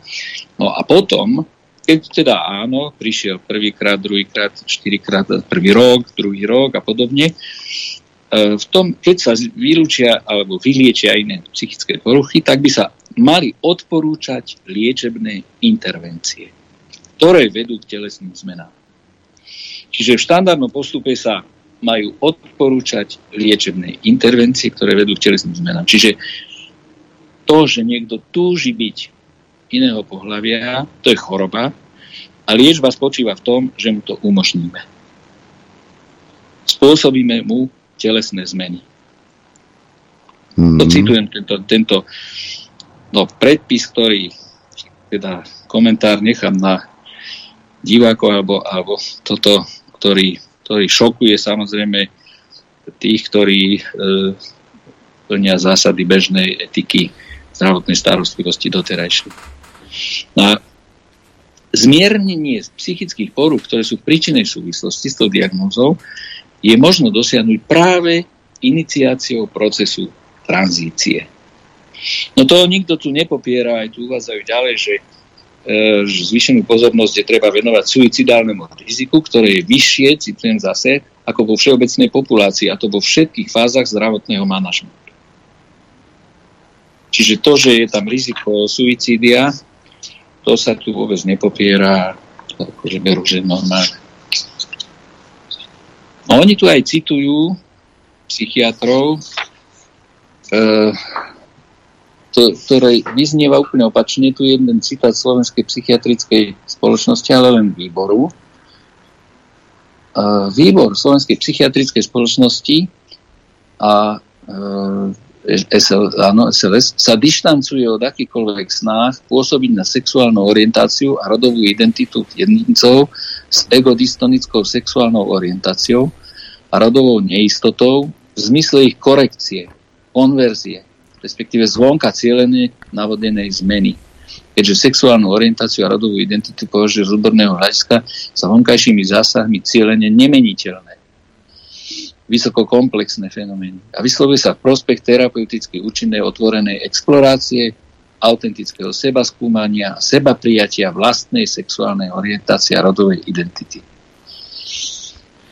No a potom, keď teda áno, prišiel prvýkrát, druhýkrát, štyrikrát, prvý rok, druhý rok a podobne, e, v tom, keď sa vylúčia alebo vyliečia iné psychické poruchy, tak by sa mali odporúčať liečebné intervencie, ktoré vedú k telesným zmenám. Čiže v štandardnom postupe sa majú odporúčať liečebné intervencie, ktoré vedú k telesným zmenám. Čiže to, že niekto túži byť iného pohľavia, to je choroba a liečba spočíva v tom, že mu to umožníme. Spôsobíme mu telesné zmeny. Mm. To citujem tento, tento no, predpis, ktorý teda komentár nechám na divákov alebo, alebo toto ktorý, ktorý šokuje samozrejme tých, ktorí e, plnia zásady bežnej etiky zdravotnej starostlivosti doterajšej. A zmiernenie psychických porúch, ktoré sú v príčinej súvislosti s tou diagnózou, je možno dosiahnuť práve iniciáciou procesu tranzície. No to nikto tu nepopiera, aj tu uvádzajú ďalej, že E, zvýšenú pozornosť je treba venovať suicidálnemu riziku, ktoré je vyššie, citujem zase, ako vo všeobecnej populácii, a to vo všetkých fázach zdravotného manažmentu. Čiže to, že je tam riziko suicídia, to sa tu vôbec nepopiera, akože berú, že normálne. No, oni tu aj citujú psychiatrov, e, to, ktoré vyznieva úplne opačne. Tu je jeden citát Slovenskej psychiatrickej spoločnosti, ale len výboru. Výbor Slovenskej psychiatrickej spoločnosti a e, SL, áno, SLS sa dištancuje od akýkoľvek snách pôsobiť na sexuálnu orientáciu a rodovú identitu jedincov s egodistonickou sexuálnou orientáciou a rodovou neistotou v zmysle ich korekcie, konverzie, respektíve zvonka cieľené navodenej zmeny. keďže sexuálnu orientáciu a rodovú identitu považuje z odborného hľadiska sa vonkajšími zásahmi cieľene nemeniteľné vysoko komplexné fenomény. A vyslovuje sa v prospech terapeuticky účinnej otvorenej explorácie, autentického seba skúmania, seba prijatia vlastnej sexuálnej orientácie a rodovej identity.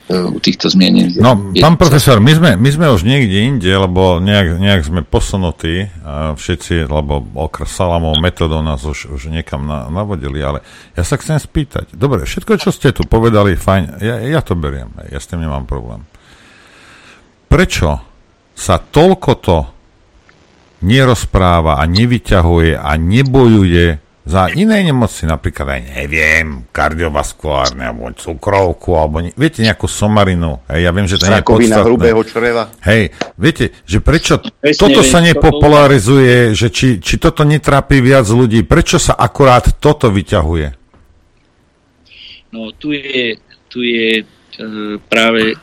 E, u týchto zmienených. No, pán profesor, my sme, my sme už niekde inde, lebo nejak, nejak sme posunutí všetci, lebo okres salamov metodou nás už, už niekam na, navodili, ale ja sa chcem spýtať. Dobre, všetko, čo ste tu povedali, fajn, ja, ja to beriem, ja s tým nemám problém. Prečo sa toľko to nerozpráva a nevyťahuje a nebojuje za iné nemoci, napríklad aj neviem, kardiovaskulárne, alebo cukrovku, alebo ne, viete, nejakú somarinu. Hej, ja viem, že to nie je podstatné. hrubého čreva. Hej, viete, že prečo Presne, toto sa nepopularizuje, že či, či toto netrápi viac ľudí, prečo sa akurát toto vyťahuje? No, tu je, tu je e, práve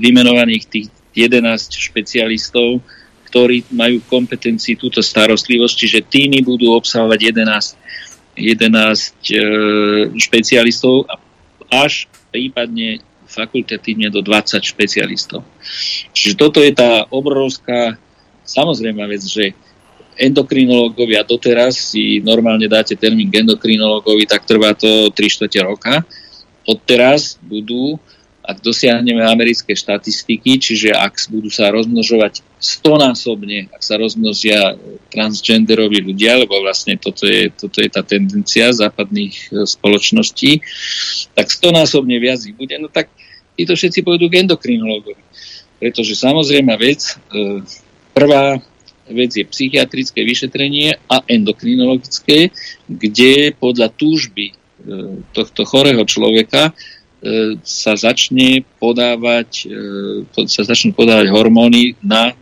vymenovaných tých 11 špecialistov, ktorí majú kompetencii túto starostlivosť, čiže týmy budú obsahovať 11 11 e, špecialistov a až prípadne fakultatívne do 20 špecialistov. Čiže toto je tá obrovská samozrejme vec, že endokrinológovia doteraz si normálne dáte termín k endokrinológovi, tak trvá to 3 čtvrte roka. Odteraz budú ak dosiahneme americké štatistiky, čiže ak budú sa rozmnožovať stonásobne, ak sa rozmnožia transgenderoví ľudia, lebo vlastne toto je, toto je tá tendencia západných e, spoločností, tak stonásobne viac ich bude, no tak títo všetci pôjdu k endokrinologovi. Pretože samozrejme vec, e, prvá vec je psychiatrické vyšetrenie a endokrinologické, kde podľa túžby e, tohto chorého človeka E, sa začne podávať, e, sa začnú podávať hormóny na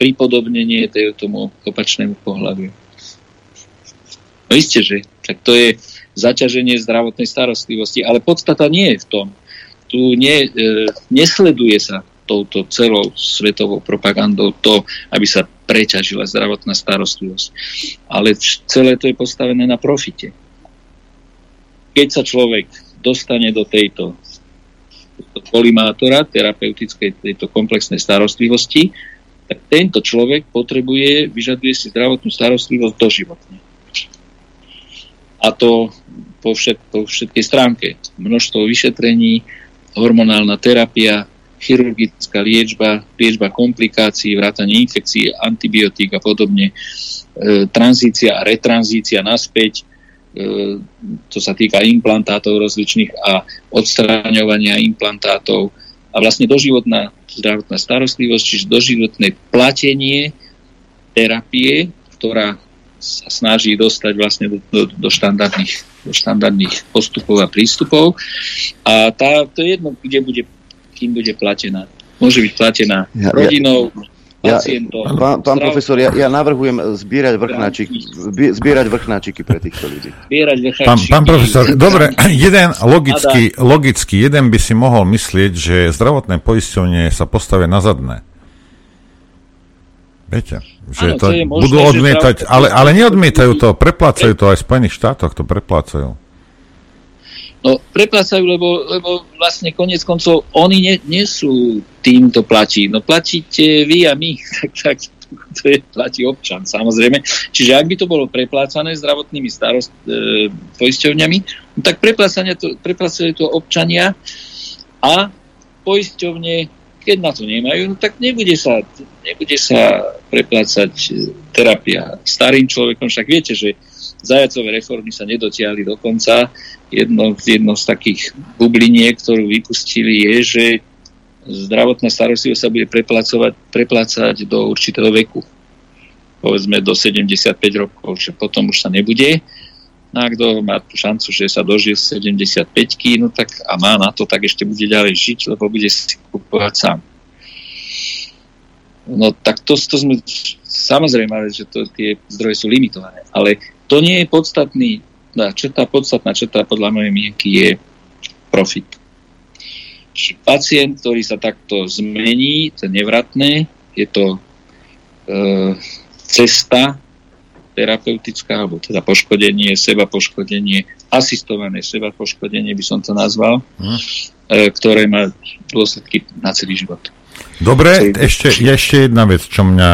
pripodobnenie tomu opačnému pohľadu. No isté, že tak to je zaťaženie zdravotnej starostlivosti, ale podstata nie je v tom. Tu nie, e, nesleduje sa touto celou svetovou propagandou to, aby sa preťažila zdravotná starostlivosť. Ale celé to je postavené na profite. Keď sa človek dostane do tejto kolimátora terapeutickej tejto komplexnej starostlivosti, tak tento človek potrebuje, vyžaduje si zdravotnú starostlivosť doživotne. A to po, všet, po všetkej stránke. Množstvo vyšetrení, hormonálna terapia, chirurgická liečba, liečba komplikácií, vrátanie infekcií, antibiotík a podobne, e, tranzícia a retranzícia naspäť, čo sa týka implantátov rozličných a odstraňovania implantátov a vlastne doživotná zdravotná starostlivosť, čiže doživotné platenie terapie, ktorá sa snaží dostať vlastne do, do, do, štandardných, do štandardných postupov a prístupov. A tá, to je jedno, kde bude, kým bude platená. Môže byť platená ja, rodinou, ja ja, pán, pán profesor, ja, ja navrhujem zbierať vrchnáčiky, zbierať vrchnáčiky pre týchto ľudí. Zbierať vrchnáčiky. Pán, pán profesor, dobre, jeden logicky, logicky, jeden by si mohol myslieť, že zdravotné poisťovne sa postavia na zadné. Viete, že ano, to, to možné, budú odmietať, ale, ale neodmietajú to, preplácajú to aj v Spojených štátoch, to preplácajú. No, preplácajú, lebo, lebo vlastne konec koncov oni nie, nie sú tým, to platí. No platíte vy a my, tak, tak to je, platí občan, samozrejme. Čiže ak by to bolo preplácané zdravotnými starost, e, poisťovňami, no tak to, preplácajú to občania a poisťovne, keď na to nemajú, no tak nebude sa, nebude sa preplácať terapia starým človekom. Však viete, že zajacové reformy sa nedotiahli do konca jedno, jedno z takých bubliniek, ktorú vypustili, je, že zdravotná starostlivosť sa bude preplácať, preplácať do určitého veku. Povedzme do 75 rokov, že potom už sa nebude. No a kto má tú šancu, že sa dožije 75 no tak a má na to, tak ešte bude ďalej žiť, lebo bude si kupovať sám. No tak to, to sme, samozrejme, že to, tie zdroje sú limitované, ale to nie je podstatný tá črta, podstatná črta podľa mojej mienky je profit. Čiže pacient, ktorý sa takto zmení, to je nevratné, je to e, cesta terapeutická, alebo teda poškodenie, seba poškodenie, asistované seba poškodenie by som to nazval, hm. ktoré má dôsledky na celý život. Dobre, ešte, ešte jedna vec, čo mňa,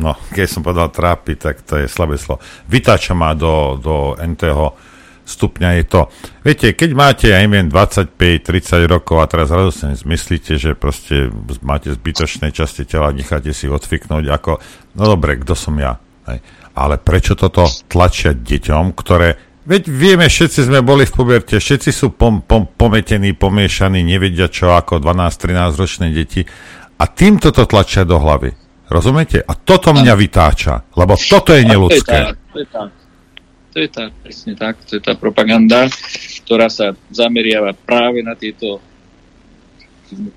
no, keď som povedal trápi, tak to je slabé slovo. Vytáča ma do, do NTho stupňa je to. Viete, keď máte, ja neviem, 25-30 rokov a teraz zrazu si zmyslíte, že proste máte zbytočné časti tela, necháte si odfiknúť ako, no dobre, kto som ja? Hej. Ale prečo toto tlačia deťom, ktoré Veď vieme, všetci sme boli v puberte, všetci sú pom, pom, pometení, pomiešaní, nevedia čo ako 12-13 ročné deti a týmto to tlačia do hlavy. Rozumiete? A toto mňa vytáča, lebo toto je neludské. To je tá, to je tá, presne tak, to je tá propaganda, ktorá sa zameriava práve na tieto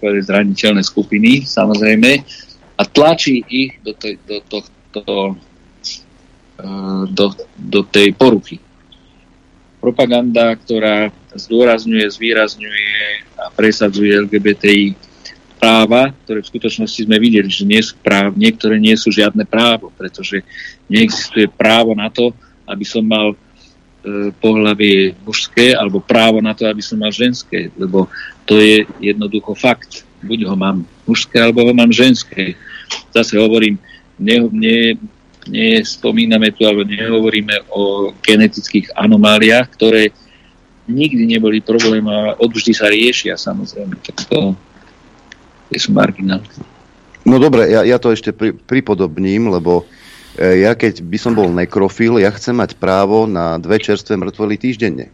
zraniteľné skupiny, samozrejme, a tlačí ich do, tej, do, do, do, do, tej poruchy propaganda, ktorá zdôrazňuje, zvýrazňuje a presadzuje LGBTI práva, ktoré v skutočnosti sme videli, že nie sú práv, niektoré nie sú žiadne právo, pretože neexistuje právo na to, aby som mal e, pohľavie mužské, alebo právo na to, aby som mal ženské, lebo to je jednoducho fakt. Buď ho mám mužské, alebo ho mám ženské. Zase hovorím, ne, ne, nespomíname tu alebo nehovoríme o genetických anomáliách, ktoré nikdy neboli problém a odvždy sa riešia samozrejme. Tak to, to sú marginálne. No dobre, ja, ja to ešte pri, pripodobním, lebo e, ja keď by som bol nekrofil, ja chcem mať právo na dve čerstvé mŕtvoly týždenne.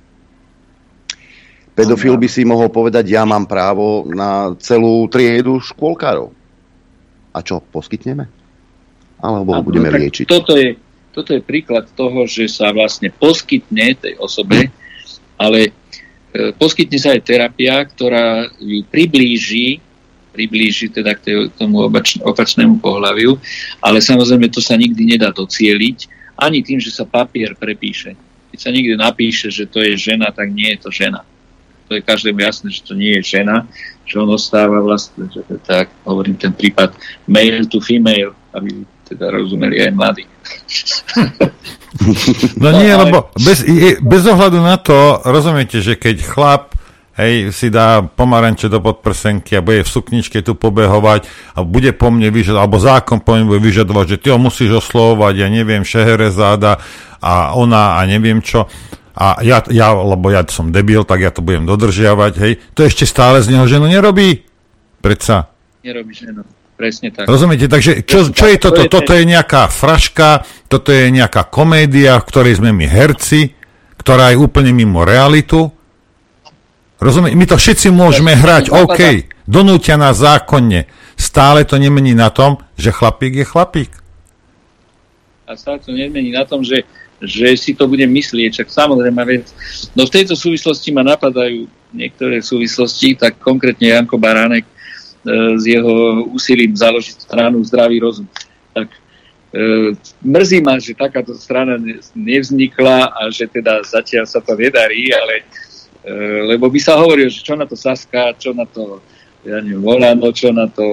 Pedofil by si mohol povedať, ja mám právo na celú triedu škôlkárov. A čo, poskytneme? Alebo ho budeme no, liečiť? Toto je, toto je príklad toho, že sa vlastne poskytne tej osobe, ale e, poskytne sa aj terapia, ktorá ju priblíži priblíži teda k tej, tomu opač, opačnému pohľaviu, ale samozrejme to sa nikdy nedá docieliť, ani tým, že sa papier prepíše. Keď sa niekde napíše, že to je žena, tak nie je to žena. To je každému jasné, že to nie je žena, že on ostáva vlastne, že tak hovorím ten prípad male to female, aby teda rozumeli aj mladí. No nie, ale... lebo bez, bez ohľadu na to, rozumiete, že keď chlap hej, si dá pomaranče do podprsenky a bude v sukničke tu pobehovať a bude po mne vyžadovať, alebo zákon po mne bude vyžadovať, že ty ho musíš oslovovať, ja neviem, Šeherezáda a ona a neviem čo. A ja, ja, lebo ja som debil, tak ja to budem dodržiavať, hej. To ešte stále z neho ženu nerobí. Predsa. Nerobí ženu. Presne tak. Rozumiete? Takže čo, čo je toto? Toto je nejaká fraška, toto je nejaká komédia, v ktorej sme my herci, ktorá je úplne mimo realitu. Rozumiete? My to všetci môžeme hrať, OK, donútia nás zákonne. Stále to nemení na tom, že chlapík je chlapík. A stále to nemení na tom, že, že si to budem myslieť. Čak samozrejme, vec. no v tejto súvislosti ma napadajú niektoré súvislosti, tak konkrétne Janko Baránek s jeho úsilím založiť stranu Zdravý rozum. Tak e, mrzí ma, že takáto strana nevznikla a že teda zatiaľ sa to nedarí, ale e, lebo by sa hovorilo, že čo na to Saska, čo na to ja neviem, Volano, čo na to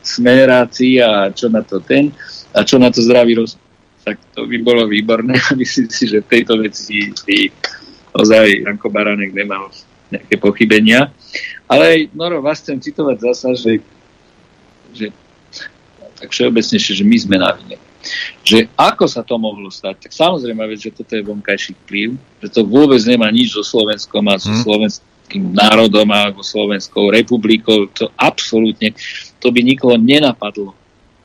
Smeráci a čo na to ten a čo na to zdravý rozum. Tak to by bolo výborné a myslím si, že v tejto veci by ozaj Janko Baránek nemal nejaké pochybenia. Ale Noro, vás chcem citovať zasa, že, že tak všeobecnejšie, že my sme na vine. Že ako sa to mohlo stať? Tak samozrejme, že toto je vonkajší vplyv, že to vôbec nemá nič so Slovenskom a so hmm. slovenským národom alebo Slovenskou republikou. To absolútne, to by nikoho nenapadlo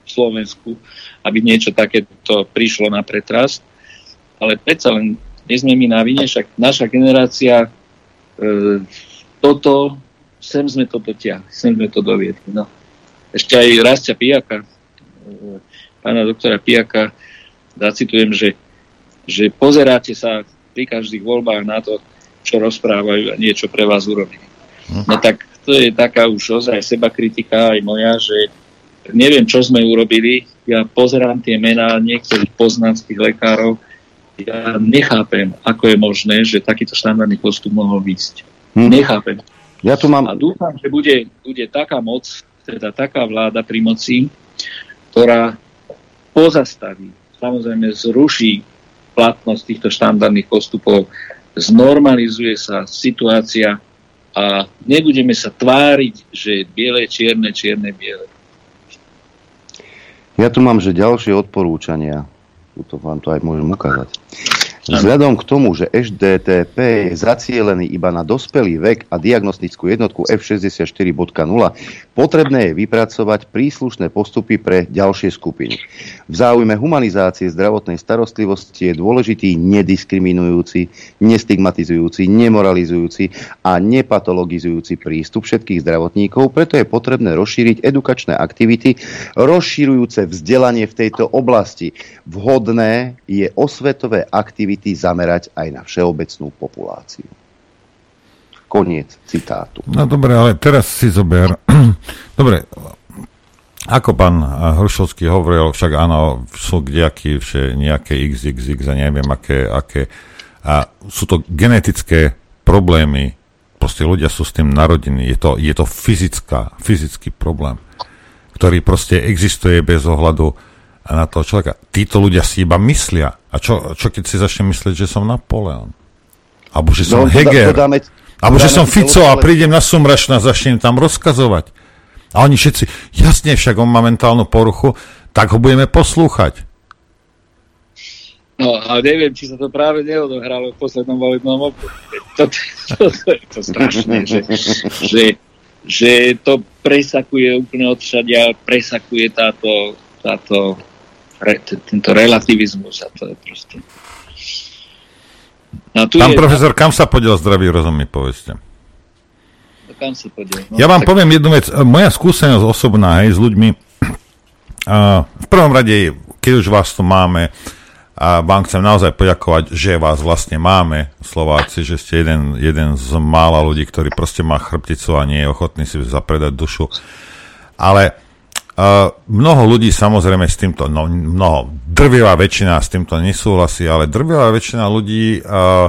v Slovensku, aby niečo takéto prišlo na pretras. Ale predsa len nie sme my na vine, však naša generácia e, toto sem sme to dotiahli, sem sme to doviedli. No. Ešte aj Rastia Pijaka, e, pána doktora Pijaka, zacitujem, že, že pozeráte sa pri každých voľbách na to, čo rozprávajú a niečo pre vás urobili. No tak to je taká už ozaj seba kritika aj moja, že neviem, čo sme urobili. Ja pozerám tie mená niektorých poznanských lekárov. Ja nechápem, ako je možné, že takýto štandardný postup mohol výsť. Hm. Nechápem. Ja tu mám... A dúfam, že bude, bude taká moc, teda taká vláda pri moci, ktorá pozastaví samozrejme zruší platnosť týchto štandardných postupov, znormalizuje sa situácia a nebudeme sa tváriť, že biele, čierne, čierne, biele. Ja tu mám, že ďalšie odporúčania. Tuto vám to aj môžem ukázať. Vzhľadom k tomu, že HDTP je zacielený iba na dospelý vek a diagnostickú jednotku F64.0, potrebné je vypracovať príslušné postupy pre ďalšie skupiny. V záujme humanizácie zdravotnej starostlivosti je dôležitý nediskriminujúci, nestigmatizujúci, nemoralizujúci a nepatologizujúci prístup všetkých zdravotníkov, preto je potrebné rozšíriť edukačné aktivity, rozširujúce vzdelanie v tejto oblasti. Vhodné je osvetové aktivity aktivity zamerať aj na všeobecnú populáciu. Koniec citátu. No dobre, ale teraz si zober. dobre, ako pán Hrušovský hovoril, však áno, sú kdejaký nejaké XXX a neviem aké, aké. A sú to genetické problémy, proste ľudia sú s tým narodení. Je to, je to fyzická, fyzický problém, ktorý proste existuje bez ohľadu na toho človeka. Títo ľudia si iba myslia. A čo, čo keď si začne myslieť, že som Napoleon? Alebo že som no, Heger? Dodáme, alebo že som Fico a prídem na Sumrašna a začnem tam rozkazovať. A oni všetci, jasne, však on má mentálnu poruchu, tak ho budeme poslúchať. No a neviem, či sa to práve neodohralo v poslednom volebnom období. To, to, to, to je to strašné, že, že, že to presakuje úplne odšadia, presakuje táto, táto re, tento relativizmus a to je proste... No, tu Pán je... profesor, kam sa podiel zdravý rozum, mi povedzte? No, kam sa podiel? No, ja vám tak... poviem jednu vec. Moja skúsenosť osobná hej, s ľuďmi, uh, v prvom rade, keď už vás tu máme, a vám chcem naozaj poďakovať, že vás vlastne máme, Slováci, že ste jeden, jeden z mála ľudí, ktorý proste má chrbticu a nie je ochotný si zapredať dušu. Ale Mnoho ľudí samozrejme s týmto, no mnoho, drvivá väčšina s týmto nesúhlasí, ale drvivá väčšina ľudí uh,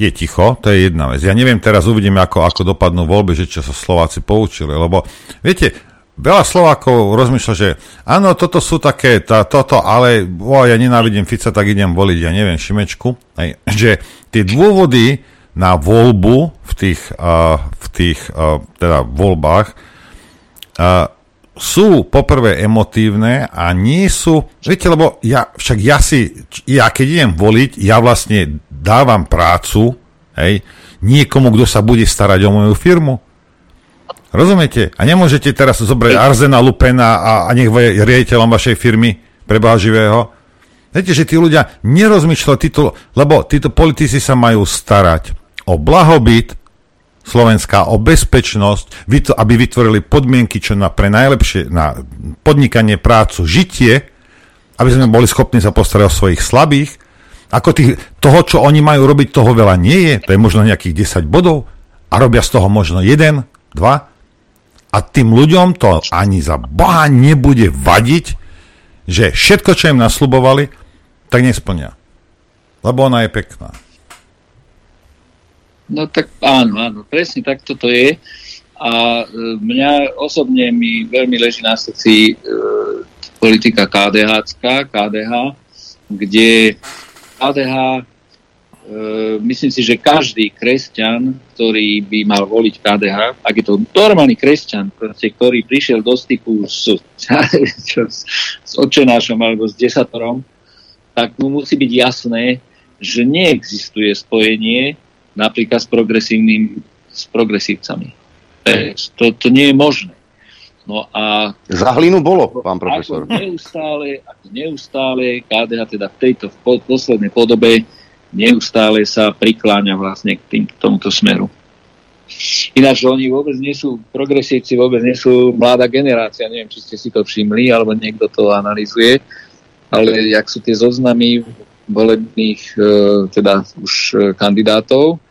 je ticho, to je jedna vec. Ja neviem, teraz uvidíme, ako, ako dopadnú voľby, že čo sa Slováci poučili, lebo viete, veľa Slovákov rozmýšľa, že áno, toto sú také, tá, toto, ale o, ja nenávidím Fica, tak idem voliť, ja neviem, Šimečku. Hej, že tie dôvody na voľbu v tých, uh, v tých uh, teda voľbách uh, sú poprvé emotívne a nie sú, viete, lebo ja, však ja si, ja keď idem voliť, ja vlastne dávam prácu, hej, niekomu, kto sa bude starať o moju firmu. Rozumiete? A nemôžete teraz zobrať Arzena Lupena a, a nech je riaditeľom vašej firmy preba živého. Viete, že tí ľudia nerozmýšľajú, títo, lebo títo politici sa majú starať o blahobyt, Slovenska o bezpečnosť, aby vytvorili podmienky, čo na, pre najlepšie na podnikanie, prácu, žitie, aby sme boli schopní sa postarať o svojich slabých. Ako tých, toho, čo oni majú robiť, toho veľa nie je. To je možno nejakých 10 bodov a robia z toho možno 1, 2. A tým ľuďom to ani za Boha nebude vadiť, že všetko, čo im nasľubovali, tak nesplňa. Lebo ona je pekná. No tak áno, áno, presne tak toto je. A e, mňa osobne mi veľmi leží na srdci e, politika KDH, KDH, kde KDH, e, myslím si, že každý kresťan, ktorý by mal voliť KDH, ak je to normálny kresťan, proste, ktorý prišiel do styku s, s, s očenášom alebo s desatorom, tak mu musí byť jasné, že neexistuje spojenie napríklad s progresívnym, s progresívcami. To, to nie je možné. No a... Za hlinu bolo, pán profesor. Ako neustále, ako neustále KDH teda v tejto v poslednej podobe neustále sa prikláňa vlastne k, tým, k tomuto smeru. Ináč oni vôbec nie sú, progresívci vôbec nie sú mladá generácia, neviem, či ste si to všimli, alebo niekto to analizuje, ale jak sú tie zoznamy volebných e, teda už e, kandidátov,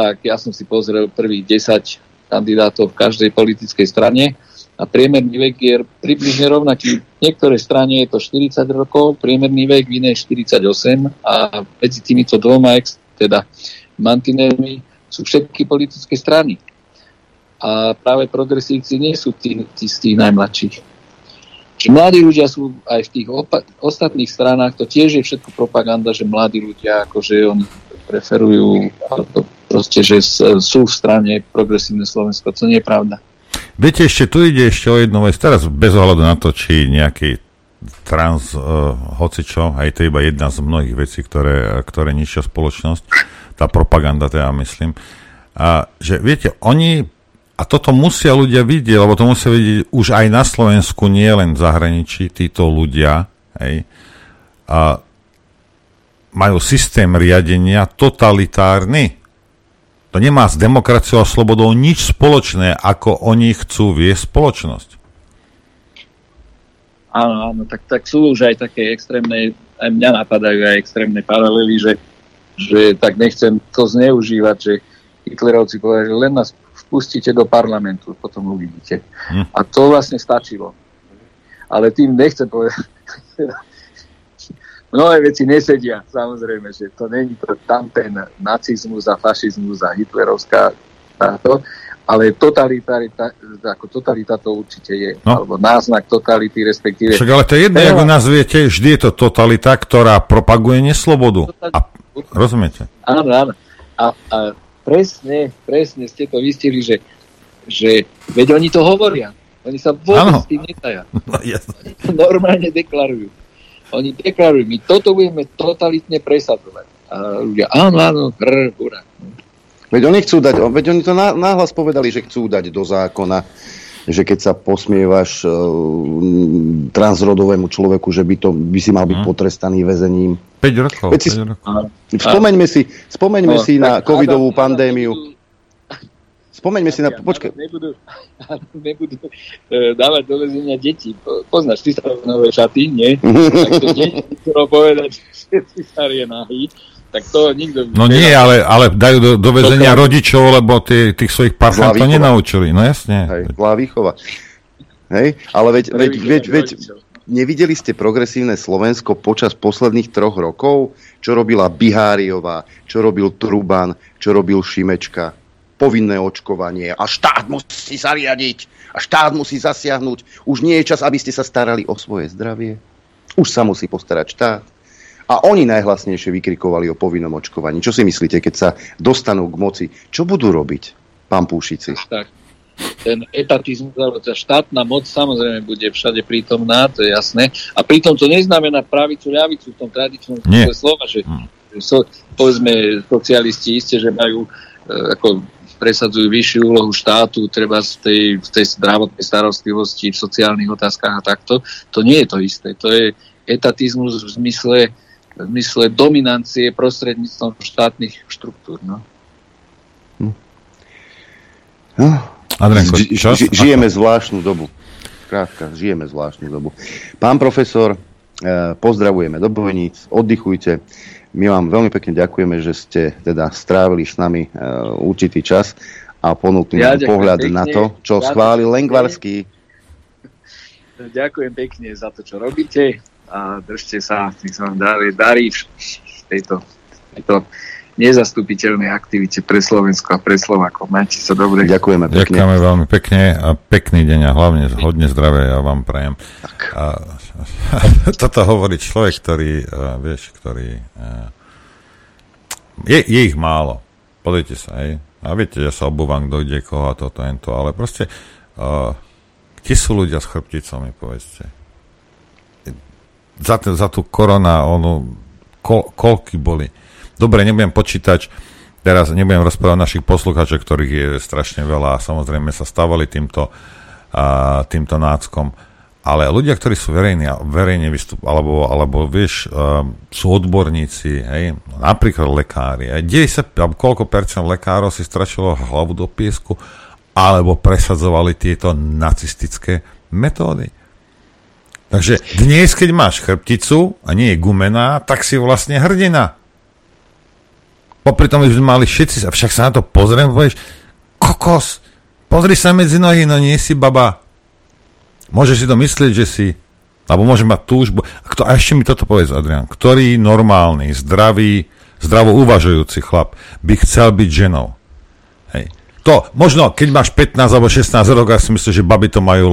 tak ja som si pozrel prvých 10 kandidátov v každej politickej strane a priemerný vek je približne rovnaký. V niektorej strane je to 40 rokov, priemerný vek, v inej 48 a medzi týmito dvoma ex, teda mantinelmi sú všetky politické strany. A práve progresívci nie sú tí, tí z tých najmladších. Že mladí ľudia sú aj v tých opa- ostatných stranách, to tiež je všetko propaganda, že mladí ľudia, akože oni preferujú, alebo proste, že sú v strane progresívne Slovensko. To nie je pravda. Viete, ešte tu ide ešte o jednu vec, teraz bez ohľadu na to, či nejaký trans uh, hocičo, aj to je iba jedna z mnohých vecí, ktoré, ktoré ničia spoločnosť, tá propaganda teda myslím, a že viete, oni a toto musia ľudia vidieť, lebo to musia vidieť už aj na Slovensku, nie len v zahraničí, títo ľudia, hej, a majú systém riadenia totalitárny. To nemá s demokraciou a slobodou nič spoločné, ako oni chcú viesť spoločnosť. Áno, áno, tak, tak sú už aj také extrémne, aj mňa napadajú aj extrémne paralely, že, že tak nechcem to zneužívať, že Hitlerovci povedali, že len nás pustíte do parlamentu, potom uvidíte. Hm. A to vlastne stačilo. Ale tým nechcem povedať, mnohé veci nesedia, samozrejme, že to není to tam ten nacizmus a fašizmus a hitlerovská táto, ale totalitarita, ako totalita to určite je, no. alebo náznak totality, respektíve... Však ale to je jedno, ako nazviete, vždy je to totalita, ktorá propaguje neslobodu. A, rozumiete? Áno, áno. A, a presne, presne ste to vystili, že, že veď oni to hovoria. Oni sa vôbec s tým netaja. No, normálne deklarujú. Oni deklarujú, my toto budeme totalitne presadzovať. A ľudia, áno, áno, hr, hura. Veď oni chcú dať, veď oni to náhlas povedali, že chcú dať do zákona, že keď sa posmievaš uh, transrodovému človeku, že by, to, by si mal byť mm. potrestaný väzením. 5 rokov. Veď si, 5 rokov. Spomeňme si, spomeňme no, si na covidovú pandémiu. Spomeňme si na... Počkaj. Nebudú, nebudú uh, dávať do väzenia deti. Poznáš, ty sa nové šaty, nie? tak to deti povedať, že sa je nahý tak to nikto... No nie, ale, ale dajú do, do väzenia rodičov, lebo tí, tých svojich parchant to nenaučili. No jasne. Hej, zlá výchova. Hej, ale veď, veď, veď, veď, nevideli ste progresívne Slovensko počas posledných troch rokov? Čo robila Biháriová, čo robil Truban, čo robil Šimečka? Povinné očkovanie a štát musí sa riadiť a štát musí zasiahnuť. Už nie je čas, aby ste sa starali o svoje zdravie. Už sa musí postarať štát a oni najhlasnejšie vykrikovali o povinnom očkovaní. Čo si myslíte, keď sa dostanú k moci? Čo budú robiť, pán Púšici? Tak, ten etatizmus, alebo tá štátna moc samozrejme bude všade prítomná, to je jasné. A pritom to neznamená pravicu, ľavicu v tom tradičnom slova, že, hmm. so, povedzme socialisti isté, že majú e, ako presadzujú vyššiu úlohu štátu, treba v tej, v tej zdravotnej starostlivosti, v sociálnych otázkach a takto. To nie je to isté. To je etatizmus v zmysle v zmysle dominancie prostredníctvom štátnych štruktúr. No. Hm. No. Adrenko, ži, ži, žijeme zvláštnu dobu. Krátka, žijeme zvláštnu dobu. Pán profesor, eh, pozdravujeme do Bojníc, oddychujte. My vám veľmi pekne ďakujeme, že ste teda strávili s nami eh, určitý čas a ponúkli ja, pohľad pekne. na to, čo ja, schválil Lengvarský. Ďakujem pekne za to, čo robíte a držte sa, nech sa vám darí, darí v tejto, tejto nezastupiteľnej aktivite pre Slovensko a pre Slovákov. Majte sa dobre. Ďakujeme pekne. Ďakujeme veľmi pekne a pekný deň a hlavne hodne zdravia ja vám prajem. Tak. A, toto hovorí človek, ktorý, uh, vieš, ktorý... Uh, je, je ich málo. Pozrite sa, hej. A viete, ja sa obúvam, kto ide koho a toto, to, ale proste uh, kde sú ľudia s chrbticou, mi povedzte za, za tú korona, ono, ko, koľky boli. Dobre, nebudem počítať, teraz nebudem rozprávať našich poslucháčov, ktorých je strašne veľa a samozrejme sa stávali týmto, a, týmto náckom. Ale ľudia, ktorí sú verejní, verejne vystup, alebo, alebo vieš, uh, sú odborníci, hej, napríklad lekári. Aj 90, alebo koľko percent lekárov si strašilo hlavu do piesku, alebo presadzovali tieto nacistické metódy. Takže dnes, keď máš chrbticu a nie je gumená, tak si vlastne hrdina. Popri tom, že mali všetci, však sa na to pozriem, povieš, kokos, pozri sa medzi nohy, no nie si baba. Môžeš si to myslieť, že si, alebo môže mať túžbu. A, kto, a ešte mi toto povedz, Adrian, ktorý normálny, zdravý, zdravo uvažujúci chlap by chcel byť ženou. Hej. To, možno, keď máš 15 alebo 16 rokov, ja si myslím, že baby to majú,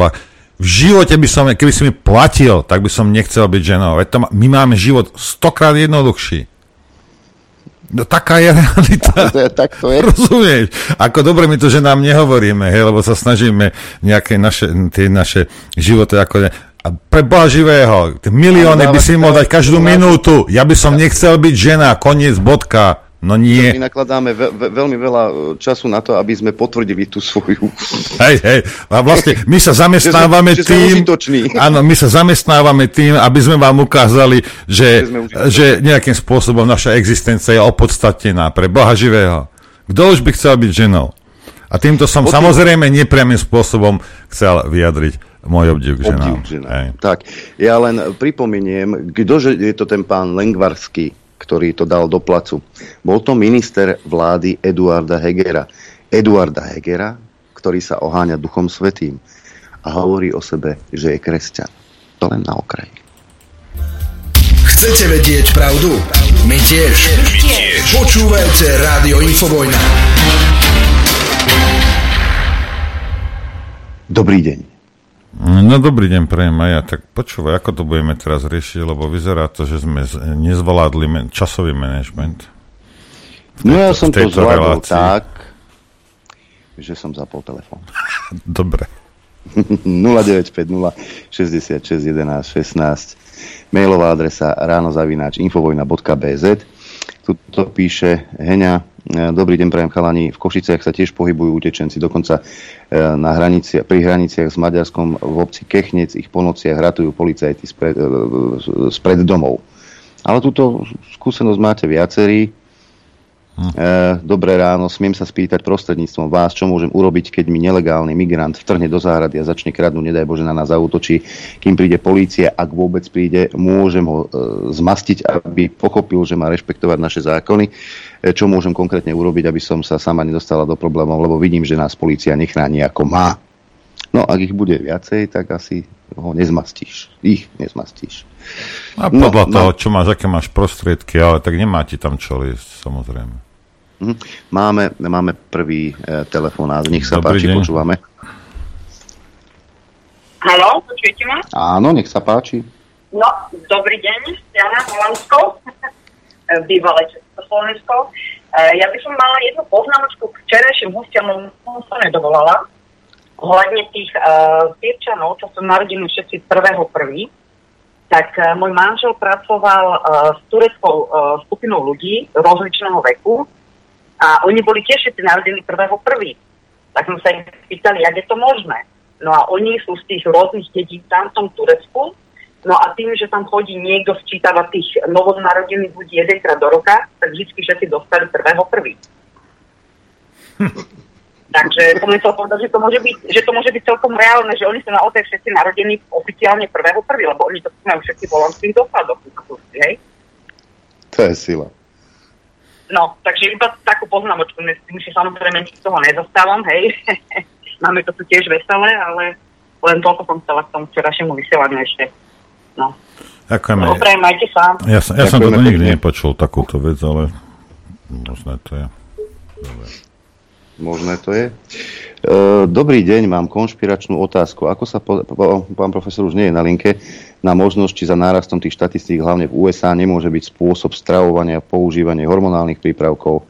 v živote by som, keby si mi platil, tak by som nechcel byť ženou. Veď to, my máme život stokrát jednoduchší. No taká je realita. tak to je. Rozumieš? Ako dobre my to, že nám nehovoríme, hej, lebo sa snažíme nejaké naše, tie naše životy ako. A pre Boha živého, milióny by si mohol dať každú minútu. Ja by som nechcel byť žena, koniec, bodka. No nie. My nakladáme ve- ve- veľmi veľa e, času na to, aby sme potvrdili tú svoju... Hej, hej. A vlastne my sa zamestnávame Že sme- že sme tým... užitoční. Áno, my sa zamestnávame tým, aby sme vám ukázali, že, Že sme že nejakým spôsobom naša existencia je opodstatnená pre Boha živého. Kto už by chcel byť ženou? A týmto som O tým- samozrejme nepriamým spôsobom chcel vyjadriť môj obdiv k ženám. Obdiv k ženám. Tak, ja len pripomeniem, ktože je to ten pán Lengvarský, ktorý to dal do placu. Bol to minister vlády Eduarda Hegera. Eduarda Hegera, ktorý sa oháňa Duchom Svetým a hovorí o sebe, že je kresťan. To len na okraji. Chcete vedieť pravdu? My tiež. My tiež. Počúvajte Rádio Infovojna. Dobrý deň. No dobrý deň, prejem aj ja. Tak počúvaj, ako to budeme teraz riešiť, lebo vyzerá to, že sme nezvládli men- časový manažment. No ja som to zvládol relácii. tak, že som zapol telefón. Dobre. 0950 66 11 16 mailová adresa ránozavináč infovojna.bz Tuto píše Heňa Dobrý deň, prajem chalani. V Košiciach sa tiež pohybujú utečenci, dokonca e, na hranici, pri hraniciach s Maďarskom v obci Kechnec ich po nociach ratujú policajti spred, e, spred domov. Ale túto skúsenosť máte viacerí. E, Dobré ráno, smiem sa spýtať prostredníctvom vás, čo môžem urobiť, keď mi nelegálny migrant vtrhne do záhrady a začne kradnúť, nedaj Bože, na nás zautočí, kým príde polícia, ak vôbec príde, môžem ho e, zmastiť, aby pochopil, že má rešpektovať naše zákony. E, čo môžem konkrétne urobiť, aby som sa sama nedostala do problémov, lebo vidím, že nás polícia nechráni ako má. No, ak ich bude viacej, tak asi ho nezmastíš. Ich nezmastíš. A No, podľa no. toho, čo máš, aké máš prostriedky, ale tak nemá ti tam čo liesť, samozrejme. Mhm. Máme, máme prvý e, telefonát, nech sa Dobrý páči, deň. počúvame. Haló, počujete ma? Áno, nech sa páči. No, dobrý deň, Jana Holandsko, bývalé Československo. E, Ja by som mala jednu poznámočku k včerajším hostiam, som sa nedovolala. Ohľadne tých uh, čo sú narodení všetci 1.1., tak uh, môj manžel pracoval uh, s tureckou uh, skupinou ľudí rozličného veku a oni boli tiež všetci narodení 1.1. Tak sme sa ich pýtali, jak je to možné. No a oni sú z tých rôznych dedín tam v tom Turecku. No a tým, že tam chodí niekto sčítava tých novonarodených ľudí jedenkrát do roka, tak vždy všetci dostali 1.1. Takže som chcel povedať, že to, môže byť, že to môže byť celkom reálne, že oni sú naozaj všetci narodení oficiálne 1.1., lebo oni to majú všetci volanským dokladom. Hej? To je sila. No, takže iba takú poznámočku, s tým, že samozrejme nič toho nezastávam, hej. Máme to tu tiež veselé, ale len toľko som chcela k tomu včerajšiemu vysielaniu ešte. No. Ďakujeme. Dobre, majte sa. Ja, som- ja som to nikdy pekne. nepočul, takúto vec, ale možno to je. Možné to je. E, Dobrý deň, mám konšpiračnú otázku. Ako sa, po, po, pán profesor už nie je na linke, na možnosť, či za nárastom tých štatistík, hlavne v USA, nemôže byť spôsob stravovania, používanie hormonálnych prípravkov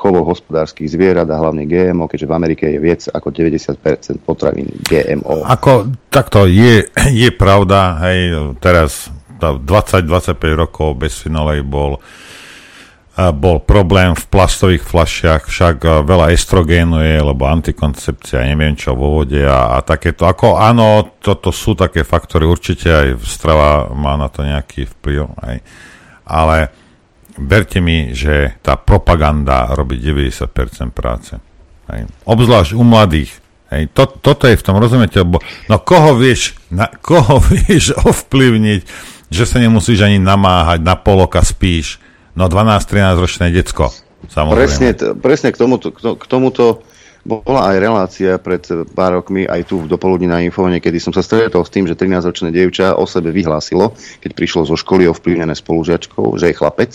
v chovoch hospodárskych zvierat a hlavne GMO, keďže v Amerike je viac ako 90% potravín GMO. Ako takto je, je pravda, hej, teraz tá 20-25 rokov bez finolej bol bol problém v plastových fľašiach, však veľa estrogénu je, lebo antikoncepcia, neviem čo vo vode a, a takéto. Ako áno, toto sú také faktory, určite aj strava má na to nejaký vplyv, aj. ale verte mi, že tá propaganda robí 90% práce. Hej. Obzvlášť u mladých. Hej. To, toto je v tom, rozumiete? Lebo, no koho vieš, na, koho vieš ovplyvniť, že sa nemusíš ani namáhať, na poloka spíš. No 12-13 ročné decko. Samozrejme. Presne, presne k tomuto, k to- k tomuto bola aj relácia pred pár rokmi aj tu v dopoludní na Infovne, kedy som sa stretol s tým, že 13-ročné dievča o sebe vyhlásilo, keď prišlo zo školy ovplyvnené spolužiačkou, že je chlapec,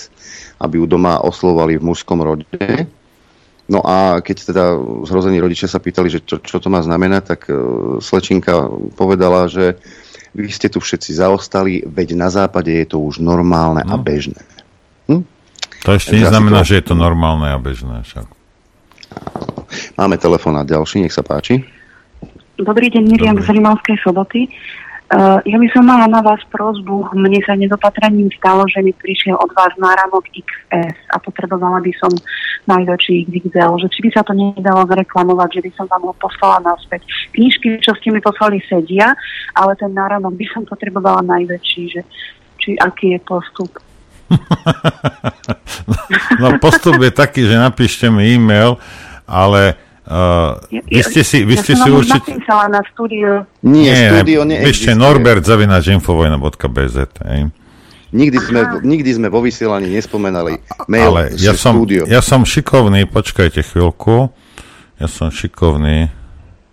aby ju doma oslovali v mužskom rode No a keď teda zhrození rodičia sa pýtali, že čo, čo to má znamenať, tak uh, Slečinka povedala, že vy ste tu všetci zaostali, veď na západe je to už normálne a bežné. To ešte neznamená, to- že je to normálne a bežné. Však. Máme telefonát ďalší, nech sa páči. Dobrý deň, Miriam z Rimavskej soboty. Uh, ja by som mala na vás prozbu. Mne sa nedopatraním stalo, že mi prišiel od vás náramok XS a potrebovala by som najväčší XXL. Že či by sa to nedalo zreklamovať, že by som vám ho poslala naspäť. Knižky, čo ste mi poslali, sedia, ale ten náramok by som potrebovala najväčší. Že, či aký je postup? No postup je taký, že napíšte mi e-mail, ale uh, vy ste si, vy ja ste som si určite... na studio. Nie, štúdio neexistuje. Norbert zavinač infovojna.bz. hej. Nikdy sme, nikdy sme vo vysielaní nespomenali mail Ale ja som, štúdio. ja som šikovný, počkajte chvíľku. Ja som šikovný.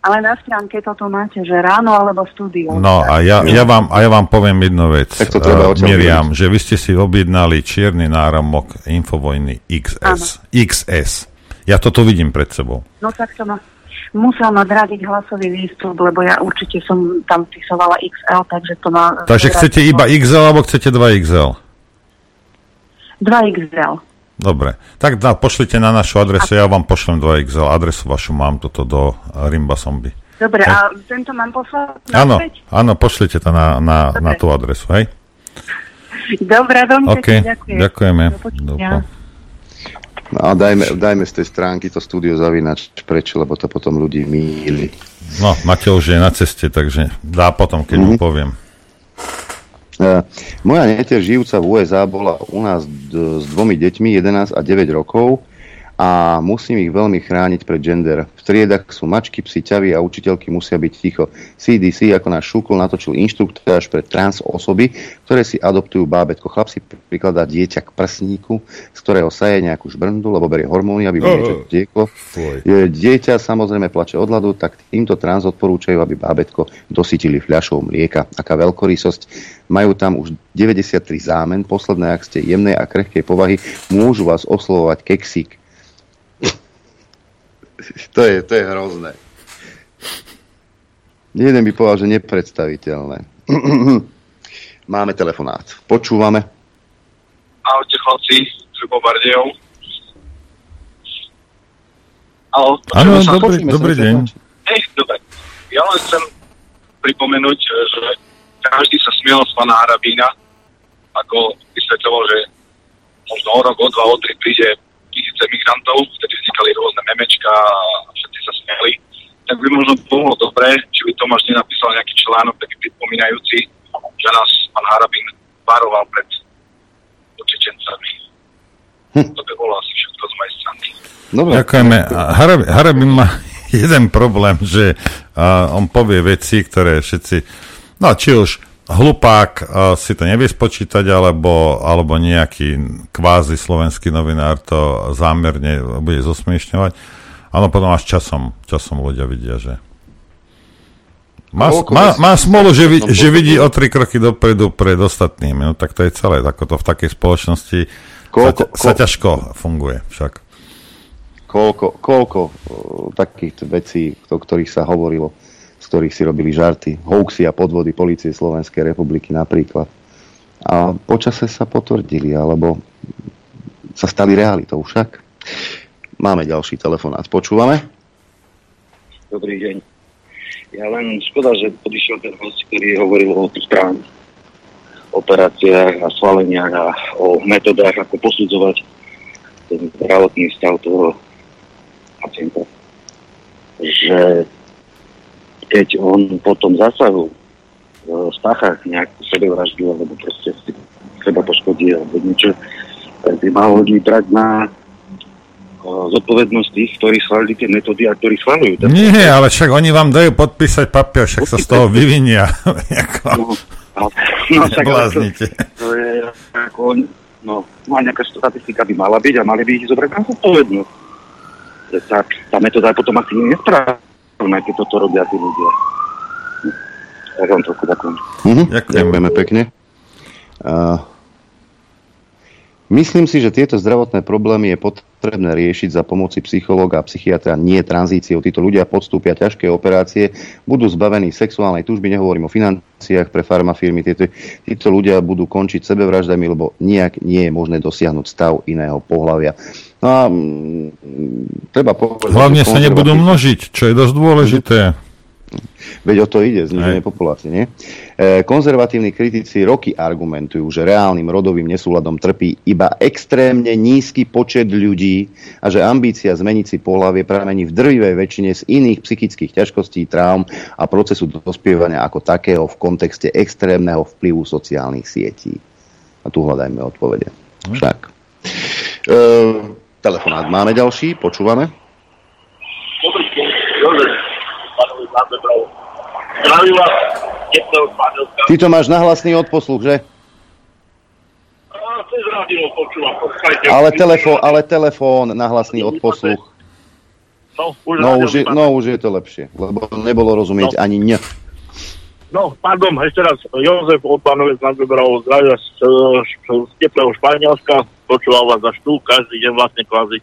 Ale na stránke toto máte, že ráno alebo studio. No a ja, ja, vám, a ja vám poviem jednu vec, Tak to treba odtiaľ Miriam, že vy ste si objednali čierny náramok Infovojny XS. XS. Ja toto vidím pred sebou. No tak to ma musel ma zradiť hlasový výstup, lebo ja určite som tam vpisovala XL, takže to má... Takže chcete iba XL alebo chcete 2XL? 2XL. Dobre, tak dá, pošlite na našu adresu, ja vám pošlem 2XL, adresu vašu mám toto do Rimba Zombie. Dobre, a tento mám poslať Áno, áno, pošlite to na, na, na tú adresu, hej? Dobre, veľmi OK, pekne ďakujem. ďakujeme. Do No a dajme, dajme z tej stránky to štúdio zavinač preč, lebo to potom ľudí míli. No, Mateo už je na ceste, takže dá potom, keď mu Mhm. poviem. E, moja neter žijúca v USA bola u nás d- s dvomi deťmi, 11 a 9 rokov a musím ich veľmi chrániť pred gender. V triedach sú mačky, psi, ťavy a učiteľky musia byť ticho. CDC ako náš šúkol natočil inštruktáž pre trans osoby, ktoré si adoptujú bábetko. Chlap si prikladá dieťa k prsníku, z ktorého saje nejakú žbrndu, lebo berie hormóny, aby Oh, niečo tieklo. Je- Dieťa samozrejme plače od hladu, tak týmto trans odporúčajú, aby bábetko dosytili fľašou mlieka. Aká veľkorysosť. Majú tam už 93 zámen. Posledné, ak ste jemnej a krehkej povahy, môžu vás oslovovať keksík. to, je, to je hrozné. Jeden by povedal, že nepredstaviteľné. Máme telefonát. Počúvame. Ahojte chlapci, z Bardejov. Ahoj, Áno, dobrý, dobrý deň. Hej, dobre. Ja len chcem pripomenúť, že každý sa smiel z pána Harabína, ako vysvetľoval, že možno o rok, o dva, o tri príde tisíce migrantov, vtedy vznikali rôzne memečka a všetci sa smiali. Tak by možno bolo dobré, či by Tomáš nenapísal nejaký článok taký pripomínajúci, že nás pán Harabín varoval pred utečencami. To by bolo asi všetko z mojej strany. Dobre. Ďakujeme. Harab- Harabin má jeden problém, že uh, on povie veci, ktoré všetci, no či už hlupák uh, si to nevie spočítať, alebo, alebo nejaký kvázi slovenský novinár to zámerne bude zosmiešňovať. Áno, potom až časom, časom ľudia vidia, že má, má, má smolu, že, vi, No, že vidí o tri kroky dopredu pred ostatnými. No tak to je celé. Ako to v takej spoločnosti Koľko- sa, sa ťažko funguje však. koľko, koľko o, takých vecí, o ktorých sa hovorilo, ktorých si robili žarty, hoaxy a podvody policie Slovenskej republiky napríklad. A počase sa potvrdili, alebo sa stali realitou však. Máme ďalší telefonát. Počúvame? Dobrý deň. Ja len škoda, že odišiel ten host, ktorý hovoril o správnych operáciách a schváleniach a o metodách, ako posudzovať ten zdravotný stav toho pacienta. Že keď on potom zasahu e, spácha nejakú sebevraždu alebo proste si seba poškodí alebo niečo, tak by mal ľudí brať na e, zodpovednosť tých, ktorí schválili tie metódy a ktorí schválujú. Nie, ale však oni vám dajú podpísať papier, však sa z toho vyvinia. Ako, No, však ale to, to je ako, no, no a nejaká statistika by mala byť a mali by ich zobrať na zodpovednosť. Tak, tá metóda je potom asi nesprávna, keď toto robia tí ľudia. Tak vám toľko ďakujem. Mhm. Ďakujeme pekne. Uh, Myslím si, že tieto zdravotné problémy je potrebné riešiť za pomoci psychológa a psychiatra, nie tranzíciou. Títo ľudia podstúpia ťažké operácie, budú zbavení sexuálnej túžby, nehovorím o financiách pre farmafirmy. Títo, títo ľudia budú končiť sebevraždami, lebo nijak nie je možné dosiahnuť stav iného pohľavia. No a mm, treba povedať... Hlavne sa nebudú množiť, čo je dosť dôležité. Veď o to ide, zniženie populácie. Nie? E, konzervatívni kritici roky argumentujú, že reálnym rodovým nesúladom trpí iba extrémne nízky počet ľudí a že ambícia zmeniť si pohľavie pramení v drvivej väčšine z iných psychických ťažkostí, traum a procesu dospievania ako takého v kontexte extrémneho vplyvu sociálnych sietí. A tu hľadajme odpovede. Však. E, telefonát máme ďalší, počúvame. Dobrý deň, Jozef. Zdravím vás. Ty to máš nahlasný odposluch, že? Cez rádio počúvam, počkajte. Ale, telefón, ale telefón nahlasný odposluch. No, už, No už, je, vypadá. no už je to lepšie, lebo nebolo rozumieť ani ň. No, pardon, ešte raz, Jozef Odbanovec nám vybral zdravia z, z, z teplého Španielska, počúval vás až tu, každý deň vlastne kvázi.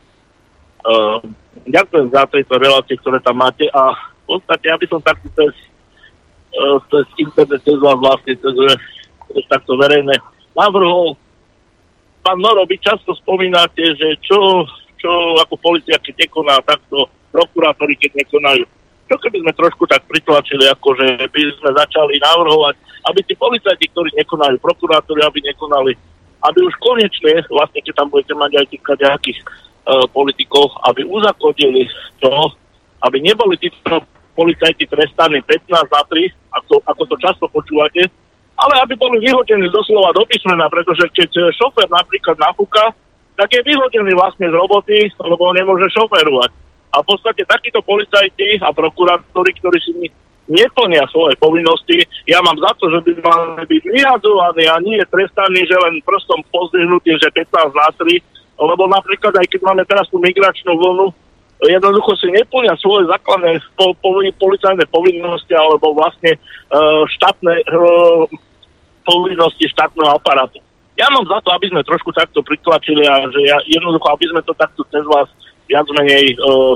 Uh, ďakujem za tieto relácie, ktoré tam máte a v podstate, aby som takto cez, cez internet, cez vás vlastne, cez, cez takto verejné, navrhol pán Noro, vy často spomínate, že čo, čo ako policia, keď nekoná takto, prokurátori, keď nekonajú. Čo keby sme trošku tak pritlačili, akože by sme začali navrhovať, aby tí policajti, ktorí nekonajú, prokurátori, aby nekonali, aby už konečne, vlastne keď tam budete mať aj tých nejakých uh, politikov, aby uzakodili to, aby neboli títo policajti trestaní 15 na 3, ako, ako to často počúvate, ale aby boli vyhodení doslova do písmena, pretože keď eh, šofér napríklad napúka, tak je vyhodený vlastne z roboty, lebo nemôže šoférovať. A v podstate takíto policajti a prokurátori, ktorí si neplnia svoje povinnosti, ja mám za to, že by mali byť vyhadzovaní a nie trestaní, že len prstom pozdvihnutým, že 15 na 3, lebo napríklad aj keď máme teraz tú migračnú vlnu, jednoducho si neplnia svoje základné po, po, policajné povinnosti alebo vlastne uh, štátne uh, povinnosti štátneho aparátu. Ja mám za to, aby sme trošku takto pritlačili a že ja, jednoducho, aby sme to takto cez vás viac menej uh,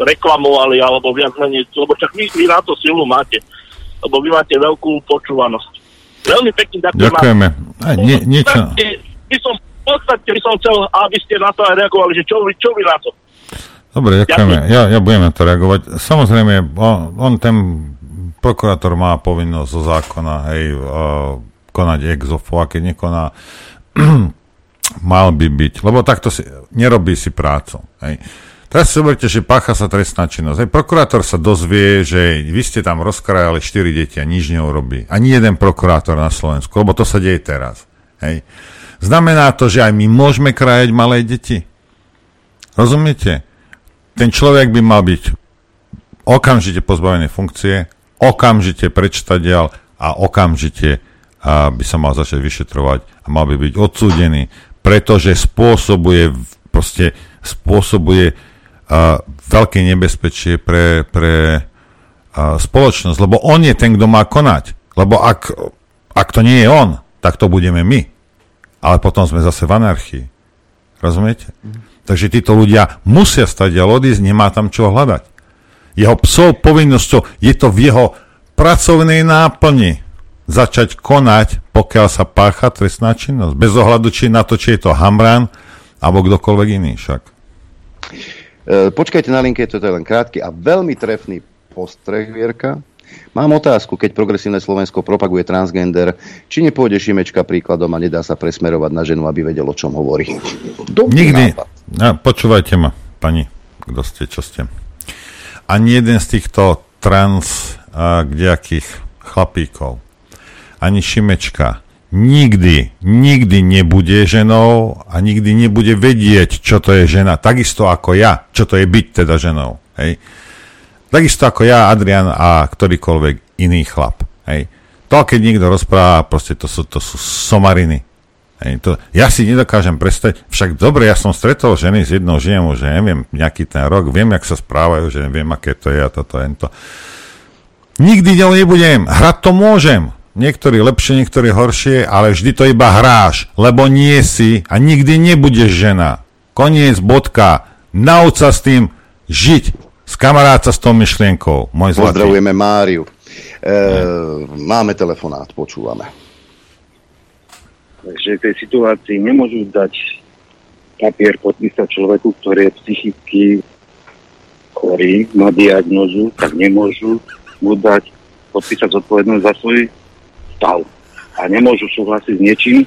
reklamovali alebo viac menej, lebo čak vy, vy na to silu máte, lebo vy máte veľkú počúvanosť. Veľmi pekne ďakujem. Ďakujeme. Aj, nie, niečo. By som, v podstate by som chcel, aby ste na to aj reagovali, že čo vy, čo vy na to? Dobre, ďakujeme. Ja, ja budem na to reagovať. Samozrejme, on, on ten prokurátor má povinnosť zo zákona, hej, uh, konať ex ofo, a keď nekoná, mal by byť, lebo takto si, nerobí si prácu, hej. Teraz si zoberte, že pácha sa trestná činnosť. Hej, prokurátor sa dozvie, že vy ste tam rozkrajali 4 deti a nič neurobí. Ani jeden prokurátor na Slovensku, lebo to sa deje teraz. Hej. Znamená to, že aj my môžeme krajať malé deti. Rozumiete? Ten človek by mal byť okamžite pozbavený funkcie, okamžite prečtadial a okamžite a by sa mal začať vyšetrovať a mal by byť odsúdený, pretože spôsobuje proste spôsobuje a, veľké nebezpečie pre, pre a, spoločnosť, lebo on je ten, kto má konať. Lebo ak, ak to nie je on, tak to budeme my. Ale potom sme zase v anarchii. Rozumiete? Takže títo ľudia musia stať a odísť, nemá tam čo hľadať. Jeho psov povinnosťou je to v jeho pracovnej náplni začať konať, pokiaľ sa pácha trestná činnosť. Bez ohľadu či na to, či je to Hamran alebo kdokoľvek iný však. E, počkajte na linke, toto je len krátky a veľmi trefný postreh, Vierka. Mám otázku, keď progresívne Slovensko propaguje transgender, či nepôjde Šimečka príkladom a nedá sa presmerovať na ženu, aby vedel, o čom hovorí. Dobrý Nikdy. nápad. No, počúvajte ma, pani, kto ste, čo ste. Ani jeden z týchto trans a, kdejakých chlapíkov, ani Šimečka, nikdy, nikdy nebude ženou a nikdy nebude vedieť, čo to je žena. Takisto ako ja, čo to je byť teda ženou. Hej. Takisto ako ja, Adrian a ktorýkoľvek iný chlap. Hej. To, keď niekto rozpráva, proste to sú, to sú somariny. Hej. To, ja si nedokážem predstaviť, však dobre, ja som stretol ženy s jednou ženou, že neviem, nejaký ten rok, viem, jak sa správajú, že neviem, aké to je a toto, to. Nikdy ňou nebudem, hrať to môžem, niektorí lepšie, niektorí horšie, ale vždy to iba hráš, lebo nie si a nikdy nebudeš žena. Koniec, bodka. Nauč sa s tým žiť. Kamaráta s tou myšlienkou. Môj zlatý. Pozdravujeme Máriu. E, máme telefonát, počúvame. Takže v tej situácii nemôžu dať papier podpísať človeku, ktorý je psychicky chorý, má diagnozu, tak nemôžu mu dať podpísať zodpovednosť za svoj stav. A nemôžu súhlasiť s niečím,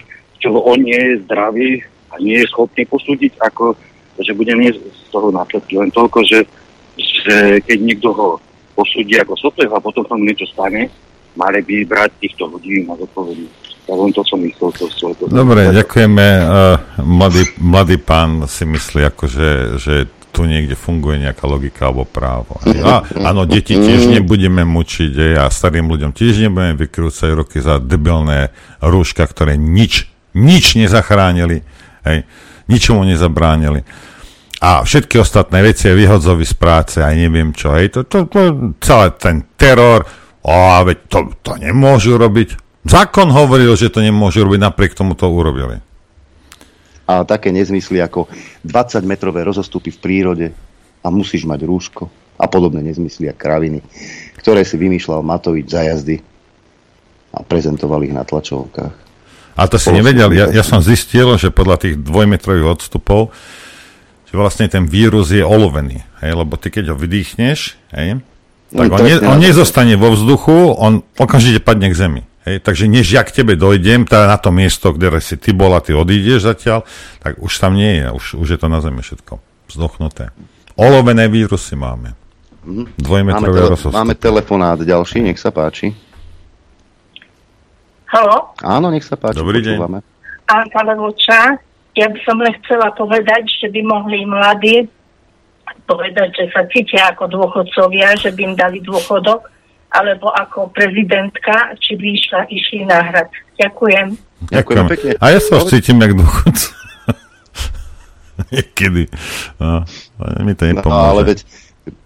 čo on nie je zdravý a nie je schopný posúdiť, ako, že bude miesť z toho následky. Len toľko, že, že keď niekto ho posúdi ako sotleho a potom tomu niečo stane, mali by brať týchto ľudí na zodpovednosť. Ja len to som myslel. To, to, to, Dobre, ďakujeme. Uh, mladý, mladý pán si myslí, akože, že tu niekde funguje nejaká logika alebo právo. A, áno, deti tiež nebudeme mučiť aj, a starým ľuďom tiež nebudeme vykrúcať roky za debilné rúška, ktoré nič, nič nezachránili, hej, ničomu nezabránili. A všetky ostatné veci vyhodzovi z práce aj neviem čo, hej, to, to, to, celé ten teror, o, veď to, to nemôžu robiť. Zákon hovoril, že to nemôžu robiť, napriek tomu to urobili. A také nezmysly ako 20-metrové rozostupy v prírode a musíš mať rúško a podobné nezmysly a kraviny, ktoré si vymýšľal Matovič za jazdy a prezentoval ich na tlačovkách. A to si nevedel, ja, ja som zistil, že podľa tých dvojmetrových odstupov, že vlastne ten vírus je olovený, hej, lebo ty keď ho vydýchneš, hej, tak on, ne, on nezostane vo vzduchu, on okamžite padne k zemi. Hej, takže než ja k tebe dojdem, teda na to miesto, kde si ty bol a ty odídeš zatiaľ, tak už tam nie je, už, už je to na zemi všetko vzduchnuté. Olovené vírusy máme. Mm-hmm. Dvojmetrové máme, tele- máme telefonát ďalší, nech sa páči. Halo? Áno, nech sa páči. Dobrý deň. Pán Kalevúča, ja by som len chcela povedať, že by mohli mladí povedať, že sa cítia ako dôchodcovia, že by im dali dôchodok, alebo ako prezidentka, či by išla, išli na hrad. Ďakujem. Ďakujem pekne. A ja sa už cítim jak dôchodca. Niekedy. No, mi to nepomôže. No, ale veď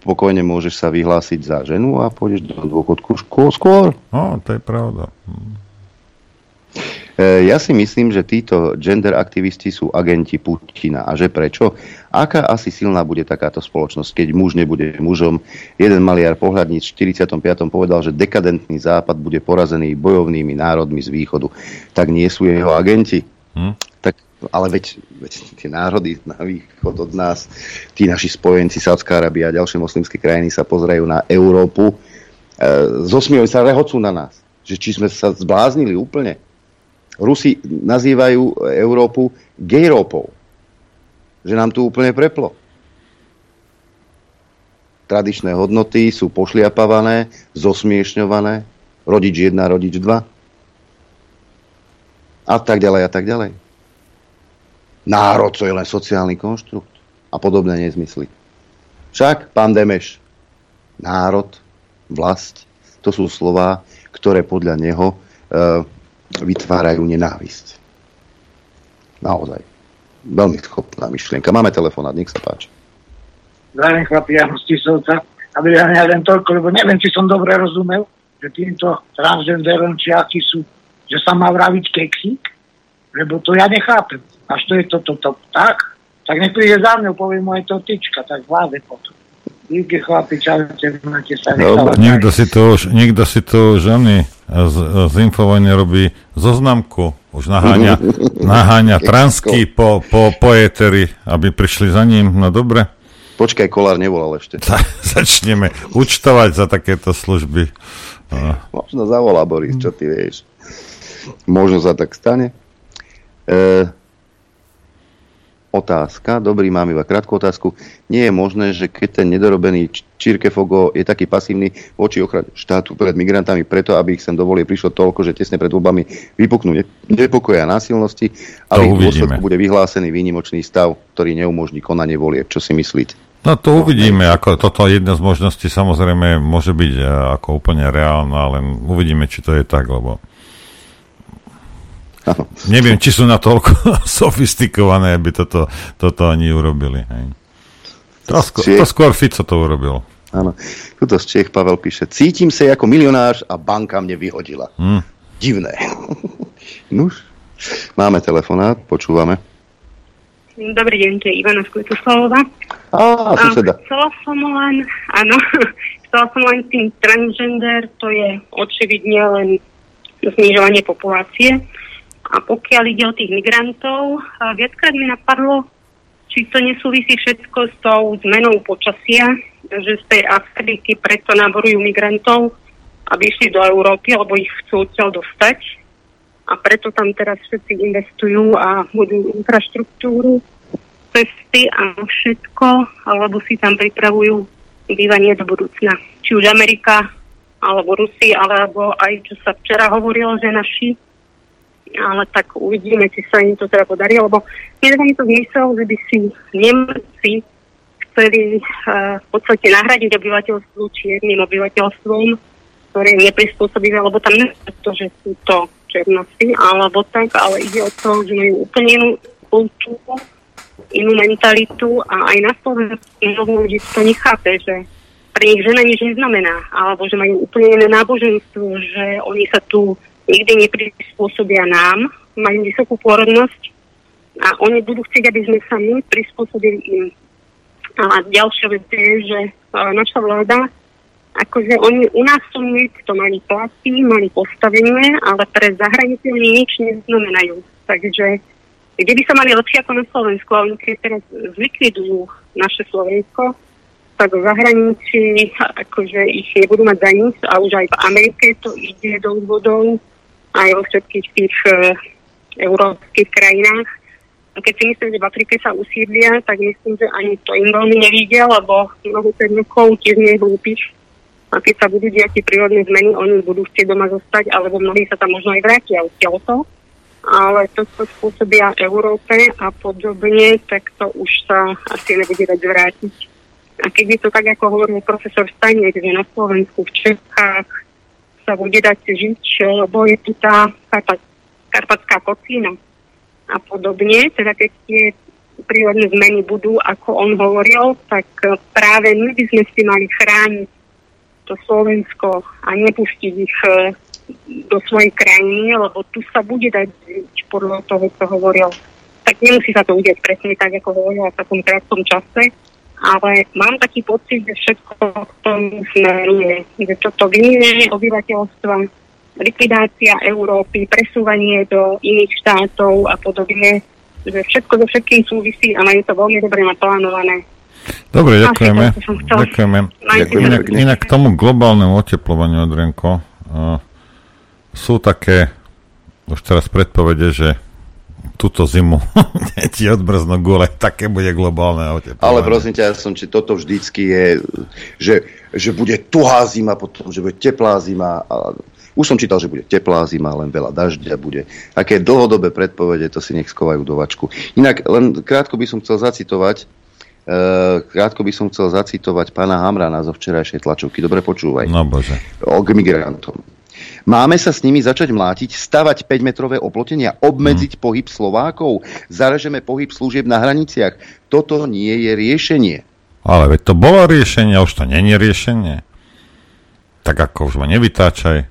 pokojne môžeš sa vyhlásiť za ženu a pôjdeš do dôchodku skôr. No, to je pravda. E, ja si myslím, že títo gender aktivisti sú agenti Putina. A že prečo? Aká asi silná bude takáto spoločnosť, keď muž nebude mužom? Jeden maliar pohľadníc v 45. povedal, že dekadentný západ bude porazený bojovnými národmi z východu. Tak nie sú jeho agenti? Hm? Tak, ale veď, veď tie národy na východ od nás, tí naši spojenci, Sádzka Arábia a ďalšie moslimské krajiny sa pozerajú na Európu, e, zosmievajú sa, rehocú na nás. Že či sme sa zbláznili úplne Rusi nazývajú Európu gejrópou. Že nám tu úplne preplo. Tradičné hodnoty sú pošliapavané, zosmiešňované, rodič 1, rodič 2 a tak ďalej a tak ďalej. Národ, co je len sociálny konštrukt a podobné nezmysly. Však, pán Demeš, národ, vlast, to sú slova, ktoré podľa neho e, vytvárajú nenávisť. Naozaj. Veľmi schopná myšlienka. Máme telefonát, nech sa páči. Zdravím chlapi, ja Stisovca. Aby ja len toľko, lebo neviem, či som dobre rozumel, že týmto transgenderom či akí sú, že sa má vraviť keksík, lebo to ja nechápem. Až to je toto to, to, tak, tak nech príde za mňou, povie moje to tyčka, tak vláde potom. Díky chlapi, čaute, máte sa. Niekto si to už, niekto si to už ani z, z Infovojny robí zoznamku, už naháňa, naháňa transky po, po, po eteri, aby prišli za ním, no dobre. Počkaj, Kolár nevolal ešte. Začneme účtovať za takéto služby. No. Možno zavolá Boris, čo ty vieš. Možno sa tak stane. E, otázka, dobrý, mám iba krátku otázku. Nie je možné, že keď ten nedorobený Čirkefogo je taký pasívny voči ochrane štátu pred migrantami preto, aby ich sem dovolie prišlo toľko, že tesne pred voľbami vypuknú nepokoje a násilnosti, ale v dôsledku bude vyhlásený výnimočný stav, ktorý neumožní konanie volieb. Čo si myslíte? No to uvidíme, ako toto jedna z možností samozrejme môže byť e, ako úplne reálna, len uvidíme, či to je tak, lebo Neviem, či sú natoľko sofistikované, aby toto, toto ani urobili. Hej. To, skôr, to skôr Fico to urobil. Áno. Tuto z Čech Pavel píše, cítim sa ako milionář a banka mne vyhodila. Hmm. divné. Nuž, máme telefonát, počúvame. Dobrý deň, to je Ivana z Kvetoslavova. Á, suseda. Chcela som len, áno, chcela som len tým transgender, to je očividne len znižovanie populácie. A pokiaľ ide o tých migrantov, viackrát mi napadlo, či to nesúvisí všetko s tou zmenou počasia, že z tej Afriky preto náborujú migrantov, aby išli do Európy, alebo ich chcú odtiaľ dostať. A preto tam teraz všetci investujú a budú infraštruktúru, cesty a všetko, alebo si tam pripravujú bývanie do budúcna. Či už Amerika, alebo Rusi, alebo aj čo sa včera hovorilo, že naši ale tak uvidíme, či sa im to teda podarí, lebo nedáva mi to zmysel, že by si Nemci chceli uh, v podstate nahradiť obyvateľstvo čiernym obyvateľstvom, ktoré je neprispôsobivé, lebo tam nie je to, že sú to černosti, alebo tak, ale ide o to, že majú úplne inú kultúru, inú mentalitu a aj na Slovensku mnoho ľudí to nechápe, že pre nich žena nič neznamená, alebo že majú úplne iné náboženstvo, že oni sa tu nikdy neprispôsobia nám, majú vysokú porodnosť a oni budú chcieť, aby sme sa my prispôsobili im. A ďalšia vec je, že uh, naša vláda, akože oni u nás sú to mali platy, mali postavenie, ale pre zahraničie oni nič neznamenajú. Takže kde by sa mali lepšie ako na Slovensku, a oni keď teraz zlikvidujú naše Slovensko, tak v zahraničí akože ich nebudú mať za nič a už aj v Amerike to ide do úvodov aj vo všetkých tých e, európskych krajinách. A keď si myslím, že v Afrike sa usídlia, tak myslím, že ani to im veľmi nevidia, lebo mnoho rokov tiež nie je. A keď sa budú diať tie prírodné zmeny, oni budú chcieť doma zostať, alebo mnohí sa tam možno aj vrátia odtiaľ to. Ale to, čo spôsobia Európe a podobne, tak to už sa asi nebude dať vrátiť. A keď je to tak, ako hovoril profesor Staniek, že na Slovensku, v Čechách, sa bude dať žiť, lebo je tu tá karpatská kocína a podobne. Teda keď tie prírodné zmeny budú, ako on hovoril, tak práve my by sme si mali chrániť to Slovensko a nepustiť ich e, do svojej krajiny, lebo tu sa bude dať žiť podľa toho, čo hovoril. Tak nemusí sa to udiať presne tak, ako hovoril v takom krátkom čase, ale mám taký pocit, že všetko k tomu smeruje, že toto vynenie obyvateľstva, likvidácia Európy, presúvanie do iných štátov a podobne, že všetko so všetkým súvisí a majú to veľmi dobre naplánované. Dobre, ďakujeme. Ďakujeme. Inak, inak k tomu globálnemu oteplovaniu, Adrienko, uh, sú také už teraz predpovede, že túto zimu ti odbrznú gule, také bude globálne oteplovanie. Ale prosím ťa, ja som, či toto vždycky je, že, že bude tuhá zima, potom, že bude teplá zima. A už som čítal, že bude teplá zima, len veľa dažďa bude. Aké dlhodobé predpovede, to si nech skovajú do vačku. Inak len krátko by som chcel zacitovať, Uh, krátko by som chcel zacitovať pána Hamrana zo včerajšej tlačovky. Dobre počúvaj. No bože. O k migrantom. Máme sa s nimi začať mlátiť, stavať 5-metrové oplotenia, obmedziť hmm. pohyb Slovákov, zarežeme pohyb služieb na hraniciach. Toto nie je riešenie. Ale veď to bolo riešenie, už to není riešenie. Tak ako už ma nevytáčaj.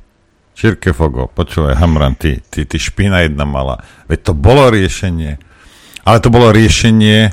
Čirke Fogo, počúvaj, Hamran, ty, ty, ty špina jedna mala. Veď to bolo riešenie. Ale to bolo riešenie,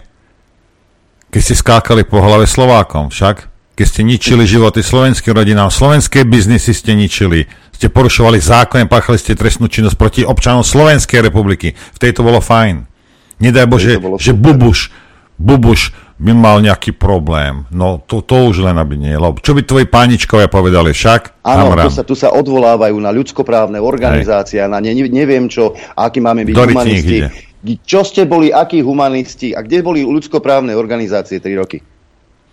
keď ste skákali po hlave Slovákom, však? Keď ste ničili životy slovenským rodinám, slovenské biznisy ste ničili, ste porušovali zákon, páchali ste trestnú činnosť proti občanom Slovenskej republiky. V tejto bolo fajn. Nedaj Bože, že Bubuš, Bubuš by mal nejaký problém. No to, to už len aby nie. Lebo čo by tvoji páničkovia povedali však? Áno, tu sa, tu sa odvolávajú na ľudskoprávne organizácie, Hej. na ne, neviem čo, aký máme byť Doriti humanisti. Čo ste boli, akí humanisti a kde boli ľudskoprávne organizácie 3 roky?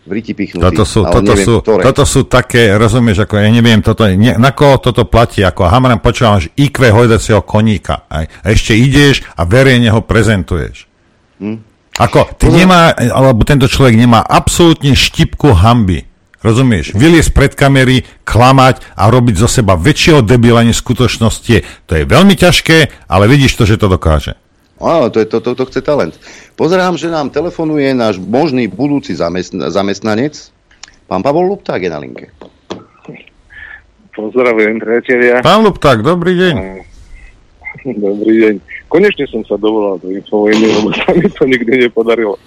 V riti pichnutí. Toto sú, toto, neviem, sú, toto sú také, rozumieš, ako ja neviem, toto, ne, na koho toto platí, ako Hamran počúvam, že IQ hojdacieho koníka. Aj, a ešte ideš a verejne ho prezentuješ. Hm? Ako, ty nemá, alebo tento človek nemá absolútne štipku hamby. Rozumieš? Vyliesť pred kamery, klamať a robiť zo seba väčšieho debila než skutočnosti. To je veľmi ťažké, ale vidíš to, že to dokáže. Áno, to, je, to, to, to chce talent. Pozerám, že nám telefonuje náš možný budúci zamestn- zamestnanec. Pán Pavol Lupták je na linke. Pozdravujem, priatelia. Pán Lupták, dobrý deň. Dobrý deň. Konečne som sa dovolal do infovojny, lebo sa mi to nikdy nepodarilo.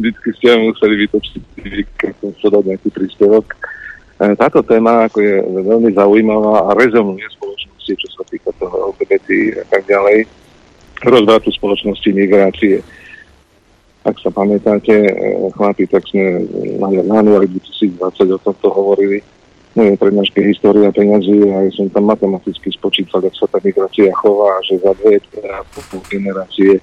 Vždycky ste museli vytočiť, keď som chcel dať nejaký príspevok. E, Táto téma ako je veľmi zaujímavá a rezonuje spoločnosti, čo sa týka toho LGBT a tak ďalej. Rozvratu spoločnosti migrácie. Ak sa pamätáte, e, chlapi, tak sme na januári 2020 o tomto hovorili moje prednáške História peňazí a ja som tam matematicky spočítal, ako sa tá migrácia chová, že za dve generácie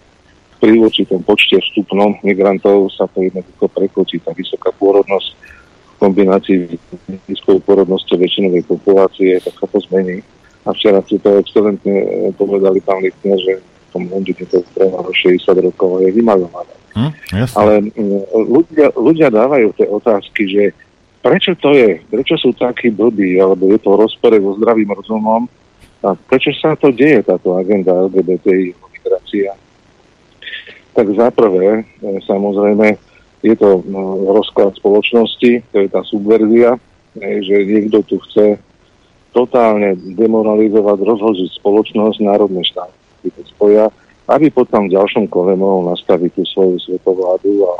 pri určitom počte vstupnom migrantov sa to jednoducho prekročí tá vysoká pôrodnosť v kombinácii s nízkou pôrodnosťou väčšinovej populácie, tak sa to zmení. A včera ste to excelentne eh, povedali, pán Lichtner, že tom Londýne to trvalo 60 rokov je vymalované. Hm? Ale mm, ľudia, ľudia dávajú tie otázky, že prečo to je, prečo sú takí blbí, alebo je to rozpore so zdravým rozumom a prečo sa to deje, táto agenda LGBTI, migrácia. Tak zaprvé, e, samozrejme, je to no, rozklad spoločnosti, to je tá subverzia, e, že niekto tu chce totálne demoralizovať, rozložiť spoločnosť, národné štáty spoja, aby potom v ďalšom kole mohol nastaviť tú svoju svetovládu a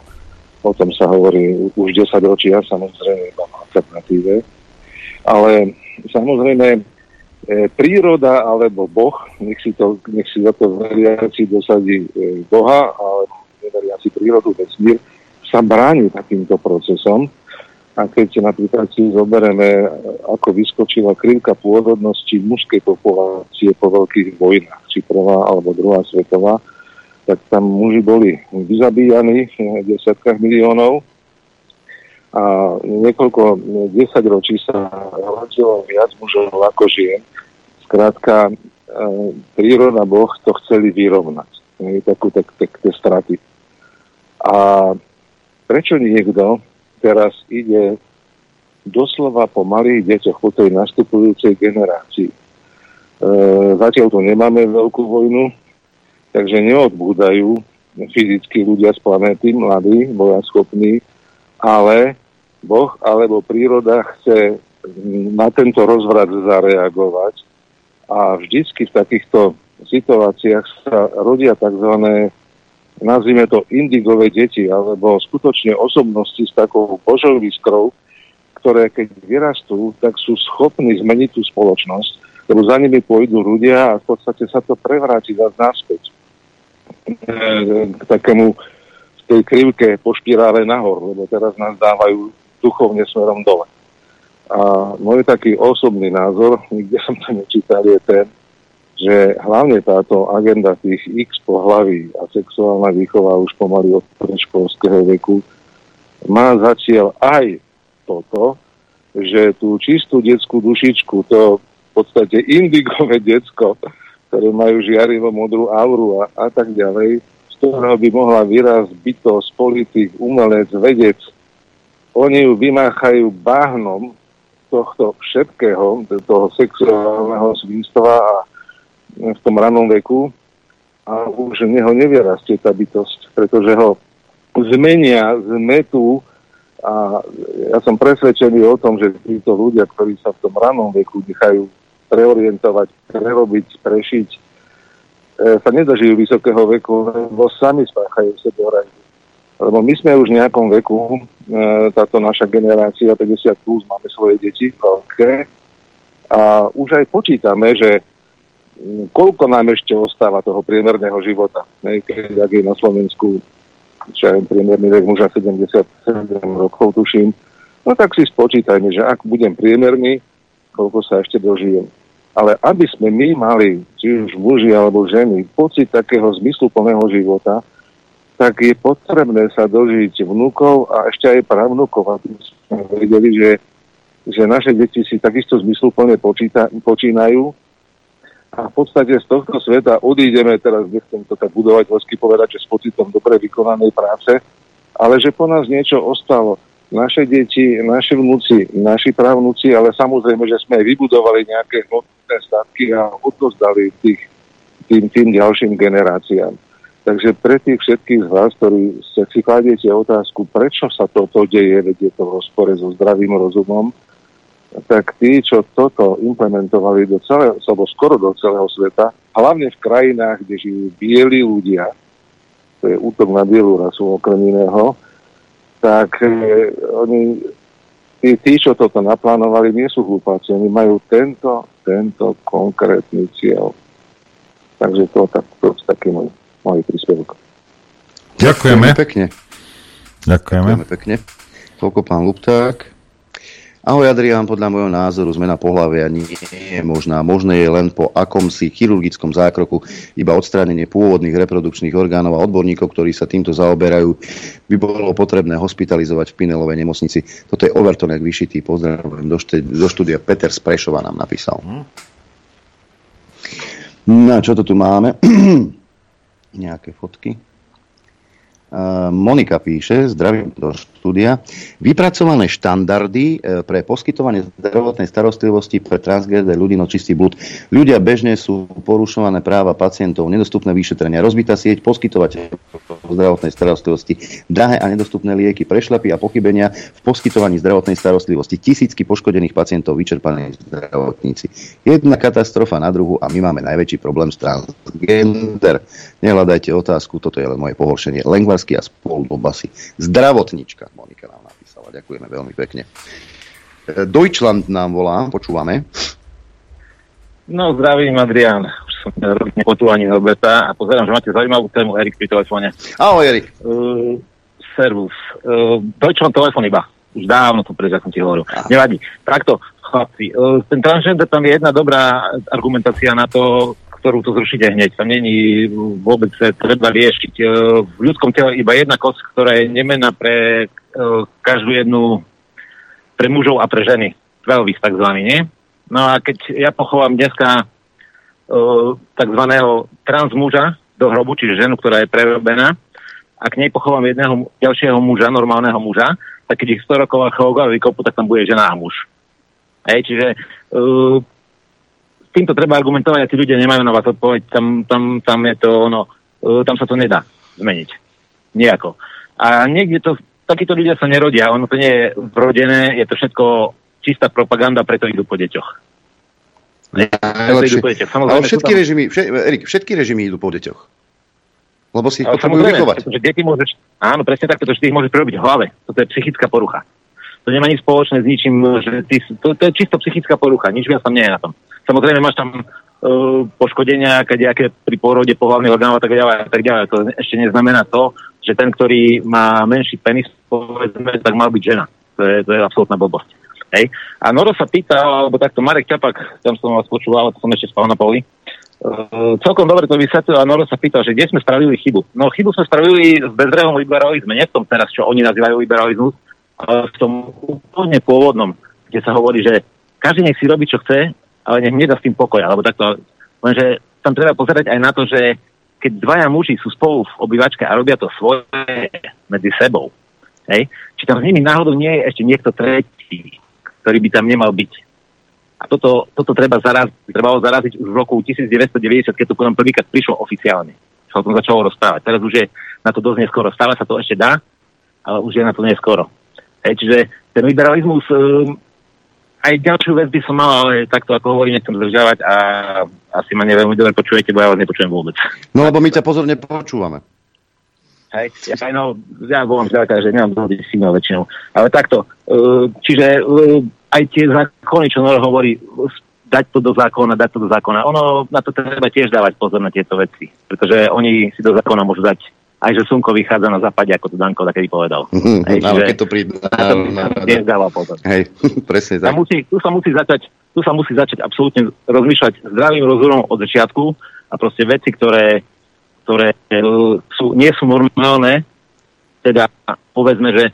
o tom sa hovorí už 10 ročia, samozrejme iba v alternatíve. Ale samozrejme e, príroda alebo Boh, nech si, to, nech si za to veriaci dosadí e, Boha, alebo neveriaci prírodu, vesmír, sa bráni takýmto procesom. A keď napríklad si zoberieme, ako vyskočila krivka pôrodnosti mužskej populácie po veľkých vojnách, či prvá alebo druhá svetová, tak tam muži boli vyzabíjani v desiatkách miliónov a niekoľko desať ročí sa rodilo viac mužov ako žien. Skrátka, e, príroda Boh to chceli vyrovnať. Takú, tak, tak, tie straty. A prečo niekto teraz ide doslova po malých deťoch, po tej nastupujúcej generácii? E, zatiaľ tu nemáme veľkú vojnu, takže neodbúdajú fyzicky ľudia z planéty, mladí, schopní, ale Boh alebo príroda chce na tento rozvrat zareagovať a vždycky v takýchto situáciách sa rodia tzv. Nazvime to indigové deti, alebo skutočne osobnosti s takou božou výskrou, ktoré keď vyrastú, tak sú schopní zmeniť tú spoločnosť, lebo za nimi pôjdu ľudia a v podstate sa to prevráti zase naspäť k takému v tej krivke po špirále nahor, lebo teraz nás dávajú duchovne smerom dole. A môj taký osobný názor, nikde som to nečítal, je ten, že hlavne táto agenda tých X pohlaví a sexuálna výchova už pomaly od školského veku má začiel aj toto, že tú čistú detskú dušičku, to v podstate indigové decko, ktoré majú žiarivo modrú auru a, a tak ďalej, z ktorého by mohla vyraz bytosť, politik, umelec, vedec. Oni ju vymáchajú bahnom tohto všetkého, toho sexuálneho svinstva a v tom ranom veku a už neho nevyrastie tá bytosť, pretože ho zmenia, zmetú a ja som presvedčený o tom, že títo ľudia, ktorí sa v tom ranom veku nechajú preorientovať, prerobiť, prešiť, e, sa nedožijú vysokého veku, lebo sami spáchajú sebevraždu. Lebo my sme už v nejakom veku, e, táto naša generácia 50 plus, máme svoje deti veľké a už aj počítame, že koľko nám ešte ostáva toho priemerného života. Keď ak je na Slovensku čo aj priemerný vek muža 77 rokov, tuším, no tak si spočítajme, že ak budem priemerný, koľko sa ešte dožijem. Ale aby sme my mali, či už muži alebo ženy, pocit takého zmysluplného života, tak je potrebné sa dožiť vnúkov a ešte aj pravnúkov, aby sme vedeli, že, že naše deti si takisto zmysluplne počíta, počínajú a v podstate z tohto sveta odídeme, teraz nechcem to tak budovateľsky povedať, že s pocitom dobre vykonanej práce, ale že po nás niečo ostalo naše deti, naši vnúci, naši právnúci, ale samozrejme, že sme aj vybudovali nejaké hodnotné statky a odozdali tých, tým, tým ďalším generáciám. Takže pre tých všetkých z vás, ktorí si kladiete otázku, prečo sa toto deje, veď je to v rozpore so zdravým rozumom, tak tí, čo toto implementovali do celého, alebo skoro do celého sveta, hlavne v krajinách, kde žijú bieli ľudia, to je útok na bielu rasu okrem iného, tak e, oni, tí, tí, čo toto naplánovali, nie sú hlupáci, oni majú tento, tento konkrétny cieľ. Takže to, tak, to je taký môj, môj príspevok. Ďakujeme. pekne. Ďakujeme. Ďakujeme pekne. Toľko pán Lupták. Ahoj Adrián, podľa môjho názoru zmena pohľavia nie je možná. Možné je len po akomsi chirurgickom zákroku iba odstránenie pôvodných reprodukčných orgánov a odborníkov, ktorí sa týmto zaoberajú, by bolo potrebné hospitalizovať v Pinelovej nemocnici. Toto je overtonek vyšitý. Pozdravujem do, šte, do štúdia. Peter z Prešova nám napísal. No a čo to tu máme? Nejaké fotky. Monika píše, zdravím do štúdia, vypracované štandardy e, pre poskytovanie zdravotnej starostlivosti pre transgender ľudí no čistý blud. Ľudia bežne sú porušované práva pacientov, nedostupné vyšetrenia, rozbitá sieť poskytovateľov zdravotnej starostlivosti, drahé a nedostupné lieky, prešlapy a pochybenia v poskytovaní zdravotnej starostlivosti, tisícky poškodených pacientov, vyčerpaní zdravotníci. Jedna katastrofa na druhu a my máme najväčší problém s transgender. Nehľadajte otázku, toto je len moje pohoršenie. Lengvarsky a spol do basy. Zdravotnička, Monika nám napísala. Ďakujeme veľmi pekne. E, Deutschland nám volá, počúvame. No, zdravím, Adrián. Už som rodne počúvaní Roberta a pozerám, že máte zaujímavú tému Erik pri telefóne. Ahoj, Erik. Uh, servus. Uh, Deutschland telefón iba. Už dávno to preč, som ti hovoril. Aha. Nevadí. Takto, chlapci. Uh, ten transgender, tam je jedna dobrá argumentácia na to, ktorú to zrušíte hneď. Tam není vôbec treba riešiť. E, v ľudskom tele iba jedna kost, ktorá je nemená pre e, každú jednu, pre mužov a pre ženy. Pelvis takzvaný, nie? No a keď ja pochovám dneska takzvaného transmuža do hrobu, čiže ženu, ktorá je prerobená, a k nej pochovám jedného ďalšieho muža, normálneho muža, tak keď ich 100 rokov a vykopu, tak tam bude žena a muž. Hej, čiže uh, týmto treba argumentovať a tí ľudia nemajú na vás odpoveď. Tam, tam, tam je to ono, tam sa to nedá zmeniť. Nejako. A niekde to, takíto ľudia sa nerodia, ono to nie je vrodené, je to všetko čistá propaganda, preto idú po deťoch. Idú po deťoch. Ale všetky, tam... režimy, všet, Erik, všetky režimy idú po deťoch. Lebo si ich potrebujú vychovať. Deti môžeš, áno, presne tak, pretože ty ich môžeš prerobiť v hlave. Toto je psychická porucha. To nemá nič spoločné s ničím, že ty, to, to je čisto psychická porucha, nič viac tam nie je na tom. Samozrejme máš tam uh, poškodenia, nejaké pri pôrode pohľavných orgánov a tak ďalej, a tak ďalej. To ešte neznamená to, že ten, ktorý má menší penis, povedzme, tak mal byť žena. To je, to je absolútna blbosť. Hej. A Noro sa pýta, alebo takto Marek Čapak, tam som vás počúval, to som ešte spal na poli, Uh, celkom dobre to vysvetlil a Noro sa pýtal, že kde sme spravili chybu. No chybu sme spravili v bezrehom liberalizme, nie v tom teraz, čo oni nazývajú liberalizmus, ale v tom úplne pôvodnom, kde sa hovorí, že každý nech si robí, čo chce ale nech nedá s tým pokoj, alebo takto. Lenže tam treba pozerať aj na to, že keď dvaja muži sú spolu v obývačke a robia to svoje medzi sebou, hej, či tam s nimi náhodou nie je ešte niekto tretí, ktorý by tam nemal byť. A toto, toto treba zaraz, trebalo zaraziť už v roku 1990, keď to potom prvýkrát prišlo oficiálne. Sa o tom začalo rozprávať. Teraz už je na to dosť neskoro. Stále sa to ešte dá, ale už je na to neskoro. Hej, čiže ten liberalizmus um, aj ďalšiu vec by som mal, ale takto ako hovorím, nechcem zdržávať a asi ma neveľmi dobre počujete, bo ja vás nepočujem vôbec. No lebo my ťa pozorne počúvame. Hej, ja, no, ja volám zďaleka, že nemám dohody signál väčšinou. Ale takto, uh, čiže uh, aj tie zákony, čo Noro hovorí, dať to do zákona, dať to do zákona. Ono na to treba tiež dávať pozor na tieto veci, pretože oni si do zákona môžu dať aj že slnko vychádza na západe, ako to Danko takedy povedal. Hej, ale keď to príde... Na, na, pozor. Hej, presne tak. Musí, tu, sa musí začať, tu sa musí začať absolútne rozmýšľať zdravým rozumom od začiatku a proste veci, ktoré, ktoré e, sú, nie sú normálne, teda povedzme, že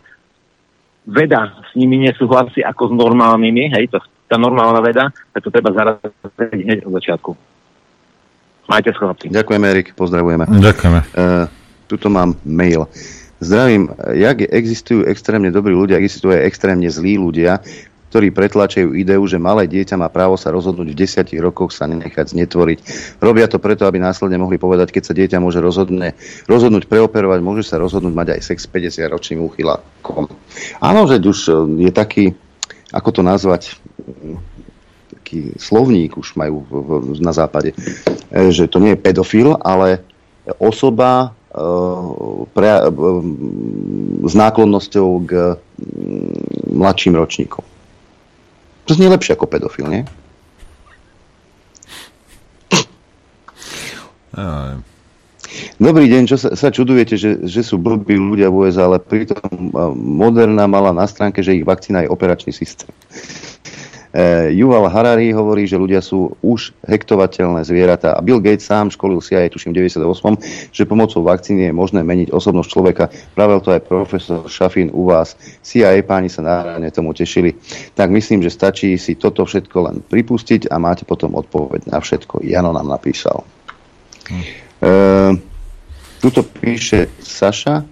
veda s nimi nesúhlasí ako s normálnymi, hej, to, tá normálna veda, tak to treba zaraziť hneď od začiatku. Majte sa, Ďakujeme, Erik, pozdravujeme. Ďakujeme. Uh, tuto mám mail. Zdravím, jak existujú extrémne dobrí ľudia, existujú aj extrémne zlí ľudia, ktorí pretlačajú ideu, že malé dieťa má právo sa rozhodnúť v desiatich rokoch sa nenechať znetvoriť. Robia to preto, aby následne mohli povedať, keď sa dieťa môže rozhodne, rozhodnúť preoperovať, môže sa rozhodnúť mať aj sex 50-ročným úchylákom. Áno, že už je taký, ako to nazvať, taký slovník už majú na západe, e, že to nie je pedofil, ale osoba e, pre, e, s náklonnosťou k mm, mladším ročníkom. To znie lepšie ako pedofil, nie? Dobrý deň, čo sa, sa čudujete, že, že sú blbí ľudia v USA, ale pritom Moderna mala na stránke, že ich vakcína je operačný systém. E, Yuval Harari hovorí, že ľudia sú už hektovateľné zvieratá a Bill Gates sám školil si aj tuším 98, že pomocou vakcíny je možné meniť osobnosť človeka. Pravil to aj profesor Šafín u vás. CIA páni sa náhradne tomu tešili. Tak myslím, že stačí si toto všetko len pripustiť a máte potom odpoveď na všetko. Jano nám napísal. Hm. E, tuto píše Saša,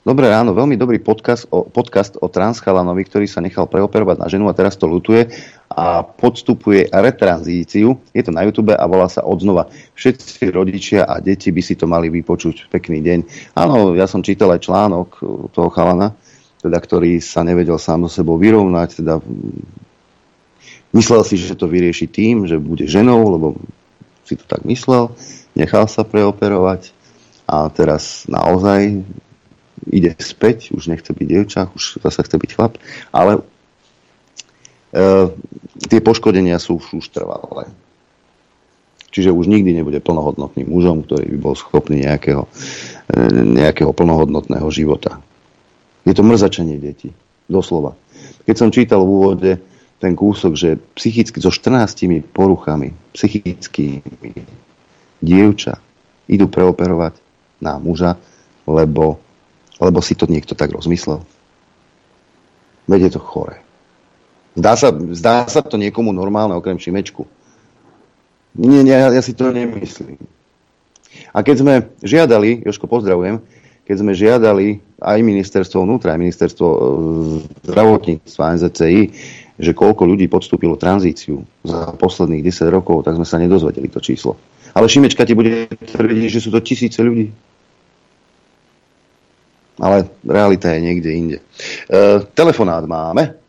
Dobré ráno, veľmi dobrý podcast o, podcast o transchalanovi, ktorý sa nechal preoperovať na ženu a teraz to lutuje a podstupuje retranzíciu. Je to na YouTube a volá sa odznova. Všetci rodičia a deti by si to mali vypočuť. Pekný deň. Áno, ja som čítal aj článok toho chalana, teda, ktorý sa nevedel sám so sebou vyrovnať, teda myslel si, že to vyrieši tým, že bude ženou, lebo si to tak myslel, nechal sa preoperovať a teraz naozaj ide späť, už nechce byť dievča, už zase chce byť chlap, ale e, tie poškodenia sú už, trvalé. Čiže už nikdy nebude plnohodnotným mužom, ktorý by bol schopný nejakého, e, nejakého plnohodnotného života. Je to mrzačenie detí. Doslova. Keď som čítal v úvode ten kúsok, že psychicky so 14 poruchami, psychickými dievča idú preoperovať na muža, lebo lebo si to niekto tak rozmyslel. Veď je to chore. Zdá sa, zdá sa to niekomu normálne, okrem Šimečku. Nie, nie, ja si to nemyslím. A keď sme žiadali, Joško, pozdravujem, keď sme žiadali aj ministerstvo vnútra, aj ministerstvo e, zdravotníctva, NZCI, že koľko ľudí podstúpilo tranzíciu za posledných 10 rokov, tak sme sa nedozvedeli to číslo. Ale Šimečka ti bude tvrdiť, že sú to tisíce ľudí ale realita je niekde inde. E, telefonát máme,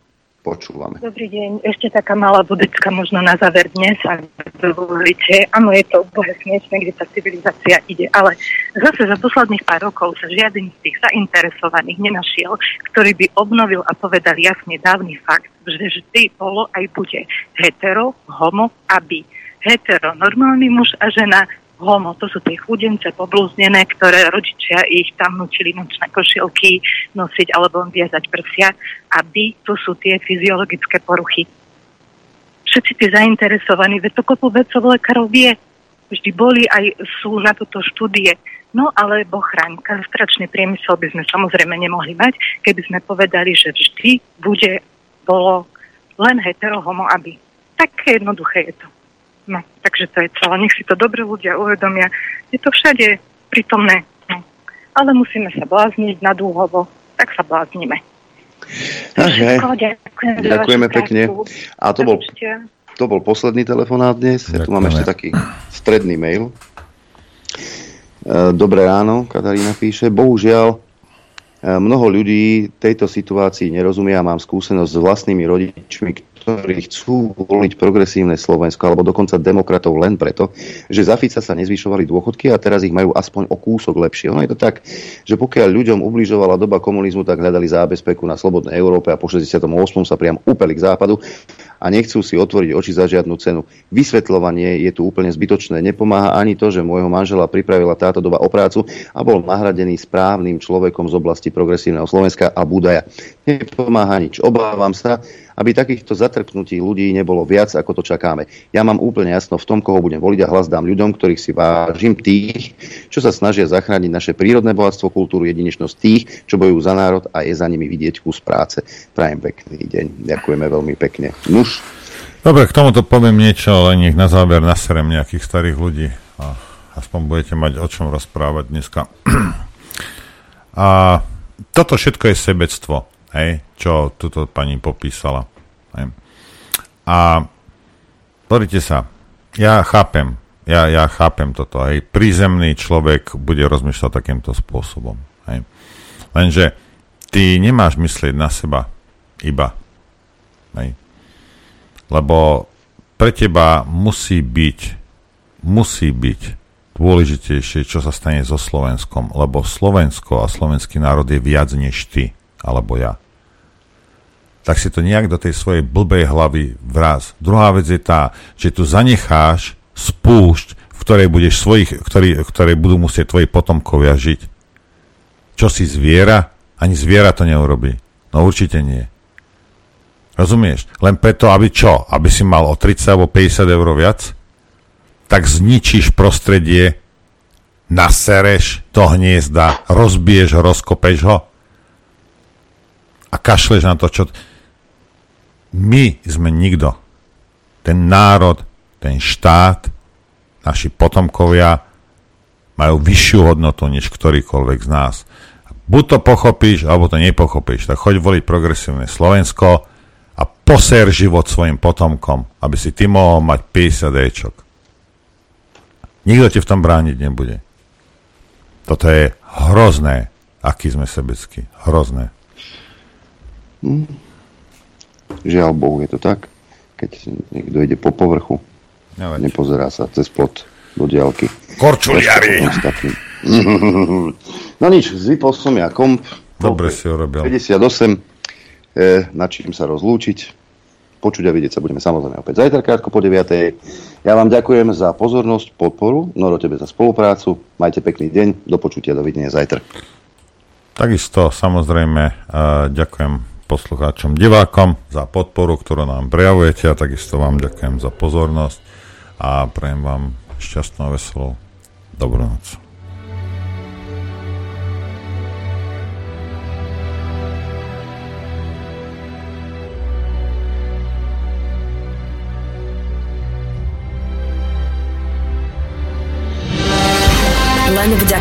počúvame. Dobrý deň, ešte taká malá budecka možno na záver dnes, ak dovolíte. Áno, je to bohe smiešne, kde tá civilizácia ide, ale zase za posledných pár rokov sa žiaden z tých zainteresovaných nenašiel, ktorý by obnovil a povedal jasne dávny fakt, že vždy bolo aj bude hetero, homo a bi. Hetero, normálny muž a žena, homo, to sú tie chudence poblúznené, ktoré rodičia ich tam nutili nočné košielky nosiť alebo viazať prsia. A by, to sú tie fyziologické poruchy. Všetci tí zainteresovaní, veď to kopu vedcov lekárov vie. Vždy boli aj sú na toto štúdie. No alebo chraň, kastračný priemysel by sme samozrejme nemohli mať, keby sme povedali, že vždy bude, bolo len hetero, homo, aby. Také jednoduché je to. No, takže to je celé. Nech si to dobre ľudia uvedomia. Je to všade prítomné. No. Ale musíme sa blázniť na dúhovo. Tak sa bláznime. Okay. Ďakujem Ďakujeme pekne. A to bol, to bol posledný telefonát dnes. Ja tu mám ešte taký stredný mail. E, dobré ráno, Katarína píše. Bohužiaľ, e, mnoho ľudí tejto situácii nerozumia. Mám skúsenosť s vlastnými rodičmi, ktorí chcú voliť progresívne Slovensko alebo dokonca demokratov len preto, že za Fica sa nezvyšovali dôchodky a teraz ich majú aspoň o kúsok lepšie. Ono je to tak, že pokiaľ ľuďom ubližovala doba komunizmu, tak hľadali zábezpeku na slobodnej Európe a po 68. sa priam upeli k západu a nechcú si otvoriť oči za žiadnu cenu. Vysvetľovanie je tu úplne zbytočné. Nepomáha ani to, že môjho manžela pripravila táto doba o prácu a bol nahradený správnym človekom z oblasti progresívneho Slovenska a Budaja. Nepomáha nič. Obávam sa, aby takýchto zatrpnutí ľudí nebolo viac, ako to čakáme. Ja mám úplne jasno v tom, koho budem voliť a hlas dám ľuďom, ktorých si vážim tých, čo sa snažia zachrániť naše prírodné bohatstvo, kultúru, jedinečnosť tých, čo bojujú za národ a je za nimi vidieť kus práce. Prajem pekný deň. Ďakujeme veľmi pekne. Nuž. Dobre, k tomuto poviem niečo, ale nech na záver naserem nejakých starých ľudí. A aspoň budete mať o čom rozprávať dneska. A toto všetko je sebectvo, hej, čo tuto pani popísala. A pozrite sa, ja chápem, ja, ja chápem toto, hej, prízemný človek bude rozmýšľať takýmto spôsobom, hej. Lenže ty nemáš myslieť na seba iba, hej. Lebo pre teba musí byť, musí byť dôležitejšie, čo sa stane so Slovenskom, lebo Slovensko a slovenský národ je viac než ty, alebo ja. Tak si to nejak do tej svojej blbej hlavy vraz. Druhá vec je tá, že tu zanecháš spúšť, v ktorej budeš svojich, ktorý, ktorej budú musieť tvoji potomkovia žiť. Čo si zviera? Ani zviera to neurobí. No určite nie. Rozumieš? Len preto, aby čo? Aby si mal o 30 alebo 50 eur viac? Tak zničíš prostredie, nasereš to hniezda, rozbiješ ho, rozkopeš ho a kašleš na to, čo... My sme nikto. Ten národ, ten štát, naši potomkovia majú vyššiu hodnotu než ktorýkoľvek z nás. Buď to pochopíš, alebo to nepochopíš. Tak choď voliť progresívne Slovensko, a poser život svojim potomkom, aby si ty mohol mať 50 Ečok. Nikto ti v tom brániť nebude. Toto je hrozné, aký sme sebeckí. Hrozné. Hm. Žiaľ Bohu, je to tak. Keď niekto ide po povrchu, Nevadí. nepozerá sa cez pod do diálky. Korčuliari! No nič, vypol som ja komp. Dobre si urobil. 58 e, na čím sa rozlúčiť. Počuť a vidieť sa budeme samozrejme opäť zajtra krátko po 9. Ja vám ďakujem za pozornosť, podporu, Noro tebe za spoluprácu. Majte pekný deň, do počutia, dovidenia zajtra. Takisto samozrejme ďakujem poslucháčom, divákom za podporu, ktorú nám prejavujete a takisto vám ďakujem za pozornosť a prejem vám šťastnú a veselú dobrú noc. Len vďaka